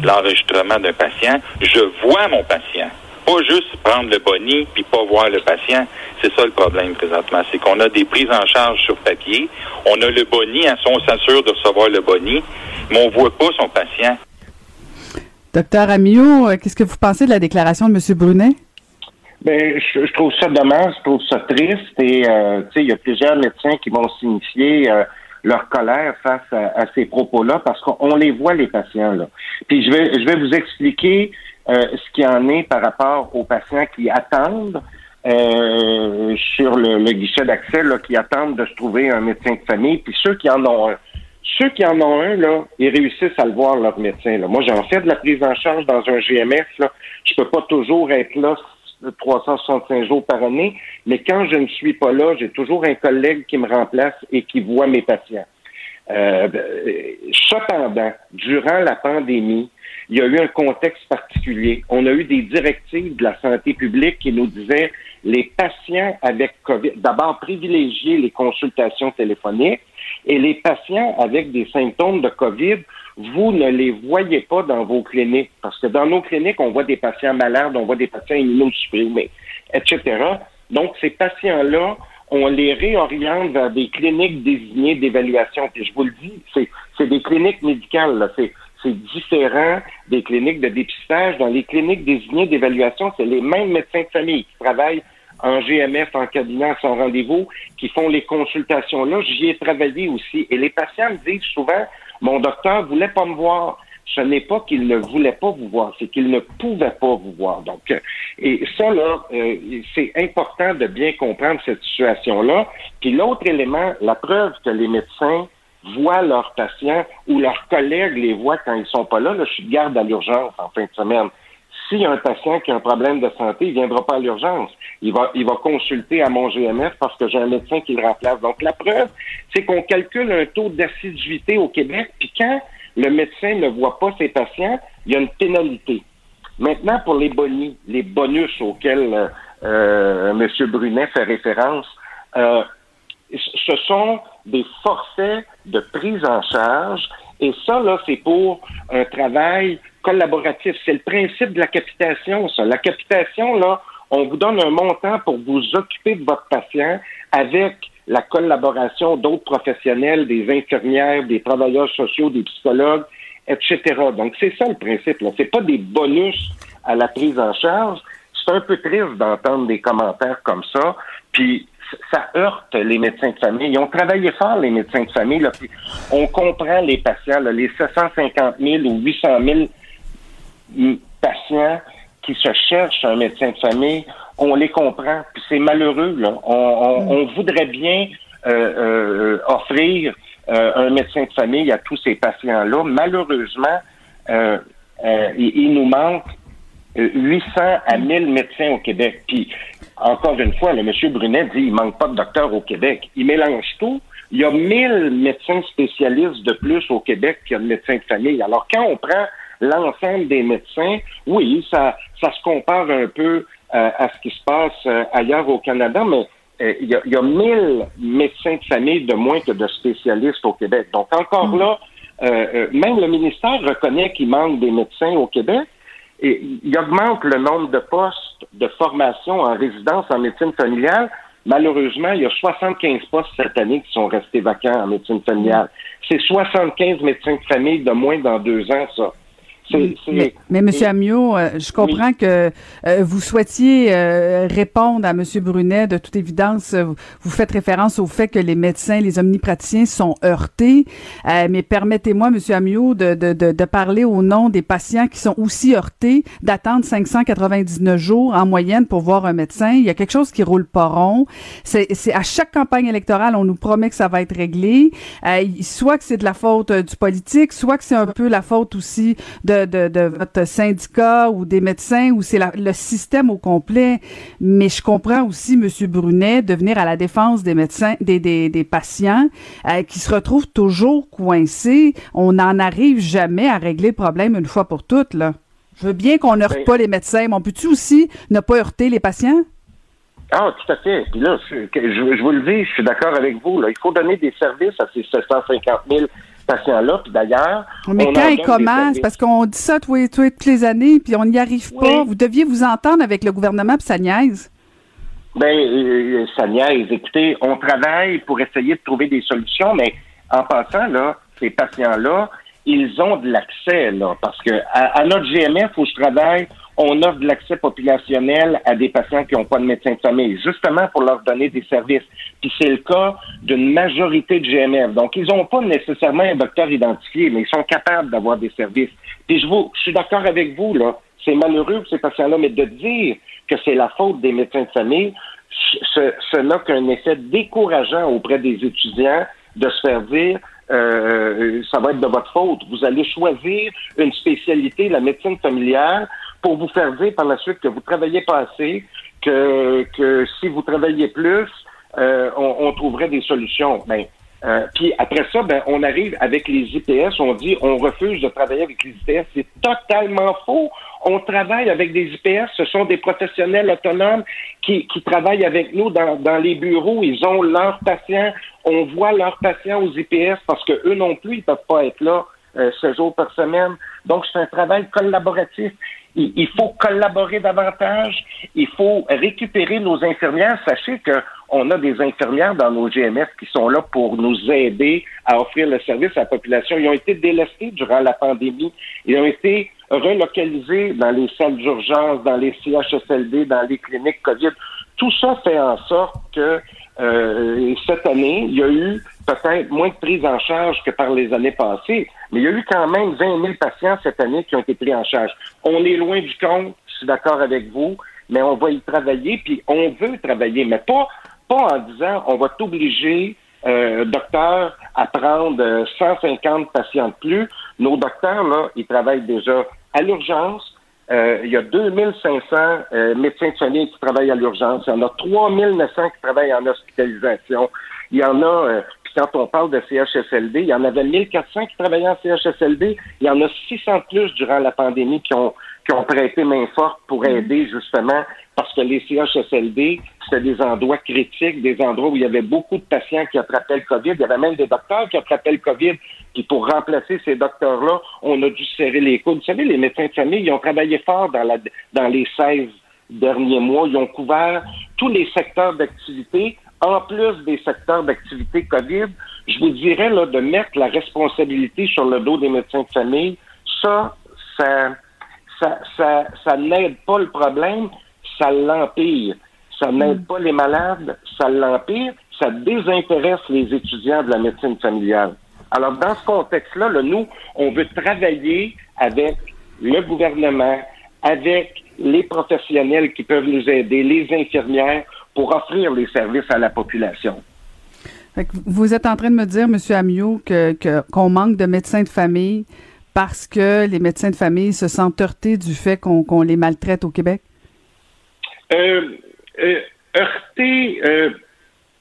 l'enregistrement d'un patient, je vois mon patient. Pas juste prendre le boni puis pas voir le patient. C'est ça le problème présentement. C'est qu'on a des prises en charge sur papier. On a le boni, hein, on s'assure de recevoir le boni, mais on voit pas son patient. Docteur Amiot, euh, qu'est-ce que vous pensez de la déclaration de M. Brunet? Ben, je, trouve ça dommage, je trouve ça triste et euh, tu sais, il y a plusieurs médecins qui vont signifier euh, leur colère face à, à ces propos-là parce qu'on les voit les patients là. Puis je vais je vais vous expliquer euh, ce qui en est par rapport aux patients qui attendent euh, sur le, guichet d'accès, qui attendent de se trouver un médecin de famille, puis ceux qui en ont un. Ceux qui en ont un, là, ils réussissent à le voir, leur médecin. Là. Moi, j'en fais de la prise en charge dans un GMF. Là. Je peux pas toujours être là 365 jours par année, mais quand je ne suis pas là, j'ai toujours un collègue qui me remplace et qui voit mes patients. Euh, cependant, durant la pandémie, il y a eu un contexte particulier. On a eu des directives de la santé publique qui nous disaient les patients avec COVID, d'abord privilégier les consultations téléphoniques et les patients avec des symptômes de COVID, vous ne les voyez pas dans vos cliniques parce que dans nos cliniques, on voit des patients malades, on voit des patients immunosupprimés, etc. Donc, ces patients-là on les réoriente vers des cliniques désignées d'évaluation. Puis je vous le dis, c'est, des cliniques médicales, là. C'est différent des cliniques de dépistage. Dans les cliniques désignées d'évaluation, c'est les mêmes médecins de famille qui travaillent en GMF, en cabinet, sans rendez-vous, qui font les consultations là. J'y ai travaillé aussi. Et les patients me disent souvent, mon docteur voulait pas me voir. Ce n'est pas qu'il ne voulait pas vous voir, c'est qu'il ne pouvait pas vous voir. Donc, euh, et ça, là, euh, c'est important de bien comprendre cette situation-là. Puis l'autre élément, la preuve que les médecins voient leurs patients ou leurs collègues les voient quand ils sont pas là. Là, je suis garde à l'urgence en fin de semaine. S'il y a un patient qui a un problème de santé, il viendra pas à l'urgence. Il va, il va consulter à mon GMF parce que j'ai un médecin qui le remplace. Donc, la preuve, c'est qu'on calcule un taux d'assiduité au Québec, puis quand le médecin ne voit pas ses patients, il y a une pénalité. Maintenant, pour les bonus, les bonus auxquels euh, euh M. Brunet fait référence, euh, ce sont des forfaits de prise en charge. Et ça, là, c'est pour un travail collaboratif. C'est le principe de la capitation, ça. La capitation, là, on vous donne un montant pour vous occuper de votre patient avec la collaboration d'autres professionnels, des infirmières, des travailleurs sociaux, des psychologues, etc. Donc, c'est ça le principe. Là. C'est pas des bonus à la prise en charge. C'est un peu triste d'entendre des commentaires comme ça. Puis, ça heurte les médecins de famille. Ils ont travaillé fort, les médecins de famille. Là, puis on comprend les patients, là, les 750 000 ou 800 000 patients qui se cherchent un médecin de famille. On les comprend. Puis c'est malheureux. Là. On, mm. on, voudrait bien euh, euh, offrir euh, un médecin de famille à tous ces patients-là. Malheureusement, il, il, nous manque 800 à 1000 médecins au Québec. Puis encore une fois, le monsieur Brunet dit il manque pas de docteurs au Québec. Il mélange tout. Il y a 1000 médecins spécialistes de plus au Québec qu'il y a de médecins de famille. Alors, quand on prend l'ensemble des médecins, oui, ça, ça se compare un peu euh, à ce qui se passe euh, ailleurs au Canada, mais euh, il, y y a 1000 médecins de famille de moins que de spécialistes au Québec. Donc, encore mm. là, même le ministère reconnaît qu'il manque des médecins au Québec, il augmente le nombre de postes de formation en résidence en médecine familiale. Malheureusement, il y a 75 postes cette année qui sont restés vacants en médecine familiale. C'est 75 médecins de famille de moins dans deux ans, ça. Mais, mais, M. Amiot, euh, je comprends que euh, vous souhaitiez euh, répondre à M. Brunet. De toute évidence, vous faites référence au fait que les médecins, les omnipraticiens sont heurtés. mais permettez-moi, M. Amiot, de, de, de, de, parler au nom des patients qui sont aussi heurtés, d'attendre 599 jours en moyenne pour voir un médecin. Il y a quelque chose qui roule pas rond. C'est à chaque campagne électorale, on nous promet que ça va être réglé. soit que c'est de la faute du politique, soit que c'est un peu la faute aussi de de, votre syndicat ou des médecins ou c'est le système au complet. Mais je comprends aussi, M. Brunet, de venir à la défense des médecins, des, des, patients euh, qui se retrouvent toujours coincés. On n'en arrive jamais à régler le problème une fois pour toutes, là. Je veux bien qu'on ne heurte pas les médecins, mais on peut-tu aussi ne pas heurter les patients? Ah, tout à fait. Puis là, je, je, vous le dis, je suis d'accord avec vous. Là. Il faut donner des services à ces 750 000 patients-là. Puis d'ailleurs. Mais quand ils commencent, parce qu'on dit ça toutes les années, puis on n'y arrive pas. Vous deviez vous entendre avec le gouvernement, puis ça niaise. Ben, euh, ça niaise. Écoutez, on travaille pour essayer de trouver des solutions, mais en passant, là, ces patients-là, ils ont de l'accès, là, parce que à, notre GMF où je travaille, on offre de l'accès populationnel à des patients qui n'ont pas de médecin de famille, justement pour leur donner des services. Puis c'est le cas d'une majorité de GMF. Donc, ils n'ont pas nécessairement un docteur identifié, mais ils sont capables d'avoir des services. Puis je, vous, je suis d'accord avec vous, là. C'est malheureux pour ces patients-là, mais de dire que c'est la faute des médecins de famille, ce, ce n'a qu'un effet décourageant auprès des étudiants de se faire dire euh, ça va être de votre faute. Vous allez choisir une spécialité, la médecine familiale, pour vous faire dire par la suite que vous travaillez pas assez, que, que si vous travailliez plus, euh, on, on, trouverait des solutions. Ben, euh, puis après ça, ben, on arrive avec les IPS, on dit on refuse de travailler avec les IPS. C'est totalement faux. On travaille avec des IPS, ce sont des professionnels autonomes qui, qui travaillent avec nous dans, dans les bureaux. Ils ont leurs patients, on voit leurs patients aux IPS parce que eux non plus, ils peuvent pas être là euh, ce jour par semaine. Donc, c'est un travail collaboratif. Il, faut collaborer davantage. Il faut récupérer nos infirmières. Sachez que on a des infirmières dans nos GMF qui sont là pour nous aider à offrir le service à la population. Ils ont été délestés durant la pandémie. Ils ont été relocalisés dans les salles d'urgence, dans les CHSLD, dans les cliniques COVID. Tout ça fait en sorte que euh, cette année, il y a eu peut-être moins de prise en charge que par les années passées, mais il y a eu quand même 20 000 patients cette année qui ont été pris en charge. On est loin du compte, je suis d'accord avec vous, mais on va y travailler, puis on veut travailler, mais pas, pas en disant on va t'obliger, euh, docteur, à prendre 150 patients de plus. Nos docteurs, là, ils travaillent déjà à l'urgence, euh, il y a 2500 euh, médecins de famille qui travaillent à l'urgence. Il y en a 3900 qui travaillent en hospitalisation. Il y en a, euh, quand on parle de CHSLD, il y en avait 1400 qui travaillaient en CHSLD. Il y en a 600 plus durant la pandémie qui ont, qui ont prêté main forte pour mm-hmm. aider justement parce que les CHSLD, c'était des endroits critiques, des endroits où il y avait beaucoup de patients qui attrapaient le COVID. Il y avait même des docteurs qui attrapaient le COVID. Puis pour remplacer ces docteurs-là, on a dû serrer les coudes. Vous savez, les médecins de famille, ils ont travaillé fort dans, la, dans les 16 derniers mois. Ils ont couvert tous les secteurs d'activité, en plus des secteurs d'activité COVID. Je vous dirais là, de mettre la responsabilité sur le dos des médecins de famille, ça, ça, ça, ça, ça n'aide pas le problème, ça l'empire. Ça n'aide mm. pas les malades, ça l'empire, ça désintéresse les étudiants de la médecine familiale. Alors, dans ce contexte-là, nous, on veut travailler avec le gouvernement, avec les professionnels qui peuvent nous aider, les infirmières, pour offrir les services à la population. Vous êtes en train de me dire, M. Amiot, que, qu'on manque de médecins de famille parce que les médecins de famille se sentent heurtés du fait qu'on, les maltraite au Québec? Euh, euh, heurtés, euh,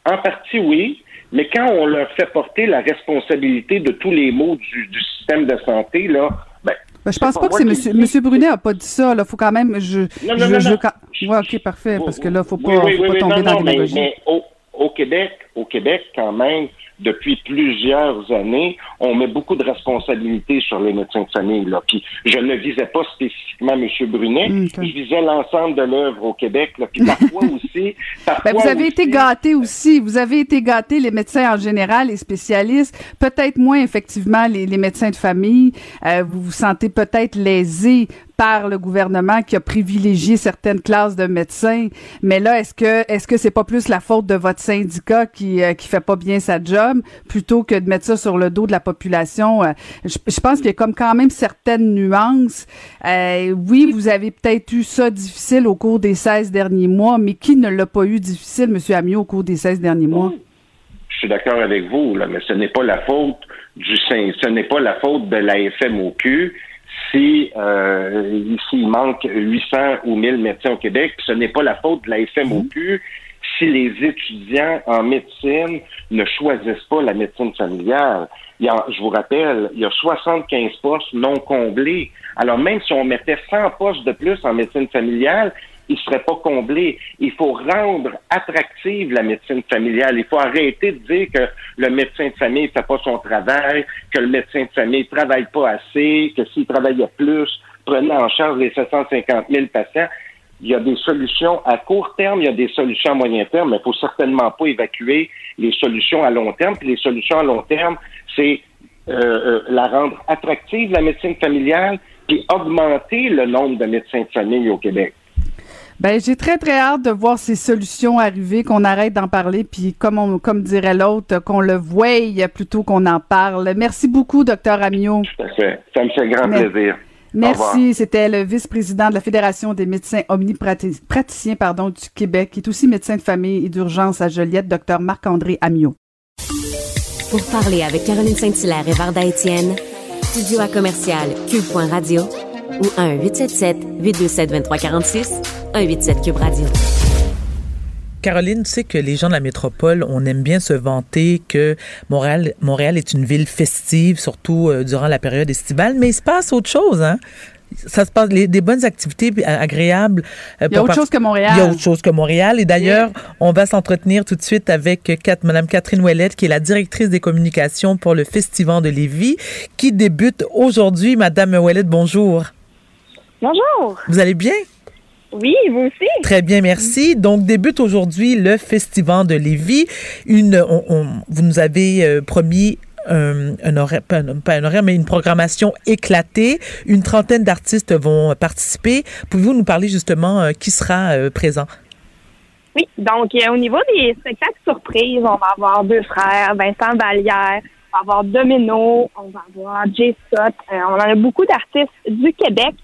en partie, oui. Mais quand on leur fait porter la responsabilité de tous les maux du, système de santé, là, ben, je pense pas, que c'est monsieur, monsieur Brunet a pas dit ça. Il faut quand même. Je, non, non, je, non, Ouais, ok, parfait, parce que là, faut pas, faut pas tomber dans la démagogie. Mais, au, au Québec, au Québec, quand même, depuis plusieurs années, on met beaucoup de responsabilités sur les médecins de famille. Là. Puis je ne visais pas spécifiquement M. Brunet, mm, je visais l'ensemble de l'œuvre au Québec. Là. Puis parfois aussi... Ben, vous avez été gâtés aussi. Vous avez été gâtés, les médecins en général, les spécialistes. Peut-être moins, effectivement, les, les médecins de famille. Euh, vous vous sentez peut-être lésés par le gouvernement qui a privilégié certaines classes de médecins. Mais là, est-ce que est-ce que c'est pas plus la faute de votre syndicat qui euh, qui fait pas bien sa job? Plutôt que de mettre ça sur le dos de la population. Euh, je, pense qu'il y a comme quand même certaines nuances. Euh, oui, vous avez peut-être eu ça difficile au cours des 16 derniers mois, mais qui ne l'a pas eu difficile, Monsieur Amiot, au cours des 16 derniers mois? Je suis d'accord avec vous, là, mais ce n'est pas la faute du ce n'est pas la faute de la FMOQ si euh, s'il manque 800 ou 1000 médecins au Québec, ce n'est pas la faute de la FMOQ si les étudiants en médecine ne choisissent pas la médecine familiale. Il y a, je vous rappelle, il y a 75 postes non comblés. Alors même si on mettait 100 postes de plus en médecine familiale, il ne serait pas comblé. Il faut rendre attractive la médecine familiale. Il faut arrêter de dire que le médecin de famille ne fait pas son travail, que le médecin de famille ne travaille pas assez, que s'il travaillait plus, prenait en charge les 750 000 patients. Il y a des solutions à court terme, il y a des solutions à moyen terme, mais il faut certainement pas évacuer les solutions à long terme. Puis les solutions à long terme, c'est euh, euh, la rendre attractive, la médecine familiale, puis augmenter le nombre de médecins de famille au Québec. Ben, j'ai très, très hâte de voir ces solutions arriver, qu'on arrête d'en parler, puis comme, on, comme dirait l'autre, qu'on le voie plutôt qu'on en parle. Merci beaucoup, docteur Amiot. Tout à fait. Ça me fait grand plaisir. Merci. C'était le vice-président de la Fédération des médecins omnipraticiens pardon, du Québec, qui est aussi médecin de famille et d'urgence à Joliette, docteur Marc-André Amiot. Pour parler avec Caroline Saint-Hilaire et Varda Étienne, studio à commercial cube.radio ou 1-877-827-2346, 187 Cube Radio. Caroline, tu sais que les gens de la métropole, on aime bien se vanter que Montréal, Montréal est une ville festive, surtout euh, durant la période estivale, mais il se passe autre chose, hein? ça se passe des bonnes activités agréables. Euh, il y a autre chose que Montréal. Il y a autre chose que Montréal. Et d'ailleurs, on va s'entretenir tout de suite avec Mme Catherine Ouellette, qui est la directrice des communications pour le Festival de Lévis, qui débute aujourd'hui. Madame Ouellette, bonjour. Bonjour. Vous allez bien? Oui, vous aussi. Très bien, merci. Donc, débute aujourd'hui le Festival de Lévis. Une, vous nous avez euh, promis un, horaire, pas un, horaire, mais une programmation éclatée. Une trentaine d'artistes vont participer. Pouvez-vous nous parler justement euh, qui sera euh, présent? Oui, donc au niveau des spectacles surprises, on va avoir deux frères, Vincent Vallière, va avoir Domino, on va avoir Jay Scott. Euh, on en a beaucoup d'artistes du Québec.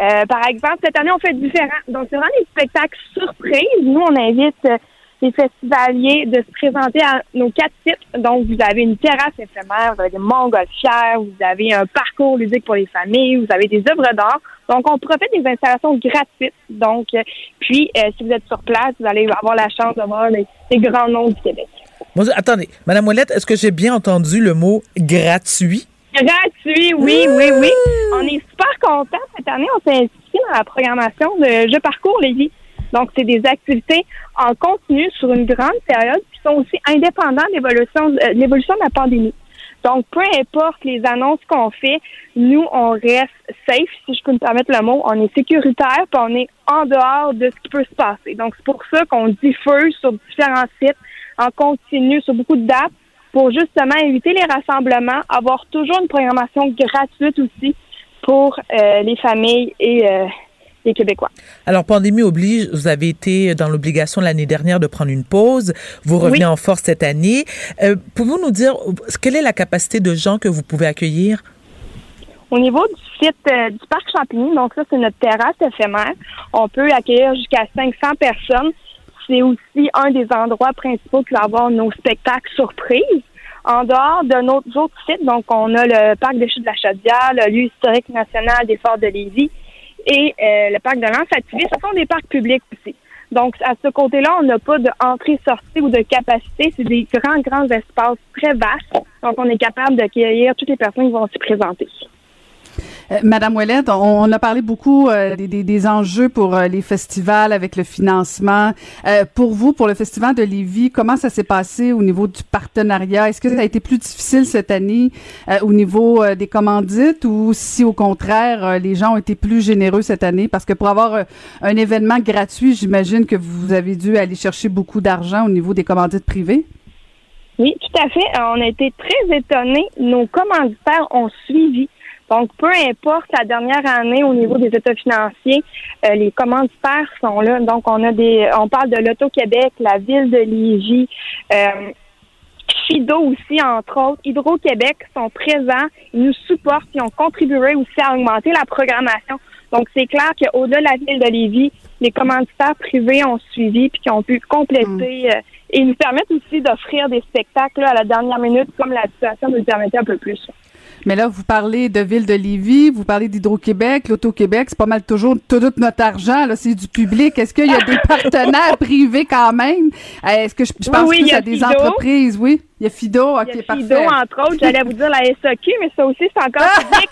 Euh, par exemple, cette année, on fait différent. Donc, c'est vraiment des spectacles surprises. Nous, on invite euh, les festivaliers de se présenter à nos quatre sites. Donc, vous avez une terrasse éphémère, vous avez des montgolfières, vous avez un parcours ludique pour les familles, vous avez des œuvres d'art. Donc, on profite des installations gratuites. Donc, puis, si vous êtes sur place, vous allez avoir la chance d'avoir les grands noms du Québec attendez, Madame Ouellette, est-ce que j'ai bien entendu le mot gratuit? Gratuit, oui, oui, oui. On est super contents. Cette année, on s'est inscrit dans la programmation de Je parcours Lévis. Donc, c'est des activités en continu sur une grande période qui sont aussi indépendantes de l'évolution de la pandémie. Donc, peu importe les annonces qu'on fait, nous, on reste safe, si je peux me permettre le mot. On est sécuritaire, puis on est en dehors de ce qui peut se passer. Donc, c'est pour ça qu'on diffuse sur différents sites en continu sur beaucoup de dates pour justement éviter les rassemblements, avoir toujours une programmation gratuite aussi pour euh, les familles et euh, les Québécois. Alors, pandémie oblige, vous avez été dans l'obligation l'année dernière de prendre une pause. Vous revenez en force cette année. Euh, pouvez-vous nous dire quelle est la capacité de gens que vous pouvez accueillir? Au niveau du site du Parc Champigny, donc ça, c'est notre terrasse éphémère, on peut accueillir jusqu'à 500 personnes c'est aussi un des endroits principaux qui va avoir nos spectacles surprises. En dehors de nos autres sites, donc on a le parc des Chutes de la Chaudière, le lieu historique national des Forts de Lévis et euh, le parc de l'Anse-Activité. Ce sont des parcs publics aussi. Donc, à ce côté-là, on n'a pas d'entrée-sortie ou de capacité. C'est des grands, grands espaces très vastes. Donc, on est capable d'accueillir toutes les personnes qui vont s'y présenter. Euh, Madame Ouellette, on, a parlé beaucoup euh, des, enjeux pour euh, les festivals avec le financement. pour vous, pour le festival de Lévis, comment ça s'est passé au niveau du partenariat? Est-ce que ça a été plus difficile cette année au niveau des commandites ou si au contraire les gens ont été plus généreux cette année? Parce que pour avoir un événement gratuit, j'imagine que vous avez dû aller chercher beaucoup d'argent au niveau des commandites privées. Oui, tout à fait. On a été très étonnés. Nos commanditaires ont suivi. Donc, peu importe la dernière année au niveau des états financiers, euh, les commanditaires sont là. Donc, on a des, on parle de l'Auto-Québec, la ville de Lévis, euh, Fido aussi, entre autres, Hydro-Québec sont présents, ils nous supportent, ils ont contribué aussi à augmenter la programmation. Donc, c'est clair qu'au-delà de la ville de Lévis, les commanditaires privés ont suivi puis qui ont pu compléter mm. euh, et nous permettent aussi d'offrir des spectacles à la dernière minute comme la situation nous le permettait un peu plus. Mais là, vous parlez de Ville de Lévis, vous parlez d'Hydro-Québec, l'Auto-Québec, c'est pas mal toujours tout, notre argent, là, c'est du public. Est-ce qu'il y a des partenaires privés quand même? Euh, est-ce que je, pense oui, plus à des entreprises? Oui. Il y a Fido, ok, il y a parfait. Fido, entre autres, j'allais vous dire la SAQ, mais ça aussi, c'est encore public.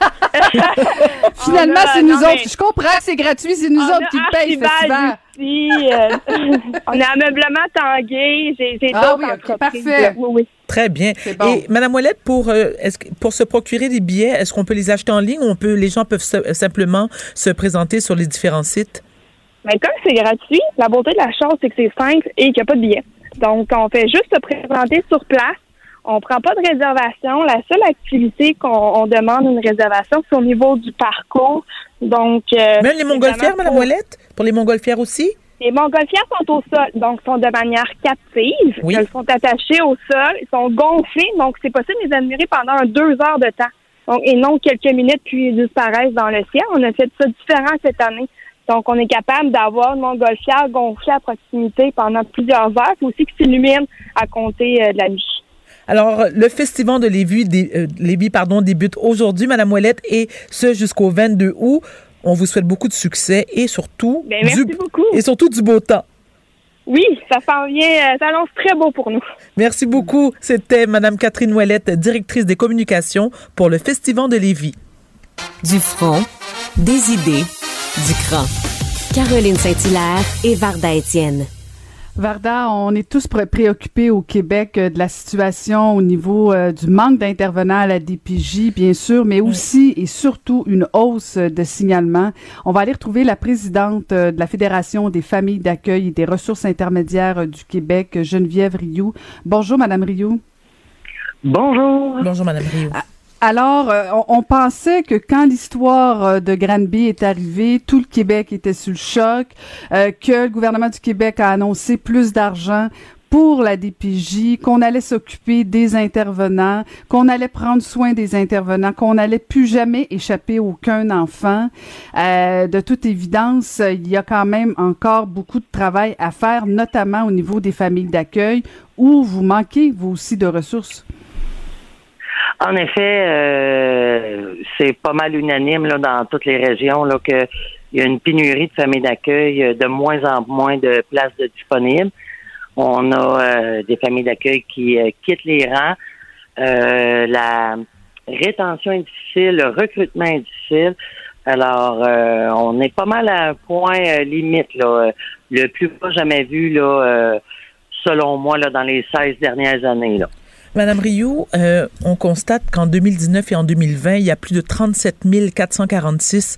Finalement, c'est nous autres. Je comprends que c'est gratuit, c'est nous autres qui payent le festival. Aussi, euh, on a Ameublement Tanguay, j'ai ah, oui, ok, parfait. Oui, oui. Très bien. Et Madame Ouellette, pour, euh, pour se procurer des billets, est-ce qu'on peut les acheter en ligne ou on peut, les gens peuvent simplement se présenter sur les différents sites? Mais comme c'est gratuit, la beauté de la chose, c'est que c'est simple et qu'il n'y a pas de billets. Donc, on fait juste se présenter sur place. On prend pas de réservation. La seule activité qu'on demande une réservation, c'est au niveau du parcours. Donc, euh, même les montgolfières, Madame Ouellette, pour les montgolfières aussi? Les montgolfières sont au sol, donc sont de manière captive. Elles sont attachées au sol, ils sont gonflées, donc c'est possible de les admirer pendant deux heures de temps. Donc, et non quelques minutes puis ils disparaissent dans le ciel. On a fait ça différent cette année. Donc, on est capable d'avoir une montgolfière gonflée à proximité pendant plusieurs heures, puis aussi qui s'illumine à compter euh, de la nuit. Alors, le festival de Lévis, euh, pardon, débute aujourd'hui, Madame Ouellette, et ce jusqu'au 22 août. On vous souhaite beaucoup de succès et surtout, ben, du, beaucoup. et surtout du beau temps. Oui, ça s'en vient, euh, ça annonce très beau pour nous. Merci beaucoup. C'était Madame Catherine Ouellette, directrice des communications pour le Festival de Lévis. Du front, des idées, du cran. Caroline Saint-Hilaire et Varda Étienne. Varda, on est tous préoccupés au Québec euh, de la situation au niveau euh, du manque d'intervenants à la DPJ, bien sûr, mais aussi et surtout une hausse de signalements. On va aller retrouver la présidente euh, de la Fédération des familles d'accueil et des ressources intermédiaires du Québec, Geneviève Rioux. Bonjour, Madame Rioux. Bonjour. Bonjour, Madame Rioux. Ah, alors, euh, on, pensait que quand l'histoire euh, de Granby est arrivée, tout le Québec était sous le choc, euh, que le gouvernement du Québec a annoncé plus d'argent pour la DPJ, qu'on allait s'occuper des intervenants, qu'on allait prendre soin des intervenants, qu'on n'allait plus jamais échapper aucun enfant. de toute évidence, il y a quand même encore beaucoup de travail à faire, notamment au niveau des familles d'accueil, où vous manquez, vous aussi, de ressources. En effet, euh, c'est pas mal unanime là, dans toutes les régions là, qu'il y a une pénurie de familles d'accueil, euh, de moins en moins de places disponibles. On a euh, des familles d'accueil qui quittent les rangs. la rétention est difficile, le recrutement est difficile. Alors, on est pas mal à un point limite, là, le plus pas jamais vu, là, selon moi, là, dans les 16 dernières années. Là. Madame Rioux, euh, on constate qu'en 2019 et en 2020, il y a plus de 37 446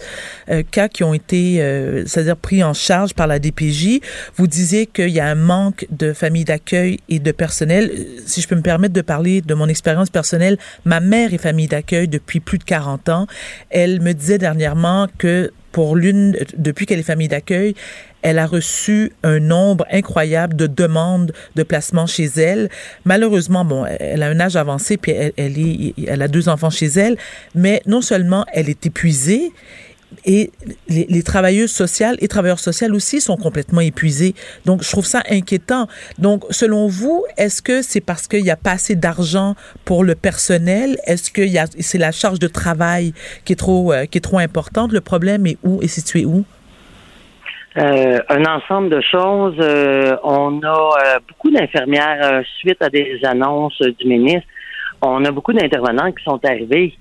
euh, cas qui ont été, euh, c'est-à-dire pris en charge par la DPJ. Vous disiez qu'il y a un manque de familles d'accueil et de personnel. Si je peux me permettre de parler de mon expérience personnelle, ma mère est famille d'accueil depuis plus de 40 ans. Elle me disait dernièrement que pour l'une, depuis qu'elle est famille d'accueil, elle a reçu un nombre incroyable de demandes de placement chez elle. Malheureusement, bon, elle a un âge avancé, puis elle, a deux enfants chez elle, mais non seulement elle est épuisée, et les, travailleuses sociales et travailleurs sociaux aussi sont complètement épuisés. Donc, je trouve ça inquiétant. Donc, selon vous, est-ce que c'est parce qu'il n'y a pas assez d'argent pour le personnel? Est-ce que c'est la charge de travail qui est trop, euh, qui est trop importante? Le problème est où? Est situé où? Euh, un ensemble de choses. Euh, on a beaucoup d'infirmières suite à des annonces du ministre. On a beaucoup d'intervenants qui sont arrivés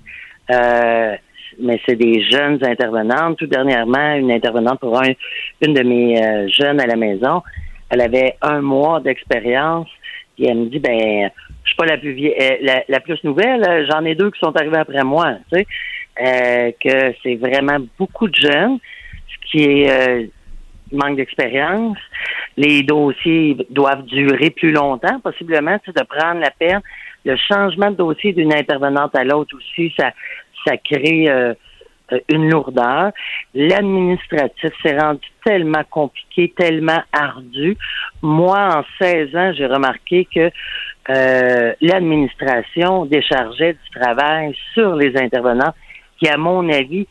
mais c'est des jeunes intervenantes. Tout dernièrement, une intervenante pour un, une de mes euh, jeunes à la maison, elle avait un mois d'expérience, et elle me dit, ben, je suis pas la plus vieille, euh, la, plus nouvelle, j'en ai deux qui sont arrivés après moi, tu sais, euh, que c'est vraiment beaucoup de jeunes, ce qui est manque d'expérience. Les dossiers doivent durer plus longtemps, possiblement, c'est de prendre la peine. Le changement de dossier d'une intervenante à l'autre aussi, ça, ça crée euh, une lourdeur. L'administratif s'est rendu tellement compliqué, tellement ardu. Moi, en 16 ans, j'ai remarqué que euh, l'administration déchargeait du travail sur les intervenants qui, à mon avis,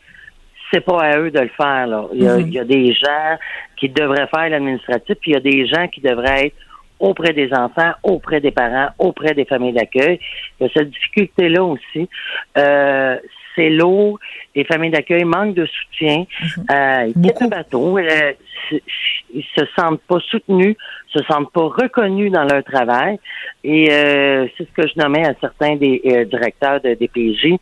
c'est pas à eux de le faire. Là. Il, y a, mhm. il y a des gens qui devraient faire l'administratif, puis il y a des gens qui devraient être auprès des enfants, auprès des parents, auprès des familles d'accueil. Il y a cette difficulté-là aussi. Euh, c'est lourd. Les familles d'accueil manquent de soutien. Mhm. Euh, ils quittent le bateau. Euh, ils se sentent pas soutenus, se sentent pas reconnus dans leur travail. Et euh, c'est ce que je nommais à certains des euh, directeurs de DPJ.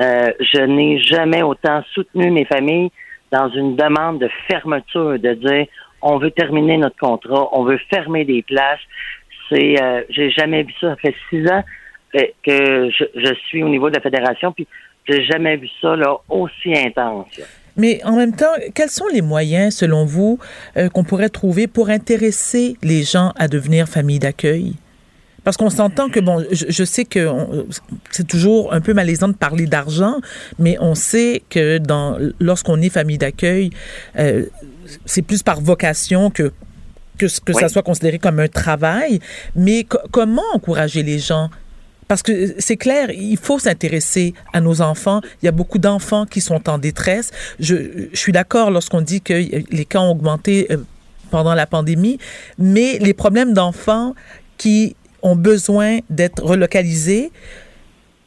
Euh, je n'ai jamais autant soutenu mes familles dans une demande de fermeture, de dire on veut terminer notre contrat, on veut fermer des places. C'est, j'ai jamais vu ça. Ça fait six ans que je, je, suis au niveau de la fédération, puis j'ai jamais vu ça là, aussi intense. Mais en même temps, quels sont les moyens, selon vous, euh, qu'on pourrait trouver pour intéresser les gens à devenir famille d'accueil? Parce qu'on s'entend que, bon, je, sais que c'est toujours un peu malaisant de parler d'argent, mais on sait que dans lorsqu'on est famille d'accueil, euh, c'est plus par vocation que que, que ça soit considéré comme un travail. Mais comment encourager les gens? Parce que c'est clair, il faut s'intéresser à nos enfants. Il y a beaucoup d'enfants qui sont en détresse. Je, je suis d'accord lorsqu'on dit que les cas ont augmenté euh, pendant la pandémie, mais les problèmes d'enfants qui ont besoin d'être relocalisés,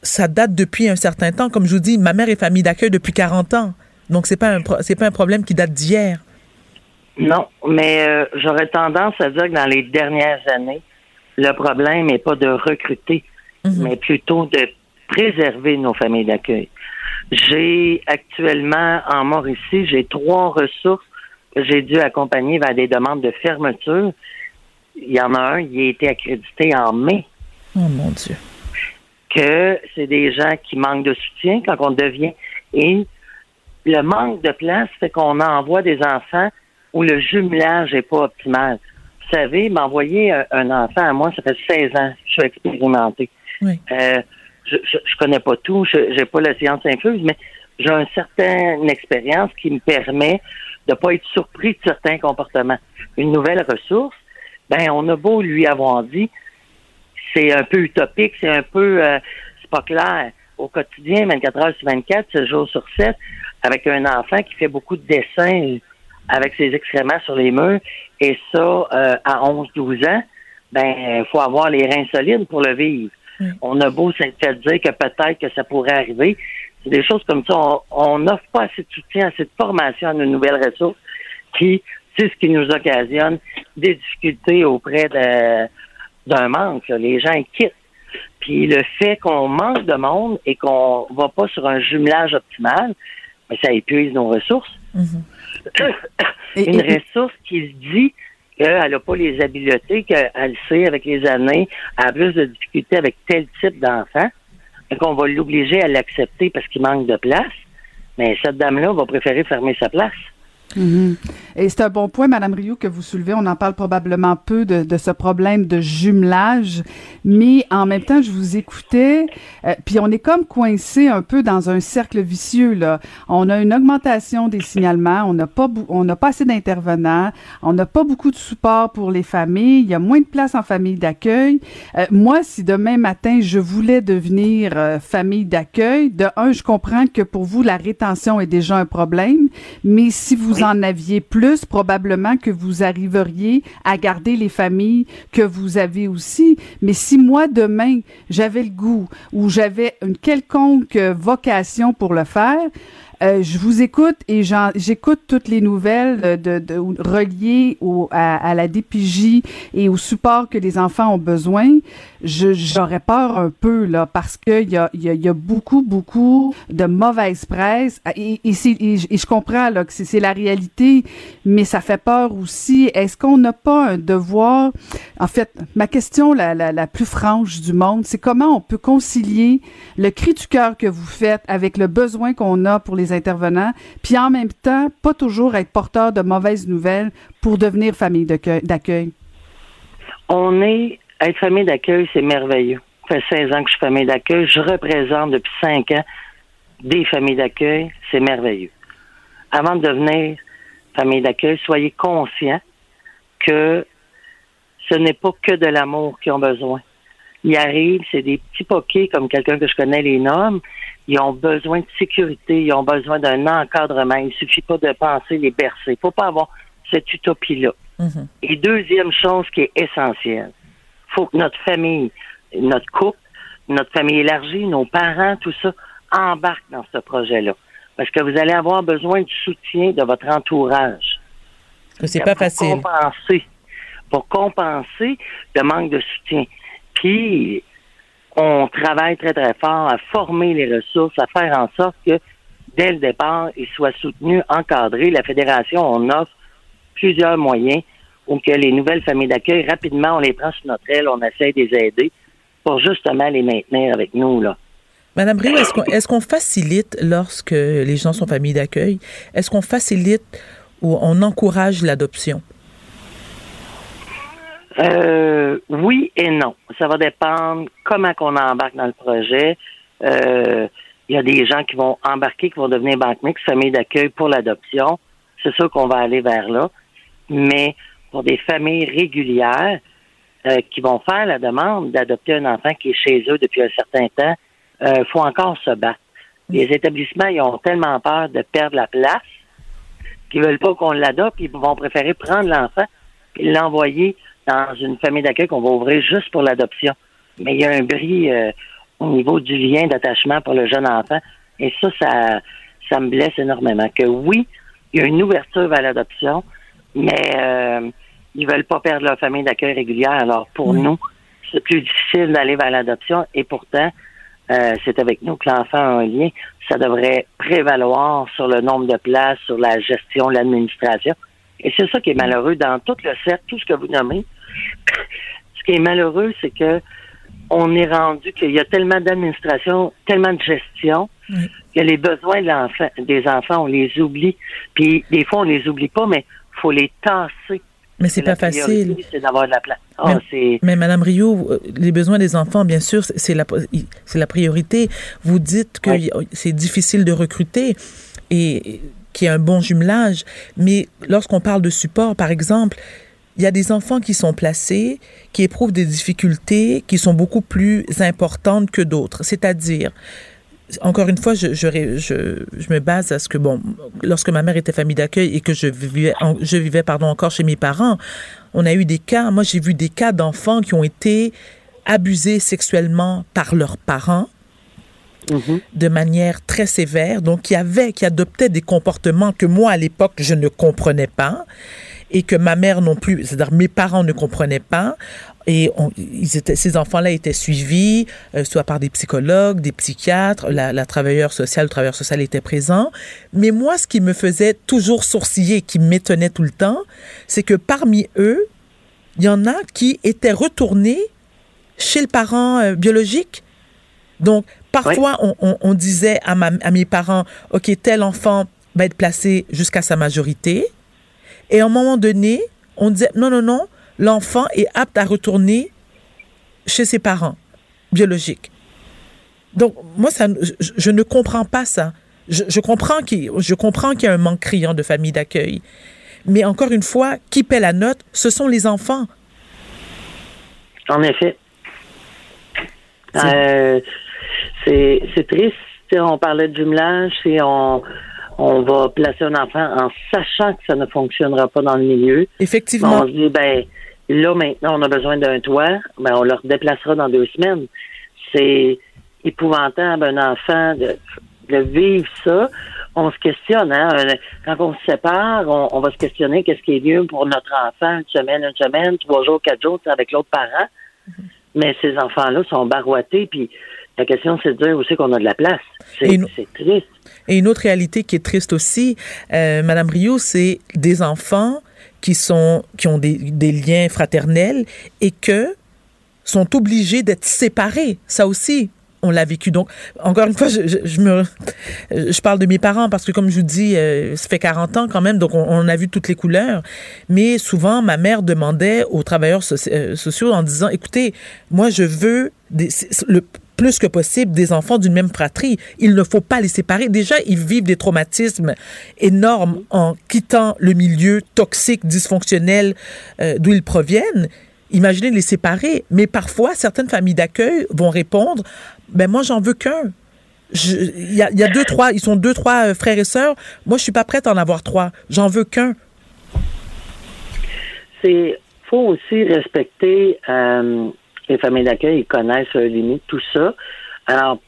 ça date depuis un certain temps. Comme je vous dis, ma mère est famille d'accueil depuis 40 ans. Donc, c'est pas un, c'est pas un problème qui date d'hier. Non, mais euh, j'aurais tendance à dire que dans les dernières années, le problème n'est pas de recruter. Mhm. mais plutôt de préserver nos familles d'accueil. J'ai actuellement en Mauricie, j'ai trois ressources que j'ai dû accompagner vers des demandes de fermeture. Il y en a un, il a été accrédité en mai. Oh mon Dieu. Que c'est des gens qui manquent de soutien quand on devient. Et le manque de place fait qu'on envoie des enfants où le jumelage n'est pas optimal. Vous savez, m'envoyer un enfant à moi, ça fait 16 ans que je suis expérimenté. Oui. Euh, je, je, je, connais pas tout, je j'ai pas la science infuse, mais j'ai une certaine expérience qui me permet de pas être surpris de certains comportements. Une nouvelle ressource, ben on a beau lui avoir dit, c'est un peu utopique, c'est un peu, euh, c'est pas clair. Au quotidien, 24 heures sur 24, 7 jours sur 7, avec un enfant qui fait beaucoup de dessins avec ses excréments sur les murs, et ça, euh, à 11-12 ans, ben, il faut avoir les reins solides pour le vivre. On a beau s'être fait dire que peut-être que ça pourrait arriver. C'est des choses comme ça. On n'offre pas assez de soutien, assez de formation à nos nouvelles ressources qui, ce qui nous occasionne des difficultés auprès d'un manque. Les gens quittent. Puis le fait qu'on manque de monde et qu'on va pas sur un jumelage optimal, ben, ça épuise nos ressources. Une ressource qui se dit qu'elle n'a pas les habiletés, qu'elle sait avec les années, elle a plus de difficultés avec tel type d'enfant, et qu'on va l'obliger à l'accepter parce qu'il manque de place, mais cette dame-là va préférer fermer sa place. Mhm. Et c'est un bon point, Madame Rioux, que vous soulevez. On en parle probablement peu de, ce problème de jumelage, mais en même temps, je vous écoutais, euh, puis on est comme coincé un peu dans un cercle vicieux là. On a une augmentation des signalements, on n'a pas pas assez d'intervenants, on n'a pas beaucoup de support pour les familles, il y a moins de place en famille d'accueil. Euh, moi, si demain matin je voulais devenir euh, famille d'accueil, de un, je comprends que pour vous la rétention est déjà un problème, mais si vous en aviez plus, probablement que vous arriveriez à garder les familles que vous avez aussi. Mais si moi, demain, j'avais le goût ou j'avais une quelconque vocation pour le faire, euh, je vous écoute et j'écoute toutes les nouvelles de, de, reliées au, à, à, la DPJ et au support que les enfants ont besoin. J'aurais peur un peu là parce que il y a, y, a, y a, beaucoup beaucoup de mauvaise presse et, et, et je comprends là que c'est la réalité, mais ça fait peur aussi. Est-ce qu'on n'a pas un devoir? En fait, ma question la, la, la plus franche du monde, c'est comment on peut concilier le cri du cœur que vous faites avec le besoin qu'on a pour les intervenants, puis en même temps, pas toujours être porteur de mauvaises nouvelles pour devenir famille d'accueil? On est, être famille d'accueil, c'est merveilleux. Ça fait 16 ans que je suis famille d'accueil. Je représente depuis 5 ans des familles d'accueil. C'est merveilleux. Avant de devenir famille d'accueil, soyez conscients que ce n'est pas que de l'amour qu'ils ont besoin. Ils arrivent, c'est des petits poquets, comme quelqu'un que je connais les nomme, ils ont besoin de sécurité, ils ont besoin d'un encadrement. Il suffit pas de penser les bercer. Il faut pas avoir cette utopie-là. Mhm. Et deuxième chose qui est essentielle, faut que notre famille, notre couple, notre famille élargie, nos parents, tout ça, embarquent dans ce projet-là. Parce que vous allez avoir besoin du soutien de votre entourage. C'est pas facile. Compenser, pour compenser le manque de soutien. Puis, on travaille très, très fort à former les ressources, à faire en sorte que dès le départ, ils soient soutenus, encadrés. La Fédération, on offre plusieurs moyens pour que les nouvelles familles d'accueil, rapidement, on les prend sur notre aile, on essaie de les aider pour justement les maintenir avec nous. là. Madame Brio, est-ce qu'on facilite lorsque les gens sont familles d'accueil? Est-ce qu'on facilite ou on encourage l'adoption? Euh, oui et non. Ça va dépendre comment qu'on embarque dans le projet. Euh, il y a des gens qui vont embarquer, qui vont devenir banque mixte, famille d'accueil pour l'adoption. C'est sûr qu'on va aller vers là. Mais pour des familles régulières euh, qui vont faire la demande d'adopter un enfant qui est chez eux depuis un certain temps, il euh, faut encore se battre. Les établissements, ils ont tellement peur de perdre la place qu'ils veulent pas qu'on l'adopte, ils vont préférer prendre l'enfant et l'envoyer dans une famille d'accueil qu'on va ouvrir juste pour l'adoption. Mais il y a un bris euh, au niveau du lien d'attachement pour le jeune enfant. Et ça, ça, ça me blesse énormément. Que oui, il y a une ouverture vers l'adoption, mais euh, ils veulent pas perdre leur famille d'accueil régulière. Alors pour nous, c'est plus difficile d'aller vers l'adoption et pourtant, euh, c'est avec nous que l'enfant a un lien. Ça devrait prévaloir sur le nombre de places, sur la gestion, l'administration. Et c'est ça qui est malheureux dans tout le cercle, tout ce que vous nommez. ce qui est malheureux, c'est que on est rendu qu'il y a tellement d'administration, tellement de gestion, que les besoins de l'enfant, des enfants, on les oublie. Puis des fois, on les oublie pas, mais faut les tasser. Mais c'est pas facile. C'est d'avoir de la place. mais, oh, mais, Madame Rio, euh, les besoins des enfants, bien sûr, c'est la, c'est la priorité. Vous dites que c'est difficile de recruter et qu'il y a un bon jumelage. Mais lorsqu'on parle de support, par exemple, il y a des enfants qui sont placés, qui éprouvent des difficultés qui sont beaucoup plus importantes que d'autres. C'est-à-dire, encore une fois, je, je, je, me base à ce que, bon, lorsque ma mère était famille d'accueil et que je vivais, je vivais pardon, encore chez mes parents, on a eu des cas, moi j'ai vu des cas d'enfants qui ont été abusés sexuellement par leurs parents. Mm-hmm. de manière très sévère, donc qui avaient, qui adoptaient des comportements que moi à l'époque je ne comprenais pas et que ma mère non plus, c'est-à-dire mes parents ne comprenaient pas. Et ils étaient, ces enfants-là étaient suivis, euh, soit par des psychologues, des psychiatres, la, la travailleuse sociale, le travailleur social était présent. Mais moi, ce qui me faisait toujours sourciller, qui m'étonnait tout le temps, c'est que parmi eux, il y en a qui étaient retournés chez le parent euh, biologique. Donc, parfois, on, on, on, disait à, ma, à mes parents, OK, tel enfant va être placé jusqu'à sa majorité. Et à un moment donné, on disait, non, non, non, l'enfant est apte à retourner chez ses parents biologiques. Donc, moi, ça, je, ne comprends pas ça. Je, comprends qu'il y a un manque criant de famille d'accueil. Mais encore une fois, qui paie la note, ce sont les enfants. En effet. C'est euh, triste. On parlait de jumelage et on, on va placer un enfant en sachant que ça ne fonctionnera pas dans le milieu. Effectivement. On se dit, ben, là, maintenant, on a besoin d'un toit, ben, on le déplacera dans deux semaines. C'est épouvantable, un enfant, de, vivre ça. On se questionne, hein. Quand on se sépare, on, va se questionner qu'est-ce qui est mieux pour notre enfant, une semaine, une semaine, trois jours, quatre jours, avec l'autre parent. Mm-hmm. Mais ces enfants-là sont barouettés, puis la question, c'est de dire aussi qu'on a de la place. C'est triste. Et une autre réalité qui est triste aussi, euh, Madame Rio, c'est des enfants qui sont qui ont des, liens fraternels et que sont obligés d'être séparés. Ça aussi, on l'a vécu. Donc, encore une fois, je, je, parle de mes parents parce que, comme je vous dis, euh, ça fait 40 ans quand même, donc on, a vu toutes les couleurs. Mais souvent, ma mère demandait aux travailleurs euh, sociaux en disant, écoutez, moi, je veux le plus que possible des enfants d'une même fratrie. Il ne faut pas les séparer. Déjà, ils vivent des traumatismes énormes en quittant le milieu toxique, dysfonctionnel euh, d'où ils proviennent. Imaginez les séparer. Mais parfois, certaines familles d'accueil vont répondre, ben moi, j'en veux qu'un. Il y, a, deux, trois, ils sont deux, trois euh, frères et sœurs. Moi, je suis pas prête à en avoir trois. J'en veux qu'un. C'est faut aussi respecter euh, les familles d'accueil connaissent leurs limites, tout ça. Alors,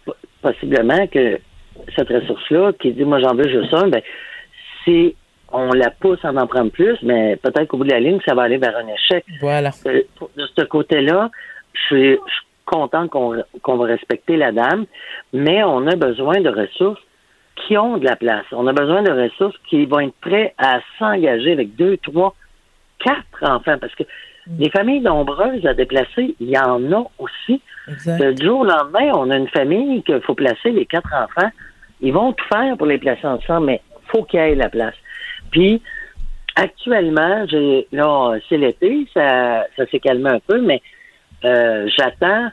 possiblement que cette ressource-là, qui dit moi j'en veux juste un, ben, si on la pousse à en prendre plus, mais peut-être qu'au bout de la ligne, ça va aller vers un échec. Voilà. Euh, de ce côté-là, je suis, content qu'on qu'on va respecter la dame, mais on a besoin de ressources qui ont de la place. On a besoin de ressources qui vont être prêts à s'engager avec deux, trois, quatre enfants, parce que des familles nombreuses à déplacer, il y en a aussi. Le jour au lendemain, on a une famille qu'il faut placer, les quatre enfants. Ils vont tout faire pour les placer ensemble, mais faut qu'il y ait la place. Puis, actuellement, j'ai là, c'est l'été, ça, ça s'est calmé un peu, mais euh, j'attends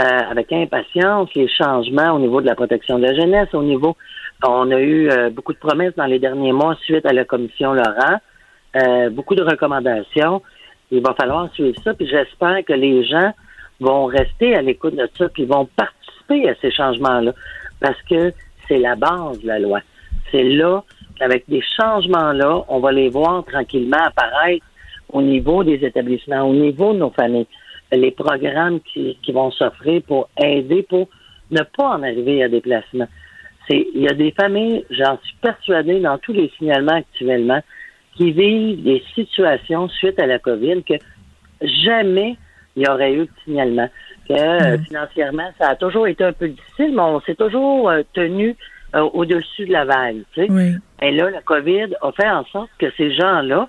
euh, avec impatience les changements au niveau de la protection de la jeunesse, au niveau on a eu euh, beaucoup de promesses dans les derniers mois suite à la commission Laurent, beaucoup de recommandations il va falloir suivre ça, puis j'espère que les gens vont rester à l'écoute de ça, puis vont participer à ces changements-là, parce que c'est la base de la loi. C'est là qu'avec des changements-là, on va les voir tranquillement apparaître au niveau des établissements, au niveau de nos familles, les programmes qui, qui vont s'offrir pour aider, pour ne pas en arriver à des placements. Il y a des familles, j'en suis persuadée, dans tous les signalements actuellement, qui vivent des situations suite à la COVID que jamais il y aurait eu de signalement. Que euh, mm. financièrement, ça a toujours été un peu difficile, mais on s'est toujours euh, tenu euh, au-dessus de la vague. Tu sais? Et là, la COVID a fait en sorte que ces gens-là,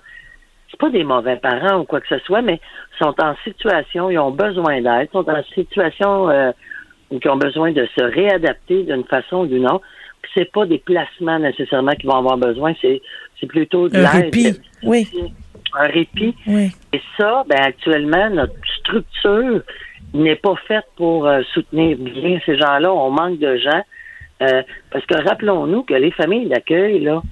c'est pas des mauvais parents ou quoi que ce soit, mais sont en situation, ils ont besoin d'aide, sont en situation euh, où ils ont besoin de se réadapter d'une façon ou d'une autre. C'est pas des placements nécessairement qu'ils vont avoir besoin, c'est c'est plutôt de Un répit, oui. Un répit. Oui. Et ça, ben actuellement, notre structure n'est pas faite pour euh, soutenir bien ces gens-là. On manque de gens. Euh, parce que rappelons-nous que les familles d'accueil, là,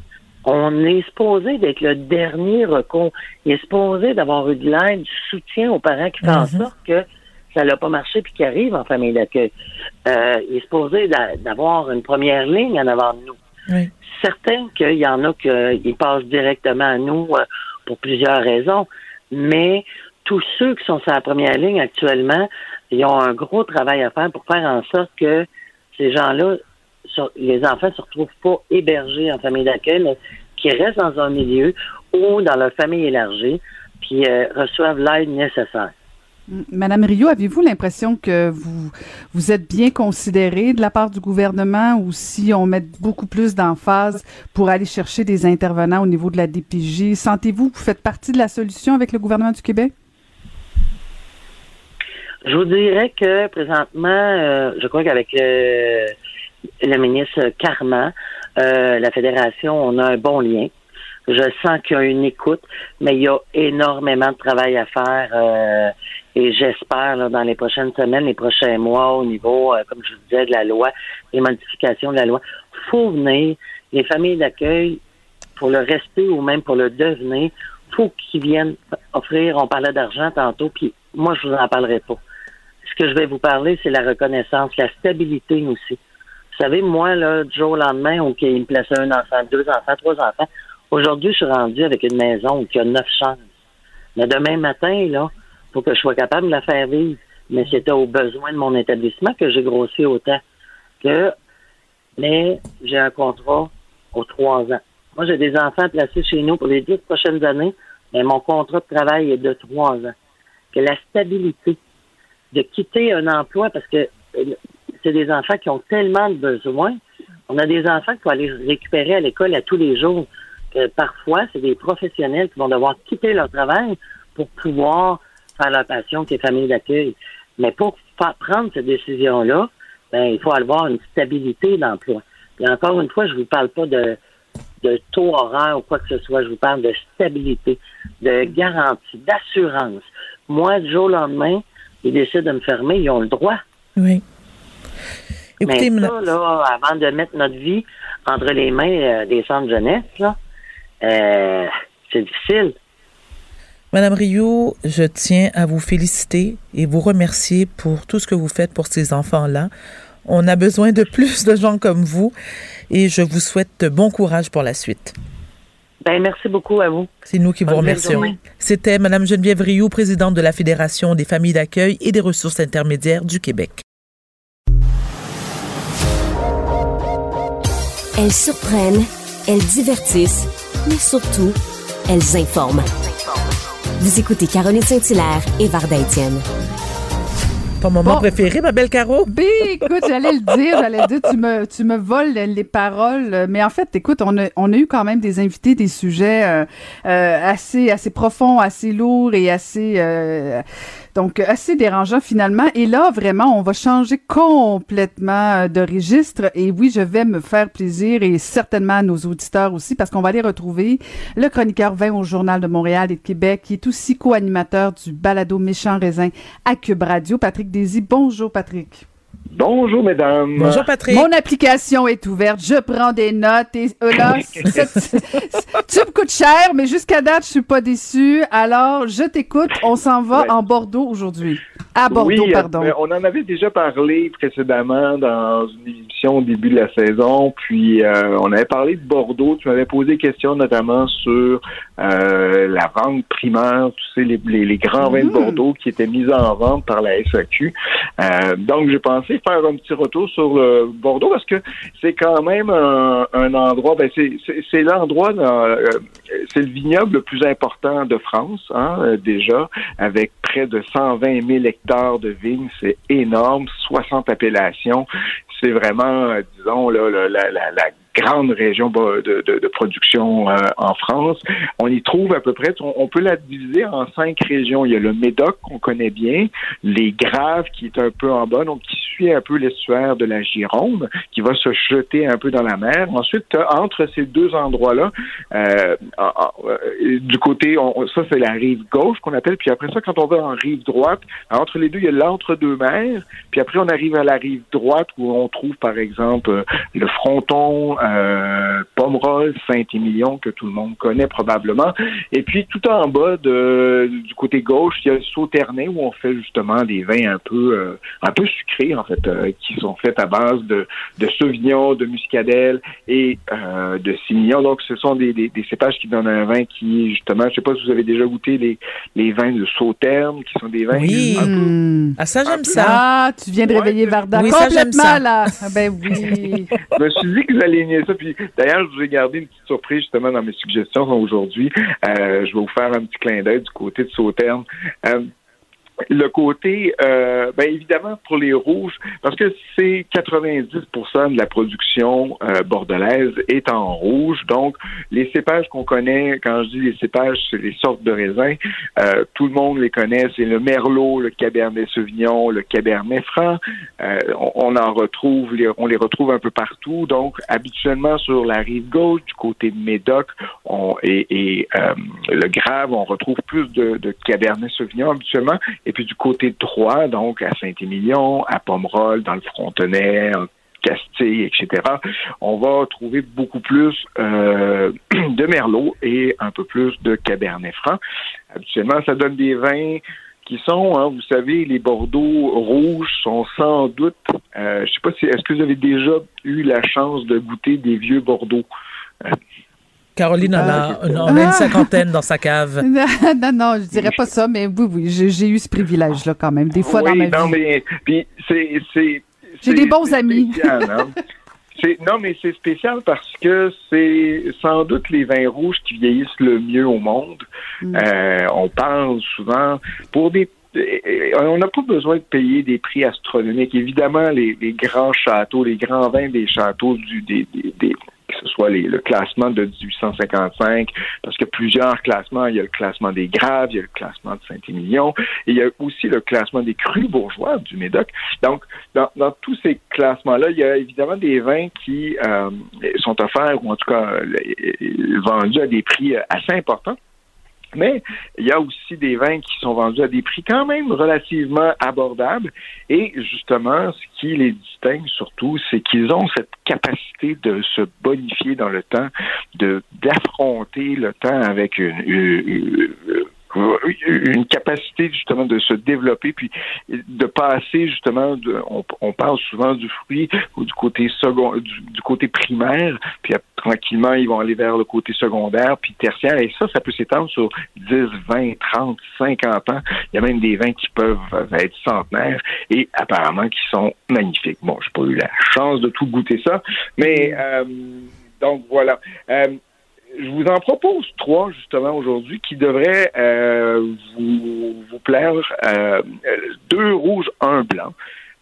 on est supposé d'être le dernier recours. Il est supposé d'avoir eu de l'aide, du soutien aux parents qui font en sorte que ça n'a pas marché puis qui arrivent en famille d'accueil. Euh, il est supposé d'a- d'avoir une première ligne en avant de nous. Oui. Certain qu'il y en a qui passent directement à nous euh, pour plusieurs raisons, mais tous ceux qui sont sur la première ligne actuellement, ils ont un gros travail à faire pour faire en sorte que ces gens-là, les enfants ne se retrouvent pas hébergés en famille d'accueil, mais qu'ils restent dans un milieu ou dans leur famille élargie, puis euh, reçoivent l'aide nécessaire. Madame Rio, avez-vous l'impression que vous, êtes bien considérée de la part du gouvernement ou si on met beaucoup plus d'emphase pour aller chercher des intervenants au niveau de la DPJ? Sentez-vous que vous faites partie de la solution avec le gouvernement du Québec? Je vous dirais que présentement, euh, je crois qu'avec le, le ministre Carman, euh, la fédération, on a un bon lien. Je sens qu'il y a une écoute, mais il y a énormément de travail à faire euh, et j'espère là, dans les prochaines semaines, les prochains mois, au niveau, euh, comme je vous disais, de la loi, les modifications de la loi, faut venir. Les familles d'accueil, pour le rester ou même pour le devenir, faut qu'ils viennent offrir. On parlait d'argent tantôt, puis moi je vous en parlerai pas. Ce que je vais vous parler, c'est la reconnaissance, la stabilité aussi. Vous savez, moi, là, du jour au lendemain, où il me plaçait un enfant, deux enfants, trois enfants, aujourd'hui, je suis rendu avec une maison où il y a neuf chambres. Mais demain matin, là, faut que je sois capable de la faire vivre. Mais c'était aux besoins de mon établissement que j'ai grossi autant. Que, mais j'ai un contrat aux trois ans. Moi, j'ai des enfants placés chez nous pour les dix prochaines années, mais mon contrat de travail est de trois ans. Que la stabilité de quitter un emploi parce que euh, c'est des enfants qui ont tellement de besoins. On a des enfants qu'il faut aller récupérer à l'école à tous les jours. Que parfois, c'est des professionnels qui vont devoir quitter leur travail pour pouvoir faire leur passion, qui est famille d'accueil. Mais pour prendre cette décision-là, ben, il faut avoir une stabilité d'emploi. Et encore une fois, je vous parle pas de, de taux horaire ou quoi que ce soit. Je vous parle de stabilité, de garantie, d'assurance. Moi, du jour au lendemain, ils décident de me fermer, ils ont le droit. Oui. Écoutez, Mais ça, là, avant de mettre notre vie entre les mains euh, des centres jeunesse, là, euh, c'est difficile. Madame Rio, je tiens à vous féliciter et vous remercier pour tout ce que vous faites pour ces enfants-là. On a besoin de plus de gens comme vous et je vous souhaite bon courage pour la suite. Ben, merci beaucoup à vous. C'est nous qui vous remercions. C'était Madame Geneviève Rioux, présidente de la Fédération des familles d'accueil et des ressources intermédiaires du Québec. Elles surprennent, elles divertissent, mais surtout, elles informent. Vous écoutez Caroline Saint-Hilaire et Varda Étienne. Ton moment Bon. préféré, ma belle Caro? Ben, écoute, j'allais le dire, j'allais dire, tu me, tu me voles les paroles. Mais en fait, écoute, on a, on a eu quand même des invités, des sujets euh, euh, assez, assez profonds, assez lourds et assez, euh, donc assez dérangeants finalement. Et là, vraiment, on va changer complètement euh, de registre. Et oui, je vais me faire plaisir et certainement à nos auditeurs aussi, parce qu'on va aller retrouver le chroniqueur 20 au Journal de Montréal et de Québec, qui est aussi co-animateur du balado Méchant Raisin à Cube Radio, Patrick Désy. Bonjour, Patrick. Bonjour, mesdames. Bonjour, Patrick. Mon application est ouverte, je prends des notes et euh, là, tu me coûtes cher, mais jusqu'à date, je suis pas déçue. Alors, je t'écoute. On s'en va Ouais. en Bordeaux aujourd'hui. À Bordeaux, oui, euh, pardon. ben, on en avait déjà parlé précédemment dans une émission au début de la saison, puis euh, on avait parlé de Bordeaux. Tu m'avais posé des questions notamment sur euh, la vente primaire, tu sais, les, les, les grands vins de Mhm. Bordeaux qui étaient mis en vente par la SAQ. Euh, donc, j'ai pensé faire un petit retour sur le Bordeaux parce que c'est quand même un, un endroit, ben c'est- l'endroit, dans, euh, c'est le vignoble le plus important de France, hein, euh, déjà, avec près de 120 000 hectares de vignes, c'est énorme, 60 appellations. C'est vraiment, euh, disons, là, la, la, la grande région de, de, production euh, en France. On y trouve à peu près, on, peut la diviser en cinq régions. Il y a le Médoc qu'on connaît bien, les Graves qui est un peu en bas, donc qui suit un peu l'estuaire de la Gironde, qui va se jeter un peu dans la mer. Ensuite, entre ces deux endroits-là, euh, du côté, ça c'est la rive gauche qu'on appelle, puis après ça, quand on va en rive droite, entre les deux, il y a l'entre-deux-mers, puis après on arrive à la rive droite où on trouve par exemple le fronton, euh, Pomerol, Saint-Émilion, que tout le monde connaît probablement. Et puis, tout en bas de, du côté gauche, il y a le Sauternay où on fait justement des vins un peu euh, un peu sucrés, en fait, euh, qui sont faits à base de, de Sauvignon, de Muscadelle et euh, de Simillon. Donc, ce sont des, des, des, cépages qui donnent un vin qui, justement, je sais pas si vous avez déjà goûté les, les vins de Sauterne, qui sont des vins oui. un peu... Ah, ça, j'aime ça. Ah, tu viens de réveiller Varda oui, complètement, ça, là. Ah, ben oui. je me suis dit que vous allez d'ailleurs, je vous ai gardé une petite surprise, justement, dans mes suggestions aujourd'hui. Euh, je vais vous faire un petit clin d'œil du côté de Sauterne. Euh, le côté, euh, ben évidemment pour les rouges, parce que c'est 90% de la production euh, bordelaise est en rouge. Donc, les cépages qu'on connaît, quand je dis les cépages, c'est les sortes de raisins. Euh, tout le monde les connaît. C'est le merlot, le cabernet sauvignon, le cabernet franc. On, en retrouve, on les retrouve un peu partout. Donc, habituellement sur la rive gauche, du côté de Médoc, on, et, et le Grave, on retrouve plus de, de cabernet sauvignon habituellement. Puis du côté droit, donc à Saint-Émilion, à Pomerol, dans le Frontenay, en Castille, etc., on va trouver beaucoup plus euh, de Merlot et un peu plus de Cabernet Franc. Habituellement, ça donne des vins qui sont, hein, vous savez, les Bordeaux rouges sont sans doute, euh, je sais pas si, est-ce que vous avez déjà eu la chance de goûter des vieux Bordeaux? Caroline en a, ah, a, une cinquantaine dans sa cave. non, non, je dirais pas ça, mais oui, oui, j'ai eu ce privilège-là quand même, des fois dans ma non, vie. Mais, puis c'est, J'ai des bons amis. Hein. non, mais c'est spécial parce que c'est sans doute les vins rouges qui vieillissent le mieux au monde. Mm. Euh, on parle souvent pour des on n'a pas besoin de payer des prix astronomiques. Évidemment, les, les, grands châteaux, les grands vins des châteaux du, des, des, que ce soit le classement de 1855, parce qu'il y a plusieurs classements. Il y a le classement des Graves, il y a le classement de Saint-Émilion, et il y a aussi le classement des crus bourgeois du Médoc. Donc, dans, tous ces classements-là, il y a évidemment des vins qui euh, sont offerts, ou en tout cas vendus à des prix assez importants. Mais il y a aussi des vins qui sont vendus à des prix quand même relativement abordables. Et justement, ce qui les distingue surtout, c'est qu'ils ont cette capacité de se bonifier dans le temps, de d'affronter le temps avec une une capacité justement de se développer puis de passer justement de, on, parle souvent du fruit ou du côté second du, côté primaire puis tranquillement ils vont aller vers le côté secondaire puis tertiaire et ça ça peut s'étendre sur 10 20 30 50 ans. Il y a même des vins qui peuvent être centenaires et apparemment qui sont magnifiques. Bon j'ai pas eu la chance de tout goûter ça mais euh, donc voilà. Euh, je vous en propose trois justement aujourd'hui qui devraient euh, vous, vous, plaire. Euh, deux rouges, un blanc.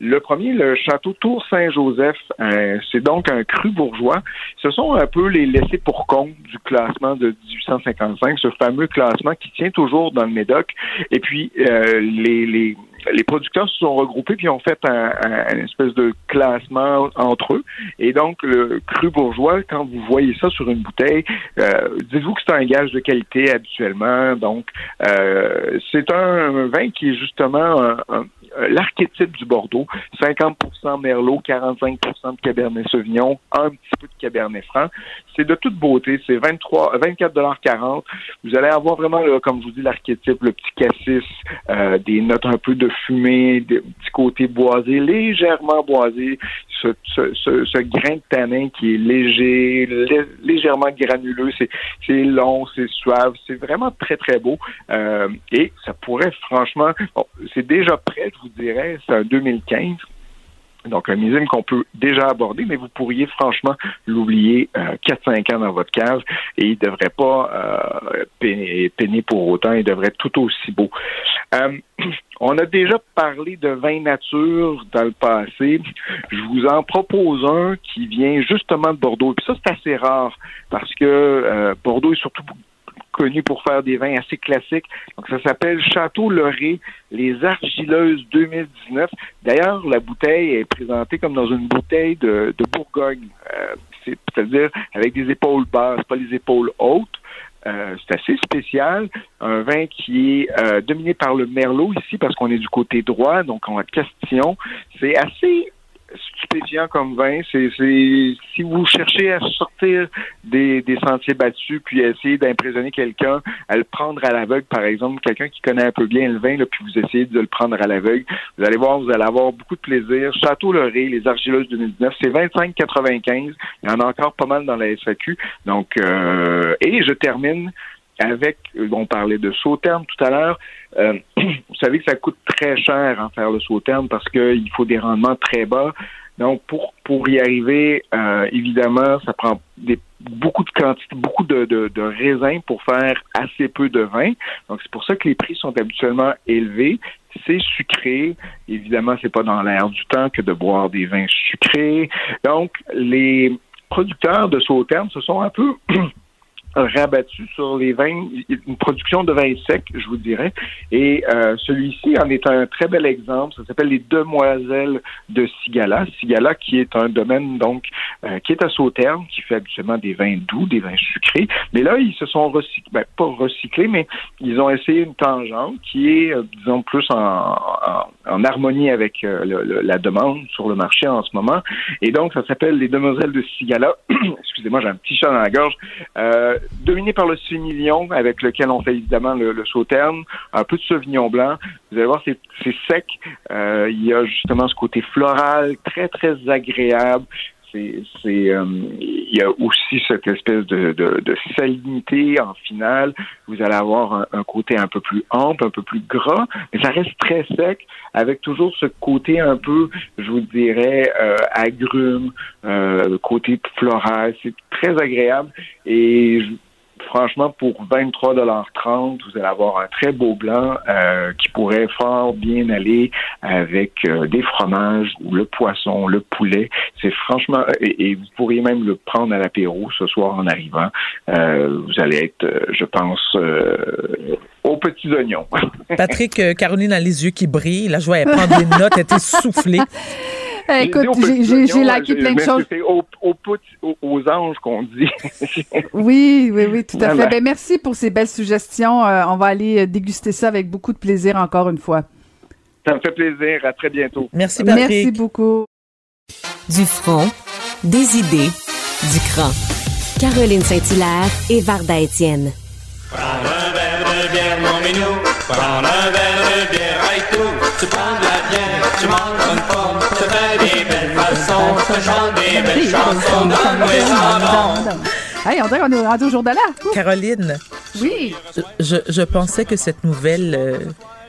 Le premier, le château Tour Saint-Joseph, euh, c'est donc un cru bourgeois. Ce sont un peu les laissés pour compte du classement de 1855, ce fameux classement qui tient toujours dans le Médoc. Et puis, les, les, les producteurs se sont regroupés puis ont fait un, espèce de classement entre eux. Et donc, le cru bourgeois, quand vous voyez ça sur une bouteille, euh, dites-vous que c'est un gage de qualité habituellement. Donc, euh, c'est un vin qui est justement un, l'archétype du Bordeaux, 50% Merlot, 45% de Cabernet Sauvignon, un petit peu de Cabernet Franc. C'est de toute beauté, c'est 23, 24,40 Vous allez avoir vraiment, comme je vous dis, l'archétype, le petit cassis, euh, des notes un peu de fumée, des petits côtés boisés, légèrement boisés, ce, grain de tanin qui est léger, légèrement granuleux, c'est, long, c'est suave, c'est vraiment très, très beau. Euh, et ça pourrait franchement, c'est déjà prêt, vous dirais, c'est un 2015. Donc, un millésime qu'on peut déjà aborder, mais vous pourriez franchement l'oublier euh, 4-5 ans dans votre cave et il ne devrait pas euh, peiner, pour autant, il devrait être tout aussi beau. Euh, on a déjà parlé de vin nature dans le passé. Je vous en propose un qui vient justement de Bordeaux. Puis ça, c'est assez rare parce que euh, Bordeaux est surtout connu pour faire des vins assez classiques. Donc, ça s'appelle Château Loré, les Argileuses 2019. D'ailleurs, la bouteille est présentée comme dans une bouteille de, Bourgogne, euh, c'est-à-dire avec des épaules basses, pas les épaules hautes. Euh, c'est assez spécial. Un vin qui est euh, dominé par le merlot ici parce qu'on est du côté droit, donc on a Castillon. C'est assez stupéfiant comme vin. C'est, si vous cherchez à sortir des, des sentiers battus puis essayer d'impressionner quelqu'un, à le prendre à l'aveugle, par exemple, quelqu'un qui connaît un peu bien le vin, là, puis vous essayez de le prendre à l'aveugle, vous allez voir, vous allez avoir beaucoup de plaisir. Château Loré, les Argileuses 2019, c'est 25,95. Il y en a encore pas mal dans la SAQ. Donc, euh, et je termine avec, on parlait de sauterne tout à l'heure, euh, vous savez que ça coûte très cher en faire le sauterne parce qu'il faut des rendements très bas. Donc, pour, pour y arriver, euh, évidemment, ça prend des, beaucoup de quantité, beaucoup de, de, de raisins pour faire assez peu de vin. Donc, c'est pour ça que les prix sont habituellement élevés. C'est sucré. Évidemment, c'est pas dans l'air du temps que de boire des vins sucrés. Donc, les producteurs de sauterne se sont un peu rabattu sur les vins, une production de vins secs, je vous dirais. Et euh, celui-ci en est un très bel exemple. Ça s'appelle les Demoiselles de Sigala. Sigala qui est un domaine donc euh, qui est à Sauternes, qui fait habituellement des vins doux, des vins sucrés. Mais là, ils se sont recyclés, ben, pas recyclés, mais ils ont essayé une tangente qui est, euh, disons, plus en, harmonie avec euh, la demande sur le marché en ce moment. Et donc, ça s'appelle les Demoiselles de Sigala. Excusez-moi, j'ai un petit chat dans la gorge. Dominé par le Sémillon, avec lequel on fait évidemment le, le sauterne, un peu de Sauvignon blanc. Vous allez voir, c'est sec. Euh, il y a justement ce côté floral, très, très agréable c'est euh, il y a aussi cette espèce de, de, de, salinité en finale. Vous allez avoir un, un, côté un peu plus ample, un peu plus gras, mais ça reste très sec, avec toujours ce côté un peu, je vous dirais, euh, agrume, euh, côté floral. Très agréable et je, franchement, pour 23,30 vous allez avoir un très beau blanc euh, qui pourrait fort bien aller avec euh, des fromages ou le poisson, le poulet. C'est franchement, et, et, vous pourriez même le prendre à l'apéro ce soir en arrivant. Euh, vous allez être, je pense, euh, aux petits oignons. Patrick, Caroline a les yeux qui brillent. La joie, elle prend des notes, elle est essoufflée. Écoute, j'ai laqué plein de choses. C'est aux, aux, aux, aux, anges qu'on dit. oui, oui, oui, tout à fait. Ben, merci pour ces belles suggestions. Euh, on va aller déguster ça avec beaucoup de plaisir encore une fois. Ça me fait plaisir. À très bientôt. Merci, Patrick. Merci beaucoup. Du front, des idées, du cran. Caroline Saint-Hilaire et Varda Étienne. Prends un verre de bière, mon minou. Prends un verre de bière, aïe tout. Tu prends de la bière, tu manges une forme. Tu fais des belles façons, tu chantes des belles chansons. Donne-moi Hey, on dirait qu'on est rendu au jour de là. Caroline. Oui. Je, je pensais que cette nouvelle euh,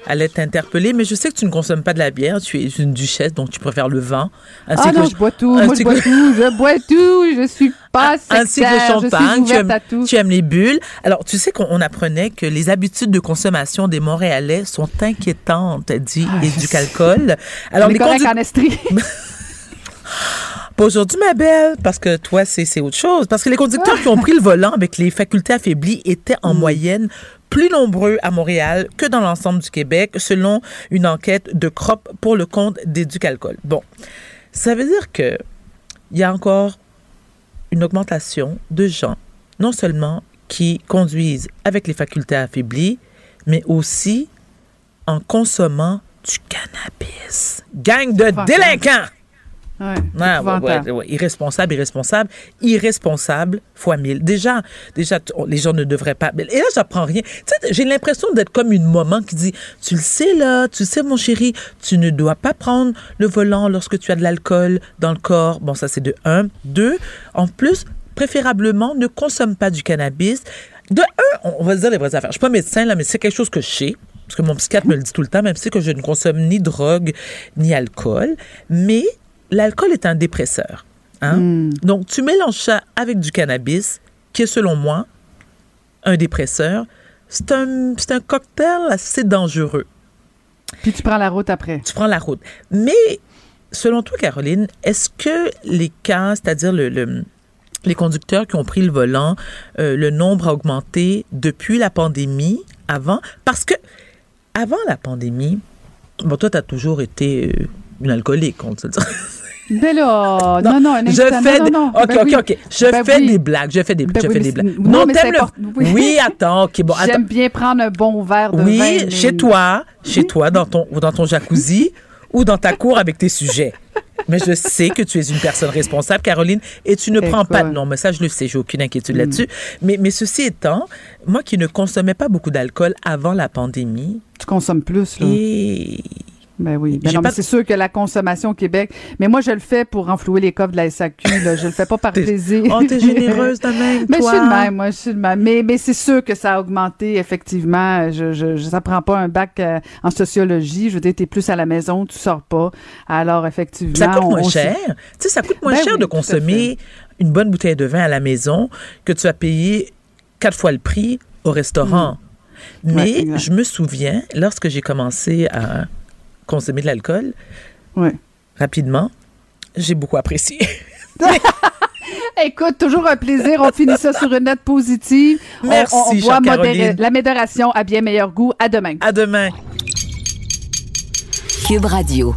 allait t'interpeller, mais je sais que tu ne consommes pas de la bière. Tu es une duchesse, donc tu préfères le vin. Ainsi ah non, je bois tout. Moi, je bois tout. Je bois tout. Je suis pas sectaire. Ainsi que le champagne. Tu aimes, tout. tu aimes les bulles. Alors, tu sais qu'on apprenait que les habitudes de consommation des Montréalais sont inquiétantes, dit ah, Éducalcool. Alors, les conduc... en Estrie. Pas aujourd'hui, ma belle, parce que toi, c'est autre chose. Parce que les conducteurs qui ont pris le volant avec les facultés affaiblies étaient en mm. moyenne plus nombreux à Montréal que dans l'ensemble du Québec, selon une enquête de CROP pour le compte d'Éducalcool. Bon, ça veut dire que il y a encore une augmentation de gens, non seulement qui conduisent avec les facultés affaiblies, mais aussi en consommant du cannabis. Gang de délinquants! Ouais, ouais, ouais, Irresponsable, irresponsable, irresponsable fois mille. Déjà, déjà, les gens ne devraient pas. Et là, j'apprends rien. Tu sais, j'ai l'impression d'être comme une maman qui dit Tu le sais, là, tu sais, mon chéri, tu ne dois pas prendre le volant lorsque tu as de l'alcool dans le corps. Bon, ça, c'est de un. Deux, en plus, préférablement, ne consomme pas du cannabis. De un, on va se dire les vraies affaires. Je suis pas médecin, là, mais c'est quelque chose que je sais parce que mon psychiatre me le dit tout le temps, même si que je ne consomme ni drogue ni alcool. Mais l'alcool est un dépresseur. Hein? Hmm. Donc, tu mélanges ça avec du cannabis, qui est selon moi un dépresseur. C'est un, cocktail assez dangereux. Puis tu prends la route après. Tu prends la route. Mais, selon toi, Caroline, est-ce que les cas, c'est-à-dire le, le- les conducteurs qui ont pris le volant, euh, le nombre a augmenté depuis la pandémie, avant? Parce que, avant la pandémie, bon, toi, tu as toujours été euh, une alcoolique, on te dit. Mais là, non, non, un Je fais non, des... non, OK, ben OK, oui. OK. Je Ben fais oui. des blagues. Je fais des, Ben je oui, fais mais des blagues. non, mais c'est t'aimes le-. Oui. Oui, attends. OK, bon, attends. J'aime bien prendre un bon verre de vin. Oui, mais- chez toi, chez toi, dans ton, dans ton jacuzzi ou dans ta cour avec tes sujets. Mais je sais que tu es une personne responsable, Caroline, et tu ne prends pas de non. Mais ça, je le sais, j'ai aucune inquiétude Mm. là-dessus. Mais, mais ceci étant, moi qui ne consommais pas beaucoup d'alcool avant la pandémie, Tu consommes plus, là. et Ben oui. Ben non, mais c'est sûr que la consommation au Québec. Mais moi, je le fais pour renflouer les coffres de la SAQ. Là. Je le fais pas par plaisir. Oh, t'es généreuse de même, Mais je suis de même, moi, je suis de même. Mais, mais c'est sûr que ça a augmenté, effectivement. Je, je, je- ça prend pas un bac euh, en sociologie. Je veux dire, t'es plus à la maison, tu sors pas. Alors, effectivement. ça coûte on- moins on- cher. Tu sais, ça coûte moins Ben cher oui, de consommer une bonne bouteille de vin à la maison que tu as payé quatre fois le prix au restaurant. Ouais, Mais je me souviens, lorsque j'ai commencé à consommer de l'alcool, Ouais. rapidement, j'ai beaucoup apprécié. Écoute, toujours un plaisir. On finit ça sur une note positive. On- Merci, on, voit modérer- la modération à bien meilleur goût. À demain. À demain. Cube Radio.